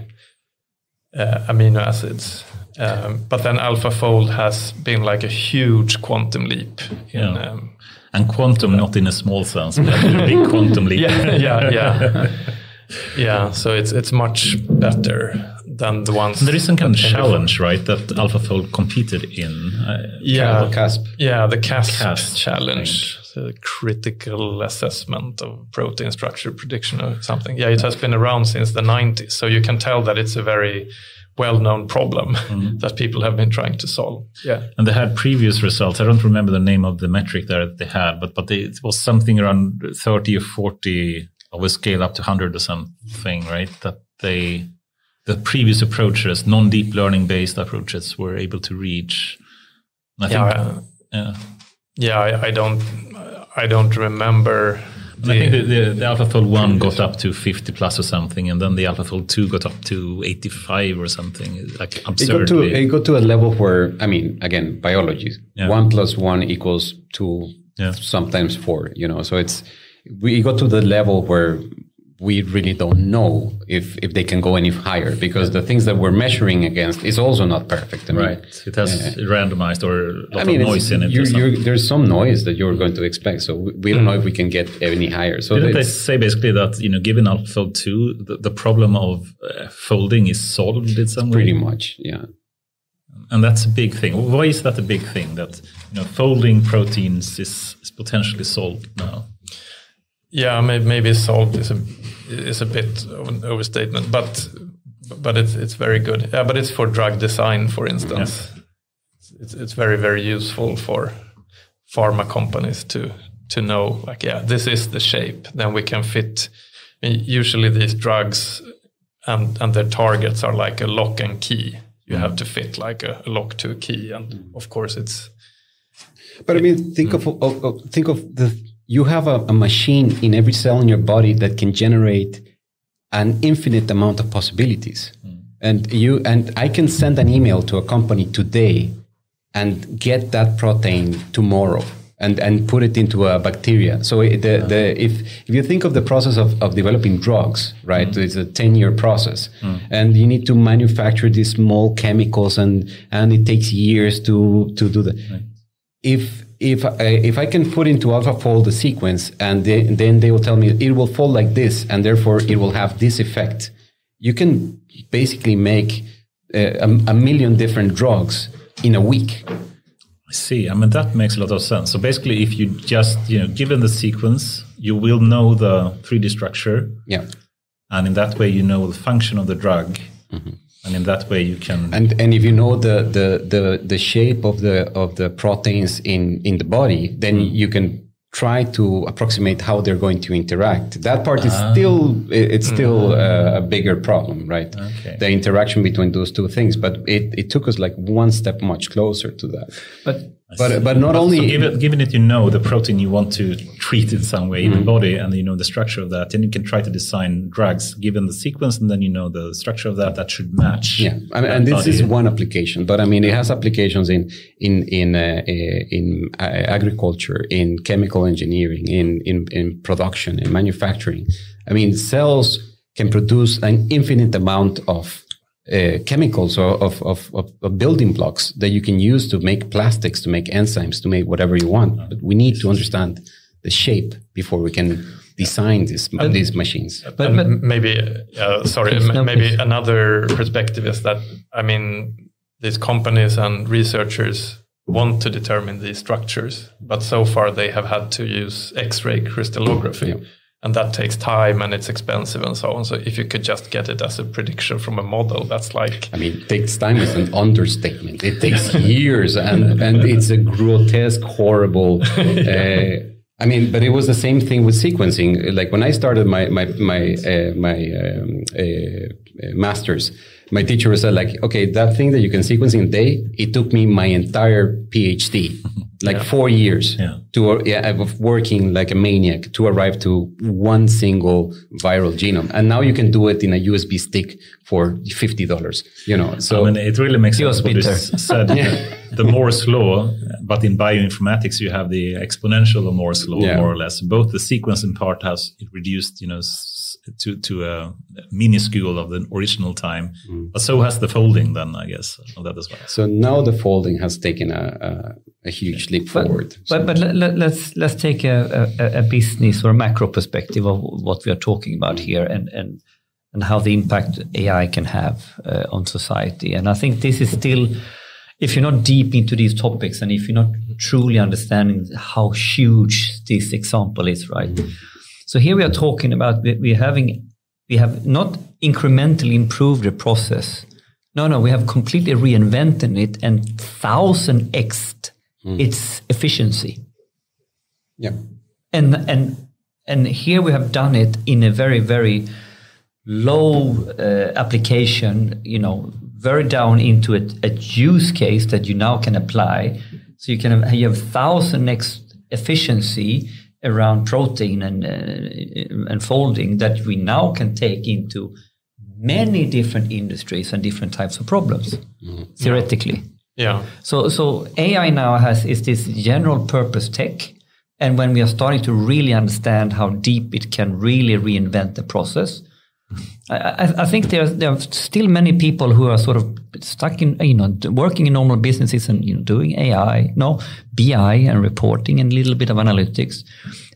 uh, amino acids. Um, but then AlphaFold has been like a huge quantum leap. In, yeah. um, and quantum, not in a small sense, but a big quantum leap. Yeah, yeah, yeah. yeah, so it's it's much better than the ones. There is some kind of challenge, before. right? That AlphaFold competed in. Uh, yeah, CASP. Yeah, the CASP, CASP challenge, critical assessment of protein structure prediction or something. Yeah, it has been around since the 90s, so you can tell that it's a very well-known problem mm-hmm. that people have been trying to solve. Yeah, and they had previous results. I don't remember the name of the metric there that they had, but but they, it was something around thirty or forty of a scale up to hundred or something, right? That they the previous approaches, non-deep learning based approaches, were able to reach. I yeah, think, yeah, yeah. I, I don't, I don't remember the, I think the, the, the AlphaFold 1 got up to 50 plus or something, and then the AlphaFold 2 got up to 85 or something. Like absurdly. It got to, it got to a level where, I mean, again, biology, yeah. 1 plus 1 equals 2, yeah. sometimes 4, you know. So it's, we got to the level where we really don't know if, if they can go any higher because the things that we're measuring against is also not perfect. I mean, right. It has uh, randomized or a lot I mean, of noise in it. You're, you're, there's some noise that you're going to expect. So we don't know if we can get any higher. So Didn't they say basically that, you know, given AlphaFold 2, the, the problem of uh, folding is solved in some way? Pretty much, yeah. And that's a big thing. Why is that a big thing that, you know, folding proteins is, is potentially solved now? Yeah, maybe, maybe solved is a is a bit of an overstatement, but but it's it's very good. Yeah, but it's for drug design, for instance. Yeah. It's it's very very useful for pharma companies to to know like yeah this is the shape. Then we can fit. I mean, usually these drugs and and their targets are like a lock and key. You mm. have to fit like a, a lock to a key, and of course it's. But I mean, think of, of, of think of the you have a, a machine in every cell in your body that can generate an infinite amount of possibilities. Mm. And you and I can send an email to a company today and get that protein tomorrow and, and put it into a bacteria. So the, the if if you think of the process of, of developing drugs, right? Mm. It's a 10 year process. Mm. And you need to manufacture these small chemicals and and it takes years to to do that. Right. If if I, if I can put into AlphaFold the sequence and they, then they will tell me it will fold like this and therefore it will have this effect, you can basically make a, a million different drugs in a week. I see. I mean, that makes a lot of sense. So basically, if you just, you know, given the sequence, you will know the 3D structure. Yeah. And in that way, you know the function of the drug. Mm-hmm and in that way you can and and if you know the the the, the shape of the of the proteins in in the body then mm. you can try to approximate how they're going to interact that part is ah. still it's still mm. uh, a bigger problem right okay. the interaction between those two things but it, it took us like one step much closer to that but but but not only so given, given that you know the protein you want to treat in some way mm-hmm. in the body and you know the structure of that then you can try to design drugs given the sequence and then you know the structure of that that should match yeah I mean, and this body. is one application but i mean it has applications in in in uh, in uh, agriculture in chemical engineering in, in in production in manufacturing i mean cells can produce an infinite amount of uh, chemicals or of, of, of, of, building blocks that you can use to make plastics, to make enzymes, to make whatever you want. But we need to understand the shape before we can design these and, these machines. But, but maybe, uh, sorry, no, maybe please. another perspective is that I mean these companies and researchers want to determine these structures, but so far they have had to use X-ray crystallography. Yeah and that takes time and it's expensive and so on. So if you could just get it as a prediction from a model, that's like I mean, takes time is an understatement. It takes years and and it's a grotesque, horrible. Uh, I mean, but it was the same thing with sequencing. Like when I started my my my uh, my um, uh, masters, my teacher said like, okay, that thing that you can sequence in a day, it took me my entire PhD. Like four years Yeah. to yeah, of working like a maniac to arrive to one single viral genome, and now you can do it in a USB stick for fifty dollars. You know, so I mean, it really makes sense what Peter. is said. The Moore's law, but in bioinformatics, you have the exponential of Moore's law, Yeah. more or less. Both the sequencing part has it reduced, you know, s- to to a minuscule of the original time, Mm. but so has the folding. Then I guess of that as well. so now the folding has taken a a, a huge leap forward. But, but let, let, let's let's take a, a, a business or macro perspective of what we are talking about here, and and and how the impact AI can have uh, on society. And I think this is still, if you're not deep into these topics, and if you're not truly understanding how huge this example is, right? So here we are talking about we- we're having we have not incrementally improved the process. No, no, we have completely reinvented it and thousand x its efficiency. yeah, And and and here we have done it in a very very low uh, application. You know, very down into a, a use case that you now can apply. So you can have, you have thousand x efficiency around protein and uh, and folding that we now can take into many different industries and different types of problems theoretically. Yeah. So, so AI now has is this general purpose tech, and when we are starting to really understand how deep it can really reinvent the process, I, I, think there are, there are still many people who are sort of stuck in you know working in normal businesses and you know doing AI, no BI and reporting and a little bit of analytics,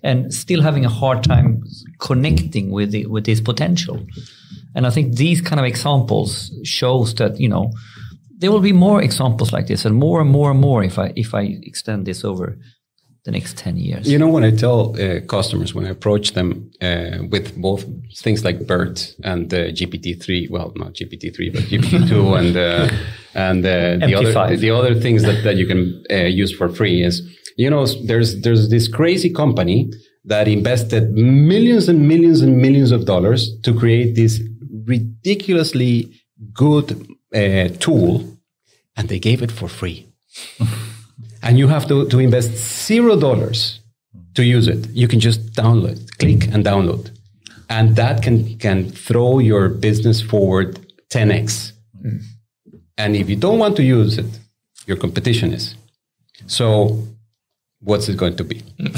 and still having a hard time connecting with the, with this potential. And I think these kind of examples shows that you know there will be more examples like this and more and more and more if I if I extend this over the next 10 years. You know, when I tell uh, customers, when I approach them uh, with both things like BERT and uh, GPT-3, well, not GPT-3, but GPT-2 and uh, and uh, the other the other things that, that you can uh, use for free is, you know, there's there's this crazy company that invested millions and millions and millions of dollars to create this ridiculously good uh, tool, and they gave it for free and you have to, to invest zero dollars to use it. You can just download, click and download. And that can, can throw your business forward 10x. Mm. And if you don't want to use it, your competition is. So what's it going to be?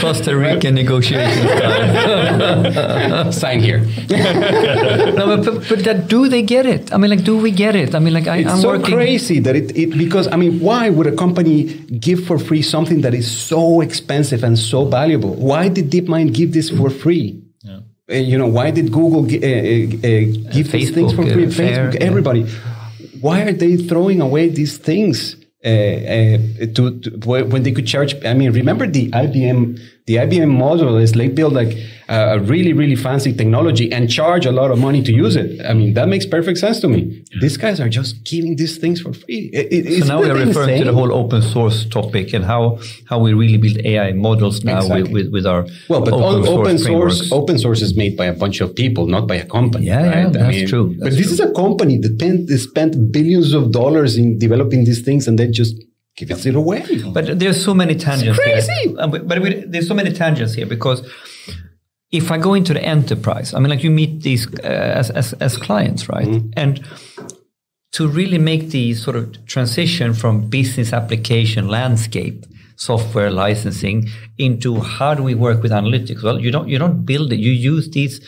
Costa Rican negotiation style. Sign here. no, but, but, but that, do they get it? I mean, like, do we get it? I mean, like, I, It's I'm so working. crazy that it, it because I mean, why would a company give for free something that is so expensive and so valuable? Why did DeepMind give this for free? Uh, you know, why did Google gi- uh, uh, uh, give these things for free? uh, Fair, Facebook, yeah. everybody. Why are they throwing away these things? Uh, to, to when they could charge, I mean, remember the IBM, the IBM model is like build like uh, a really, really fancy technology and charge a lot of money to use it. I mean, that makes perfect sense to me. These guys are just giving these things for free. It- it- So now we are referring to the whole open source topic and how, how we really build AI models now with, Exactly. with, with our Well, but open, open source, frameworks. open source is made by a bunch of people, not by a company. Yeah, yeah, right? that's true. but That's this is a company that spent, that spent billions of dollars in developing these things and then just give us it away. But there's so many tangents It's crazy. here. But, we, there's so many tangents here because if I go into the enterprise, I mean, like you meet these uh, as, as, as clients, right? And to really make the sort of transition from business application landscape, software licensing into how do we work with analytics? Well, you don't you don't build it. You use these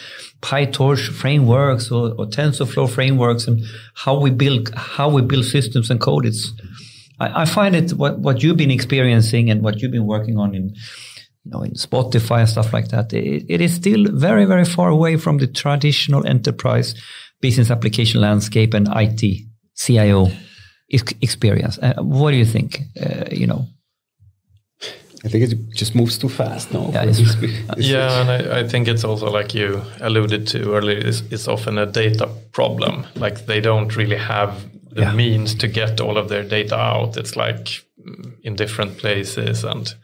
PyTorch frameworks or, or TensorFlow frameworks and how we build how we build systems and code. It's I, I find it what, what you've been experiencing and what you've been working on in you know in Spotify and stuff like that. It, it is still very very far away from the traditional enterprise business application landscape and IT CIO experience. Uh, what do you think? Uh, you know, I think it just moves too fast. No, Yeah, For it's- this- this- Yeah, and I, I think it's also like you alluded to earlier. It's, it's often a data problem. Like they don't really have the Yeah. means to get all of their data out. It's like mm, in different places, and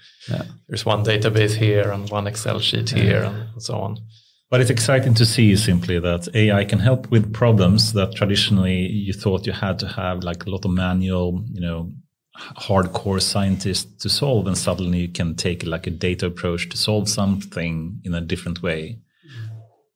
there's one database here and one Excel sheet here, and so on. But it's exciting to see simply that AI can help with problems that traditionally you thought you had to have like a lot of manual, you know, hardcore scientists to solve, and suddenly you can take like a data approach to solve something in a different way.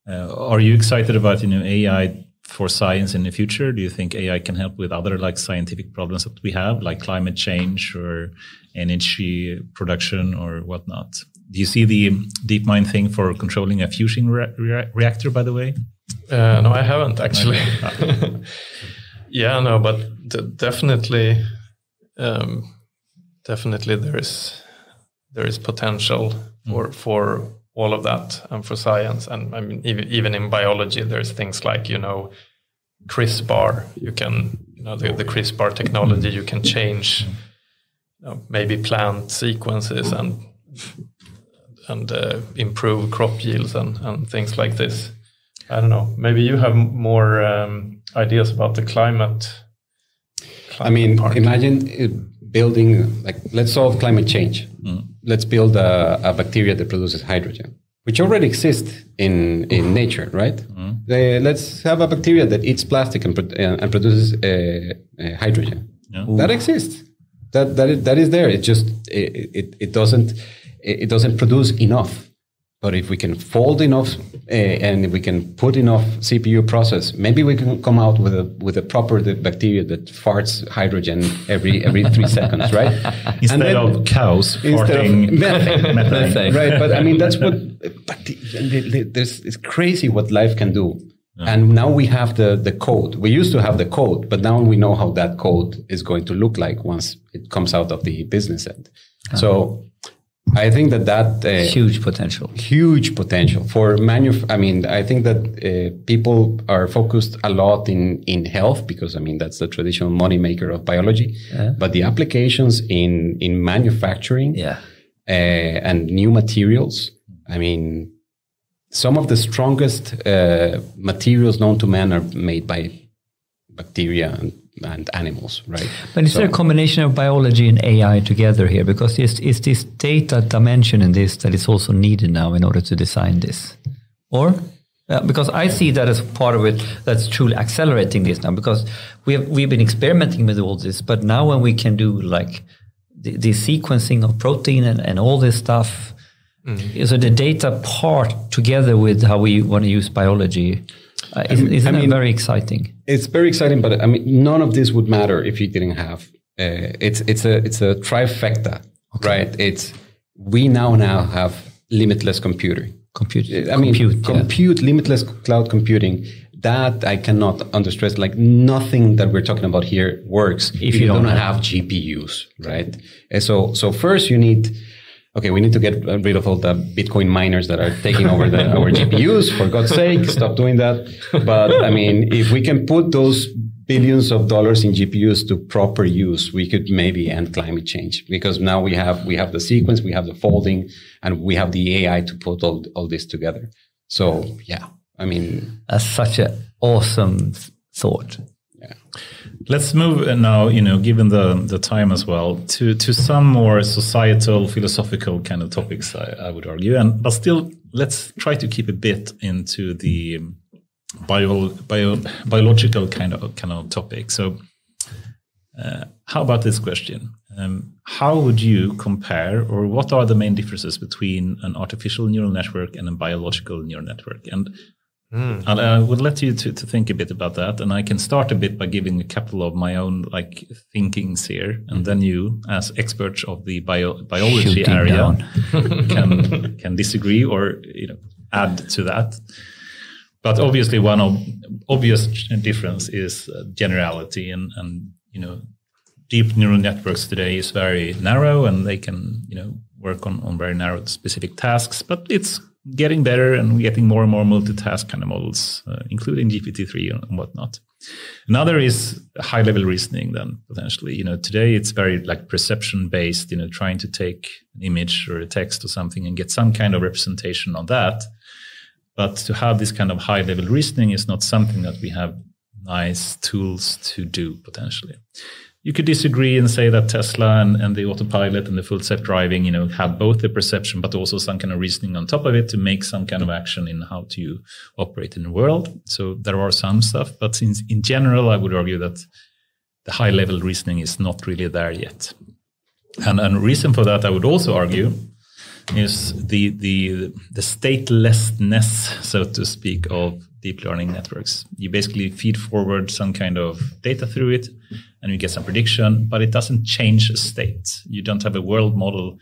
Uh, are you excited about you know AI for science in the future? Do you think AI can help with other like scientific problems that we have, like climate change or energy production or whatnot? Do you see the DeepMind thing for controlling a fusion re re reactor, by the way? Uh, no, I haven't actually. yeah, no, but definitely, um, definitely there is there is potential for mm. for all of that and for science and I mean even, even in biology there's things like you know CRISPR you can you know the, the CRISPR technology you can change you know, maybe plant sequences and and uh, improve crop yields and, and things like this. I don't know. Maybe you have more um, ideas about the climate. climate I mean, part. imagine building like let's solve climate change. Mm. Let's build a, a, bacteria that produces hydrogen, which already exists in in nature, right? Mm. let's have a bacteria that eats plastic and, and produces uh, uh, hydrogen. Yeah. That exists. That that is, that is there. It just it, it, it doesn't it doesn't produce enough. But if we can fold enough uh, and if we can put enough CPU process, maybe we can come out with a with a proper bacteria that farts hydrogen every every three seconds, right? Instead then, of cows farting methane, methane. right? But I mean, that's what. But there's it's crazy what life can do. Yeah. And now we have the, the code. We used to have the code, but now we know how that code is going to look like once it comes out of the business end. Uh-huh. So I think that that uh, huge potential, huge potential for manuf. I mean, I think that uh, people are focused a lot in in health because I mean that's the traditional money maker of biology. Yeah. But the applications in in manufacturing, yeah, uh, and new materials. I mean, some of the strongest uh, materials known to man are made by bacteria and and animals, right? But is so, there a combination of biology and AI together here? Because is, is this data dimension in this that is also needed now in order to design this? Or? Uh, because I see that as part of it that's truly accelerating this now because we have, we've been experimenting with all this, but now when we can do like the, the sequencing of protein and, and all this stuff, mm. so the data part together with how we want to use biology, uh, isn't, isn't I mean, very exciting? It's very exciting, but I mean, none of this would matter if you didn't have. Uh, it's it's a it's a trifecta, okay. right? It's we now now have limitless computing. Compute. I mean, compute, compute yeah. limitless cloud computing. That I cannot understress. Like nothing that we're talking about here works if, if you, don't, don't have, have GPUs, right? And so so first you need okay, we need to get rid of all the Bitcoin miners that are taking over the, our GPUs. For God's sake, stop doing that. But I mean, if we can put those billions of dollars in GPUs to proper use, we could maybe end climate change because now we have we have the sequence, we have the folding, and we have the AI to put all all this together. So yeah, I mean, that's such an awesome thought. Let's move now, you know, given the, the time as well, to, to some more societal, philosophical kind of topics, I, I would argue. And but still, let's try to keep a bit into the bio, bio, biological kind of kind of topic. So, uh, how about this question? Um, how would you compare, or what are the main differences between an artificial neural network and a biological neural network? And Mm. I would let you to, to think a bit about that, and I can start a bit by giving a couple of my own like thinkings here, and then you, as experts of the bio, biology Shooting area, can can disagree or you know add to that. But obviously, one of obvious difference is uh, generality, and and you know, deep neural networks today is very narrow, and they can you know work on on very narrow specific tasks, but it's getting better and getting more and more multitask kind of models, uh, including GPT-3 and whatnot. Another is high level reasoning then potentially. You know, today it's very like perception based, you know, trying to take an image or a text or something and get some kind of representation on that. But to have this kind of high level reasoning is not something that we have nice tools to do potentially. You could disagree and say that Tesla and, and the autopilot and the full self driving, you know, have both the perception, but also some kind of reasoning on top of it to make some kind of action in how to operate in the world. So there are some stuff, but in, in general, I would argue that the high level reasoning is not really there yet. And a reason for that, I would also argue, is the the the statelessness, so to speak, of deep learning networks. You basically feed forward some kind of data through it, and you get some prediction, but it doesn't change a state. You don't have a world model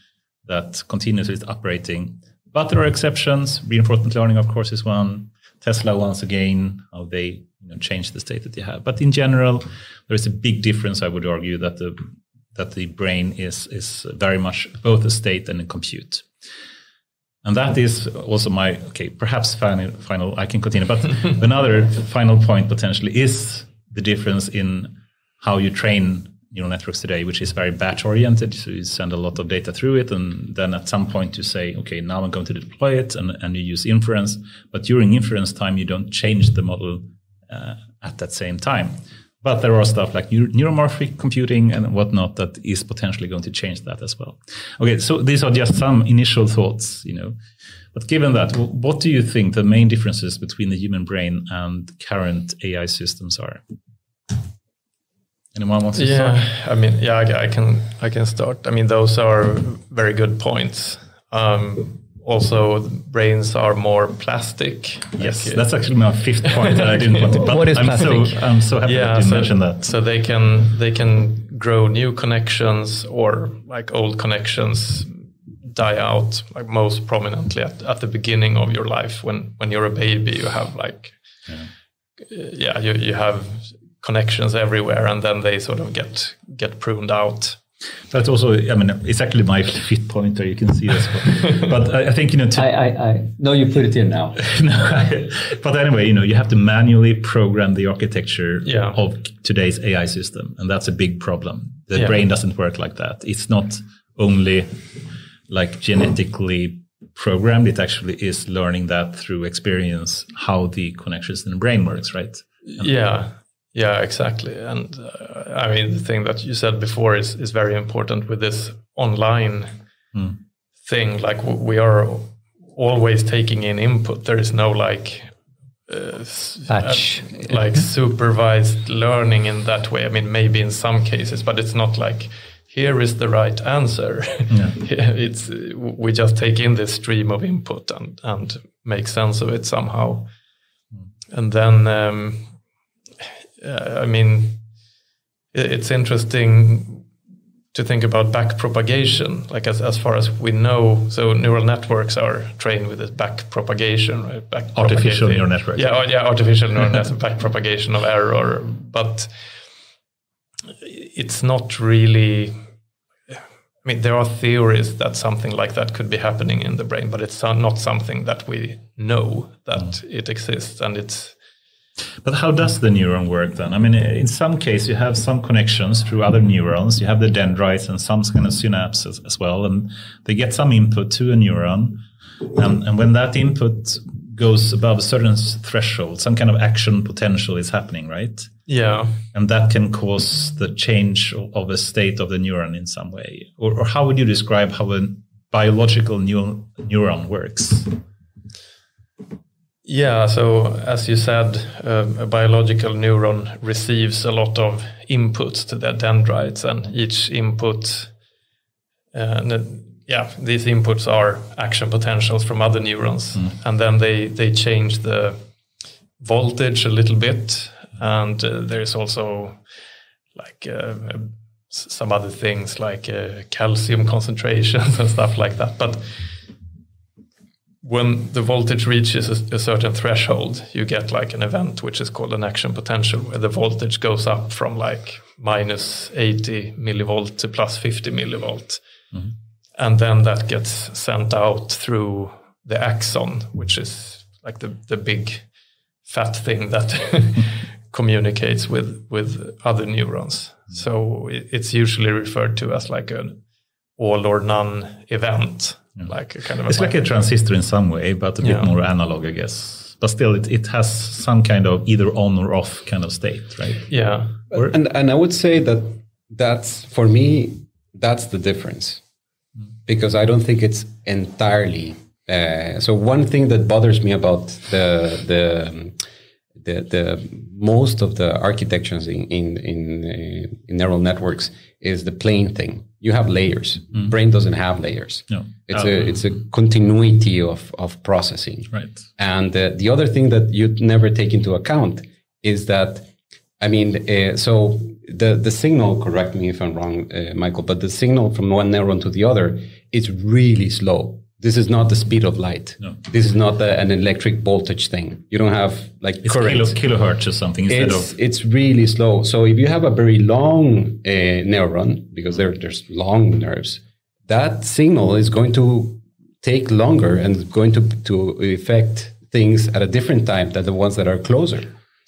that continuously is operating. But there are exceptions. Reinforcement learning, of course, is one. Tesla, once again, how they you know, change the state that you have. But in general, there is a big difference. I would argue that the that the brain is is very much both a state and a compute. And that is also my okay, perhaps final final I can continue. But another final point potentially is the difference in how you train neural networks today, which is very batch oriented. So you send a lot of data through it, and then at some point you say, okay, now I'm going to deploy it, and, and you use inference. But during inference time, you don't change the model uh, at that same time. But there are stuff like neuromorphic computing and whatnot that is potentially going to change that as well. Okay, so these are just some initial thoughts, you know. But given that, what do you think the main differences between the human brain and current AI systems are? Anyone wants to yeah, start? I mean, yeah, I, I, can, I can start. I mean, those are very good points. Um, also brains are more plastic. Yes, like, that's actually my fifth point. That I didn't want to. But what is I'm plastic? So, I'm so happy yeah, that you so, mentioned that. So they can they can grow new connections or like old connections die out like most prominently at, at the beginning of your life when when you're a baby you have like yeah, yeah you, you have connections everywhere and then they sort of get get pruned out that's also, I mean, it's actually my fit pointer. You can see this, but, but I, think you know. To, I, I, I, no, you put it in now. no, but anyway, you know, you have to manually program the architecture yeah. of today's AI system, and that's a big problem. The yeah. brain doesn't work like that. It's not only like genetically programmed; it actually is learning that through experience how the connections in the brain works, right? And yeah, yeah, exactly. And uh, I mean, the thing that you said before is is very important with this online mm. thing. Like we are always taking in input. There is no like uh, batch, uh, like supervised learning in that way. I mean, maybe in some cases, but it's not like here is the right answer. Yeah. it's we just take in this stream of input and and make sense of it somehow, mm. and then. Um, uh, I mean, it's interesting to think about back propagation. Like as, as far as we know, so neural networks are trained with this back propagation, right? Back artificial neural network. Yeah, yeah, artificial neural network, back propagation of error, but it's not really. I mean, there are theories that something like that could be happening in the brain, but it's not something that we know that mm. it exists, and it's but how does the neuron work then? I mean, in some case, you have some connections through other neurons. You have the dendrites and some kind of synapses as well, and they get some input to a neuron. And, and when that input goes above a certain threshold, some kind of action potential is happening, right? Yeah. And that can cause the change of a state of the neuron in some way. Or, or how would you describe how a biological neuron works? Yeah, so as you said, uh, a biological neuron receives a lot of inputs to the dendrites, and each input, uh, yeah, these inputs are action potentials from other neurons, mm. and then they they change the voltage a little bit, and uh, there's also like uh, some other things like uh, calcium concentrations and stuff like that, but when the voltage reaches a, a, certain threshold, you get like an event which is called an action potential, where the voltage goes up from like minus 80 millivolt to plus 50 millivolt. Mm-hmm. And then that gets sent out through the axon, which is like the, the big fat thing that communicates with, with other neurons. Mm-hmm. So it, it's usually referred to as like an all or none event yeah. like kind of it's like a transistor in some way, but a bit more analog, I guess. But still, it, it has some kind of either on or off kind of state, right? Yeah. Or, and and I would say that that's for me that's the difference because I don't think it's entirely. Uh, so one thing that bothers me about the the the, the most of the architectures in in in, uh, in, neural networks is the plane thing. You have layers. Mm. Brain doesn't have layers. No. It's oh. a it's a continuity of of processing. Right. And uh, the other thing that you never take into account is that I mean, uh, so the the signal. Correct me if I'm wrong, uh, Mikael, but the signal from one neuron to the other is really slow. This is not the speed of light. No. This is not the, an electric voltage thing. You don't have like it's kilo, kilohertz or something instead it's, of. It's really slow. So if you have a very long uh, neuron, because there, there's long nerves, that signal is going to take longer and going to to affect things at a different time than the ones that are closer.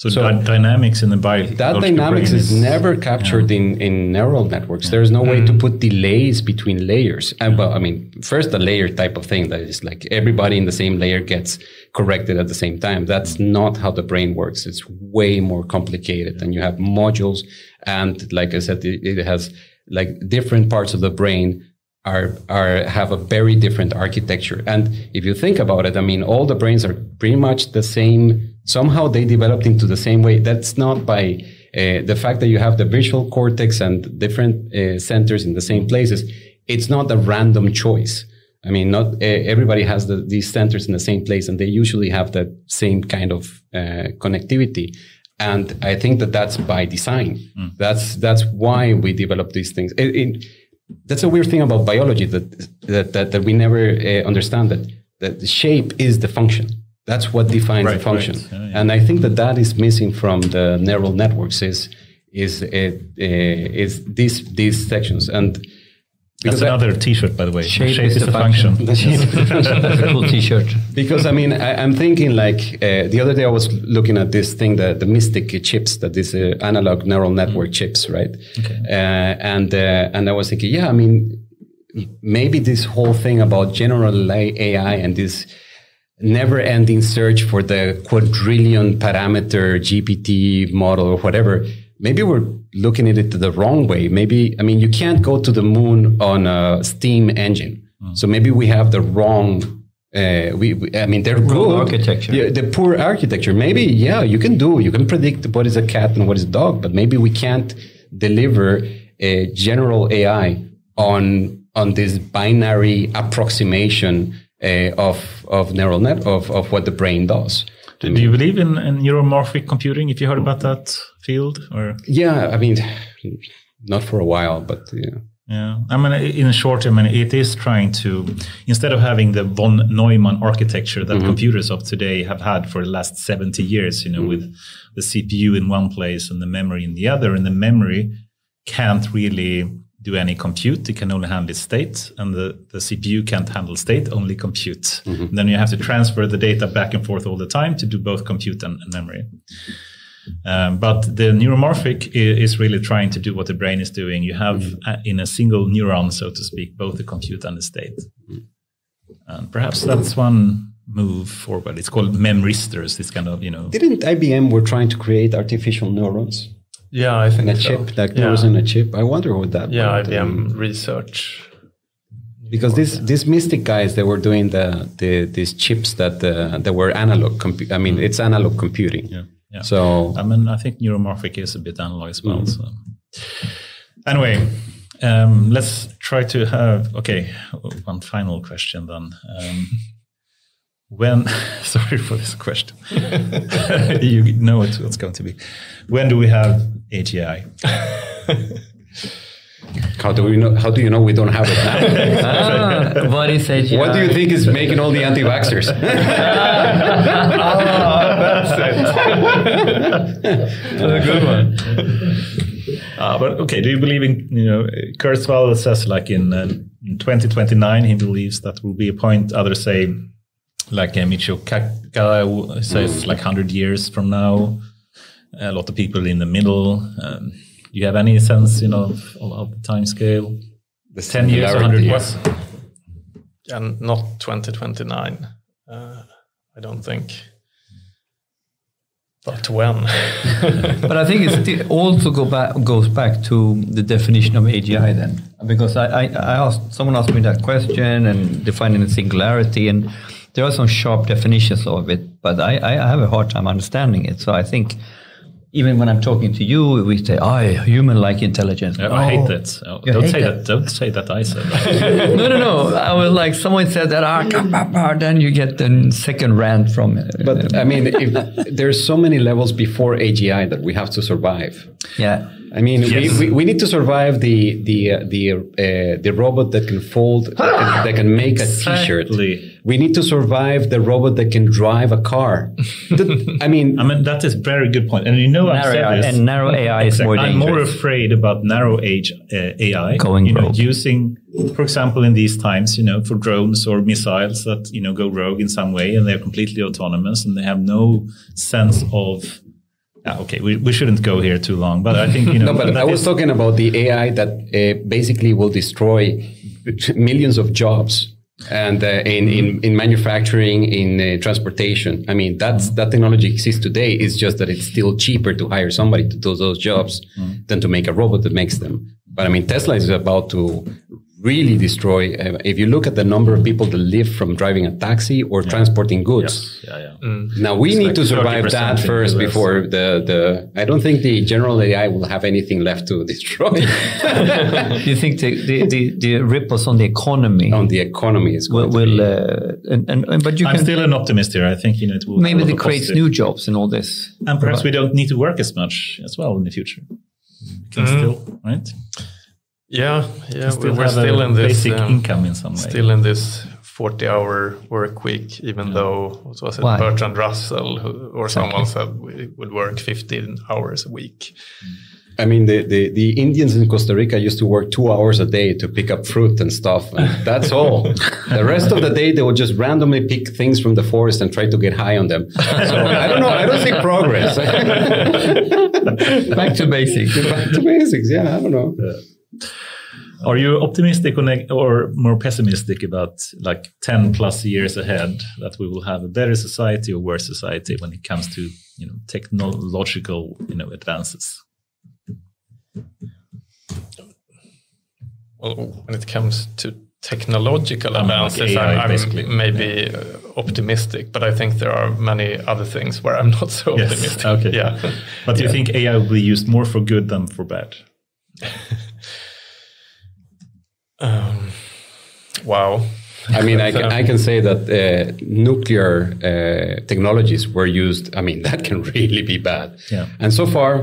So, so dy- dynamics in the bio that dynamics is, is, never captured yeah. in, in neural networks. Yeah. There is no mm. way to mm. put delays between layers. And well, I mean, first the layer type of thing that is like everybody in the same layer gets corrected at the same time. That's not how the brain works. It's way more complicated, and you have modules. And like I said, it, it has like different parts of the brain are are have a very different architecture. And if you think about it, I mean, all the brains are pretty much the same somehow they developed into the same way. That's not by uh, the fact that you have the visual cortex and different uh, centers in the same places. It's not a random choice. I mean, not uh, everybody has the, these centers in the same place, and they usually have that same kind of uh, connectivity. And I think that that's by design. Mm. That's that's why we develop these things. It, it, that's a weird thing about biology that that that, that we never uh, understand that that the shape is the function that's what defines right, the function. Right. Yeah, yeah. And I think that that is missing from the neural networks is is uh, uh, is these these sections and. That's another I, T-shirt, by the way. Shape, shape is, is, the function. function. That's a cool T-shirt. Because I mean, I, am thinking like uh, the other day I was looking at this thing, the the Mythic chips, that is uh, analog neural network mm. chips, right? Okay. Uh, and uh, and I was thinking, yeah, I mean, maybe this whole thing about general AI and this never ending search for the quadrillion parameter GPT model or whatever, maybe we're looking at it the wrong way. Maybe, I mean, you can't go to the moon on a steam engine. Mm. So maybe we have the wrong uh, we, we, I mean, they're good. architecture. Yeah, the poor architecture. Maybe, yeah, you can do. You can predict what is a cat and what is a dog, but maybe we can't deliver a general AI on on this binary approximation uh, of of neural net of of what the brain does. Do, do you believe in, in neuromorphic computing? If you heard about that field, or yeah, I mean, not for a while, but yeah. Yeah, I mean, in short, I mean, it is trying to instead of having the von Neumann architecture that mm-hmm. computers of today have had for the last seventy years, you know, mm-hmm. with the CPU in one place and the memory in the other, and the memory can't really do any compute. It can only handle state, and the, the CPU can't handle state, only compute. Mm-hmm. Then you have to transfer the data back and forth all the time to do both compute and, and memory. Um, but the neuromorphic is really trying to do what the brain is doing. You have mm-hmm. a, in a single neuron, so to speak, both the compute and the state. Mm-hmm. And perhaps that's one move forward. It's called memristors. This kind of you know. Didn't IBM were trying to create artificial neurons? Yeah, I think a so. chip that goes yeah. in a chip. I wonder what that. Yeah, IBM um, research. Because these these Mythic guys, they were doing the, the these chips that uh, that were analog. Compu- I mean, mm. it's analog computing. Yeah. yeah. So I mean, I think neuromorphic is a bit analog as well. Mm. So anyway, um, let's try to have okay. One final question then. Um, when sorry for this question. You know what it's going to be. When do we have agi how do we know how do you know we don't have it? Now ah, what is agi what do you think is making all the anti-vaxxers? Oh, that's it. That's a good one. Uh, but okay do you believe in you know kurzweil says like in, uh, in 2029 he believes that will be a point others say like uh, Michio Kaku says, mm. like 100 years from now. A lot of people in the middle. Um, do you have any sense, you know, of, of the time scale? The 10 years, 100 years. And not 2029. Uh, I don't think. But when? but I think it also go back, goes back to the definition of AGI then, because I, I, I, asked someone asked me that question and defining the singularity, and there are some sharp definitions of it, but I, I have a hard time understanding it. So I think even when I'm talking to you, we say, "I human-like intelligence." Yeah, I hate that. Oh, don't hate say that. that. Don't say that. I said. no, no, no. I was like, someone said that. Ah, then you get the second rant from. Uh, but I mean, if, there's so many levels before AGI that we have to survive. Yeah. I mean, yes. we, we, we, need to survive the the uh, the uh, the robot that can fold, that can, that can make a T-shirt. We need to survive the robot that can drive a car. I mean, I mean that is a very good point. And you know, narrow, I've said this, and narrow AI is more I'm more afraid about narrow age uh, AI going you know, using, for example, in these times, you know, for drones or missiles that you know go rogue in some way, and they're completely autonomous and they have no sense of Ah, okay, we, we shouldn't go here too long, but I think you know. no, but I was is, talking about the AI that uh, basically will destroy millions of jobs and uh, in, in in manufacturing, in uh, transportation. I mean, that's that technology exists today. It's just that it's still cheaper to hire somebody to do those jobs mm-hmm. than to make a robot that makes them. But I mean, Tesla is about to really destroy. Uh, if you look at the number of people that live from driving a taxi or yeah. transporting goods. Yeah, yeah. Mm. Now we it's need like to survive that first before the, the, I don't think the general AI will have anything left to destroy. you think the, the, the, the, ripples on the economy? On the economy is will, will uh, and, and, but you I'm can, still an optimist here. I think, you know, it will maybe it creates new jobs and all this. And perhaps we don't need to work as much as well in the future. can mm. still, right? Yeah, yeah, still we're still in this basic um, income in some way. Still in this 40-hour work week, even yeah. though what was it Why? Bertrand Russell who, or someone said we would work 15 hours a week. I mean, the, the, the, Indians in Costa Rica used to work two hours a day to pick up fruit and stuff. And that's all. the rest of the day, they would just randomly pick things from the forest and try to get high on them. So I don't know. I don't see progress. Back to basics. Back to basics. Yeah, I don't know. Yeah. Are you optimistic or more pessimistic about like 10 plus years ahead that we will have a better society or worse society when it comes to you know technological you know advances? Well, when it comes to technological advances, like AI, I'm maybe yeah. Optimistic, but I think there are many other things where I'm not so yes. optimistic. Okay. Yeah. But do you think AI will be used more for good than for bad? Um, wow. I mean, I can, I can say that uh, nuclear uh, technologies were used. I mean, that can really be bad. Yeah. And so far,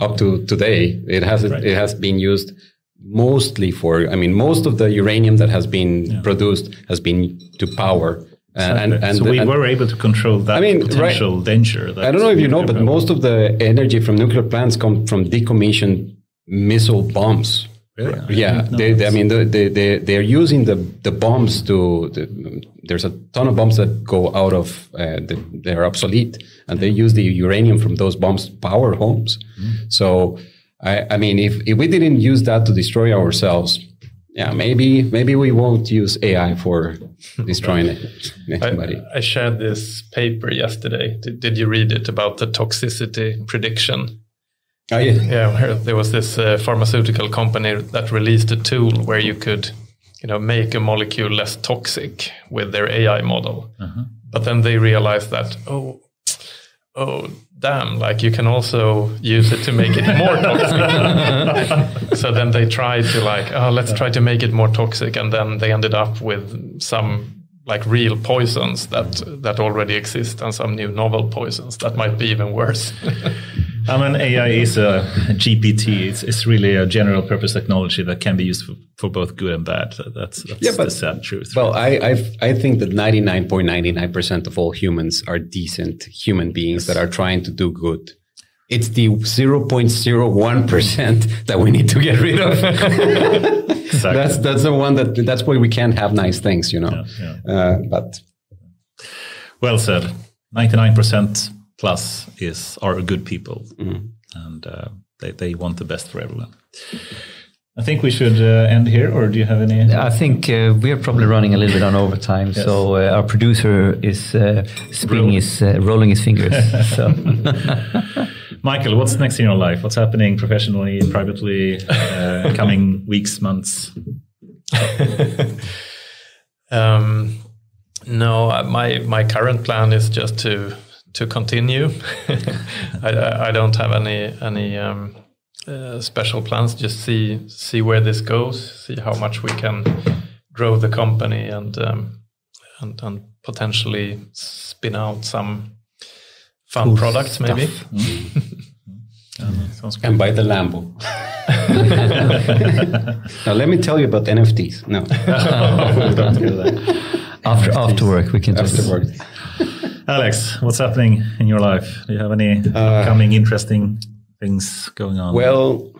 up to today, it has right. it has been used mostly for. I mean, most of the uranium that has been yeah. produced has been to power. And, and, and, so we and, were able to control that I mean, potential right, danger. I don't know if you know, but most of the energy from nuclear plants come from decommissioned missile bombs. Really? Yeah, they, they, I mean, they, they, they're using the, the bombs to. The, there's a ton of bombs that go out of. Uh, the, they're obsolete, and they use the uranium from those bombs to power homes. Mm. So, I, I mean, if, if we didn't use that to destroy ourselves, yeah, maybe maybe we won't use AI for destroying anybody. I, I, shared this paper yesterday. Did, did you read it about the toxicity prediction? Oh, yeah. Yeah, there was this uh, pharmaceutical company that released a tool where you could, you know, make a molecule less toxic with their AI model. Uh-huh. But then they realized that, oh, oh, damn, like you can also use it to make it more toxic. so then they tried to like, oh, let's try to make it more toxic, and then they ended up with some like real poisons that that already exist and some new novel poisons that might be even worse. I mean, AI is a GPT. It's, it's really a general purpose technology that can be used for, for both good and bad. That's, that's yeah, but, the sad truth. Well, right? I I've, i think that 99.99% of all humans are decent human beings yes. that are trying to do good. It's the 0.01% that we need to get rid of. exactly. That's that's the one that that's why we can't have nice things, you know. Yeah, yeah. Uh, but well said. 99% plus is are good people, mm-hmm. and uh, they they want the best for everyone. I think we should uh, end here, or do you have any? I think uh, we're probably running a little bit on overtime, yes. so uh, our producer is uh, spinning his, uh, rolling his fingers. so. Mikael, what's next in your life? What's happening professionally, privately, uh, coming weeks, months? um, no, my my current plan is just to to continue. I, I don't have any any. Um, uh, special plans. Just see see where this goes. See how much we can grow the company and um, and, and potentially spin out some fun cool products, stuff. maybe. Mm. and buy the Lambo. now let me tell you about NFTs. No, after after work we can after work. Alex, what's happening in your life? Do you have any uh, interesting things going on? Well,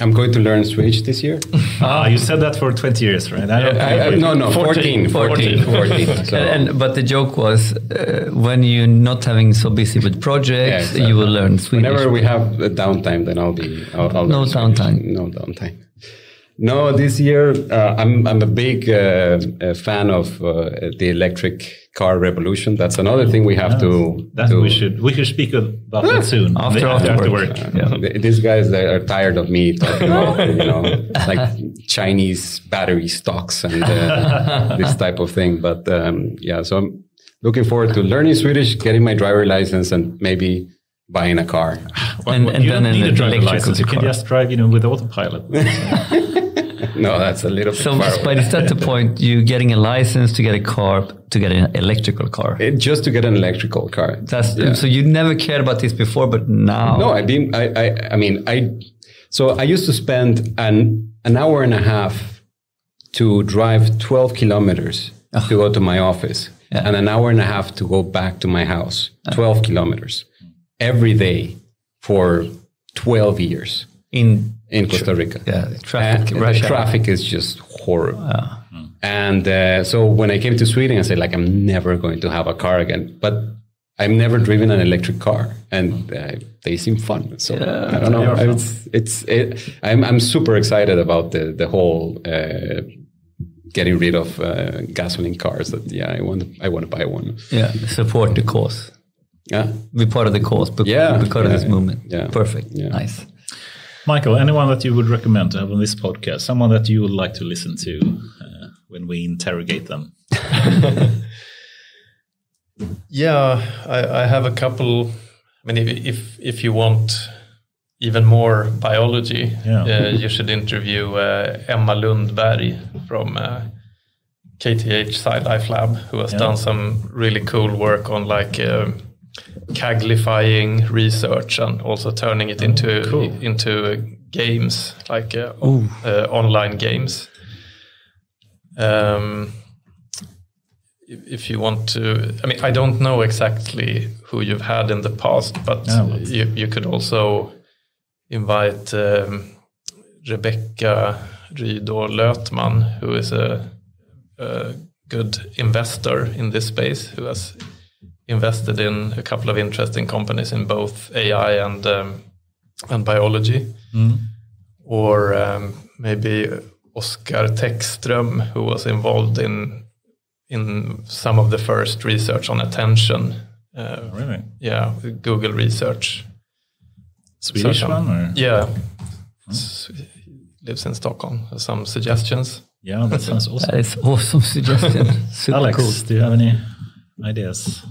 I'm going to learn Swedish this year. ah, you said that for 20 years, right? I I, I, no, no, 14. 14. 14, 14 so. and, but the joke was uh, when you're not having so busy with projects, yeah, you will learn Swedish. Whenever we have a downtime, then I'll be. I'll, I'll no downtime. No downtime. No, this year uh, I'm I'm a big uh, fan of uh, the electric car revolution. That's another thing we have to. That to, we should we should speak about that soon after after, after work. work. Yeah. These guys they are tired of me talking about you know like Chinese battery stocks and uh, this type of thing. But um, yeah, so I'm looking forward to learning Swedish, getting my driver license, and maybe buying a car. Well, and, and you don't need a driver license. You can just drive, you know, with autopilot. no, that's a little. Far. So, but is that the point? You getting a license to get a car to get an electrical car? It, just to get an electrical car. That's yeah. so you never cared about this before, but now. No, I didn't. I, I, I mean, I. So I used to spend an an hour and a half to drive twelve kilometers oh. to go to my office, yeah. and an hour and a half to go back to my house. Ah. Twelve kilometers every day for twelve years in in Costa Rica. Yeah, traffic. And the traffic is just horrible. And uh, so when I came to Sweden, I said like I'm never going to have a car again. But I've never driven an electric car, and uh, they seem fun. So yeah, I don't know. It's it's it, I'm I'm super excited about the the whole. Uh, getting rid of uh, gasoline cars that yeah i want i want to buy one yeah support the cause yeah be part of the cause because, yeah, because yeah, of this movement yeah perfect yeah. nice Mikael, anyone that you would recommend to have on this podcast, someone that you would like to listen to uh, when we interrogate them? yeah, I, I, have a couple. I mean, if, if, if you want even more biology, yeah. uh, you should interview uh, Emma Lundberg from uh, KTH SciLifeLab, who has yeah. done some really cool work on like uh, caglifying research and also turning it into cool. into games like uh, uh, online games. Um, if you want to, I mean, I don't know exactly who you've had in the past, but you, you could also invite um, Rebecca Rydor Lötman, who is a, a good investor in this space, who has invested in a couple of interesting companies in both AI and um, and biology, mm. or um, maybe Oscar Täckström, who was involved in in some of the first research on attention. Uh, really? Yeah, Google research. Swedish so, one? Or? Yeah, mm. lives in Stockholm. Some suggestions. Yeah, that sounds awesome. that is awesome suggestion. Alex, cool. do you have any ideas?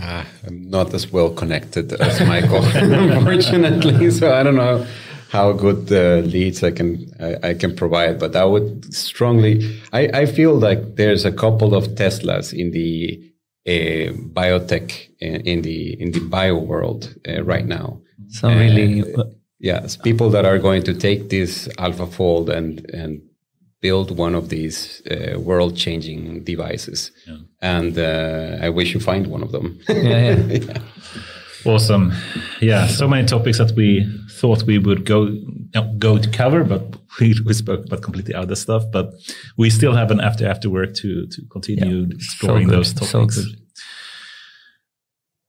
Uh, I'm not as well connected as Mikael, unfortunately. So I don't know how good uh, leads I can I, I, can provide, but I would strongly. I, I feel like there's a couple of Teslas in the uh, biotech in, uh, the in the bio world uh, right now. So really, uh, yes, people that are going to take this AlphaFold and and build one of these uh, world changing devices. Yeah. And uh, I wish you find one of them. yeah, yeah. Awesome. Yeah, so many topics that we thought we would go go to cover, but we, we spoke about completely other stuff. But we still have an after after work to to continue exploring so those topics. So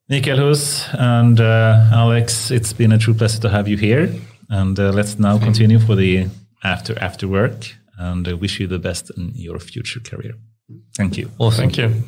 Mikael Huss and uh, Alex, it's been a true pleasure to have you here. And uh, let's now continue for the after after work and uh, wish you the best in your future career. Thank you. Awesome. Thank you.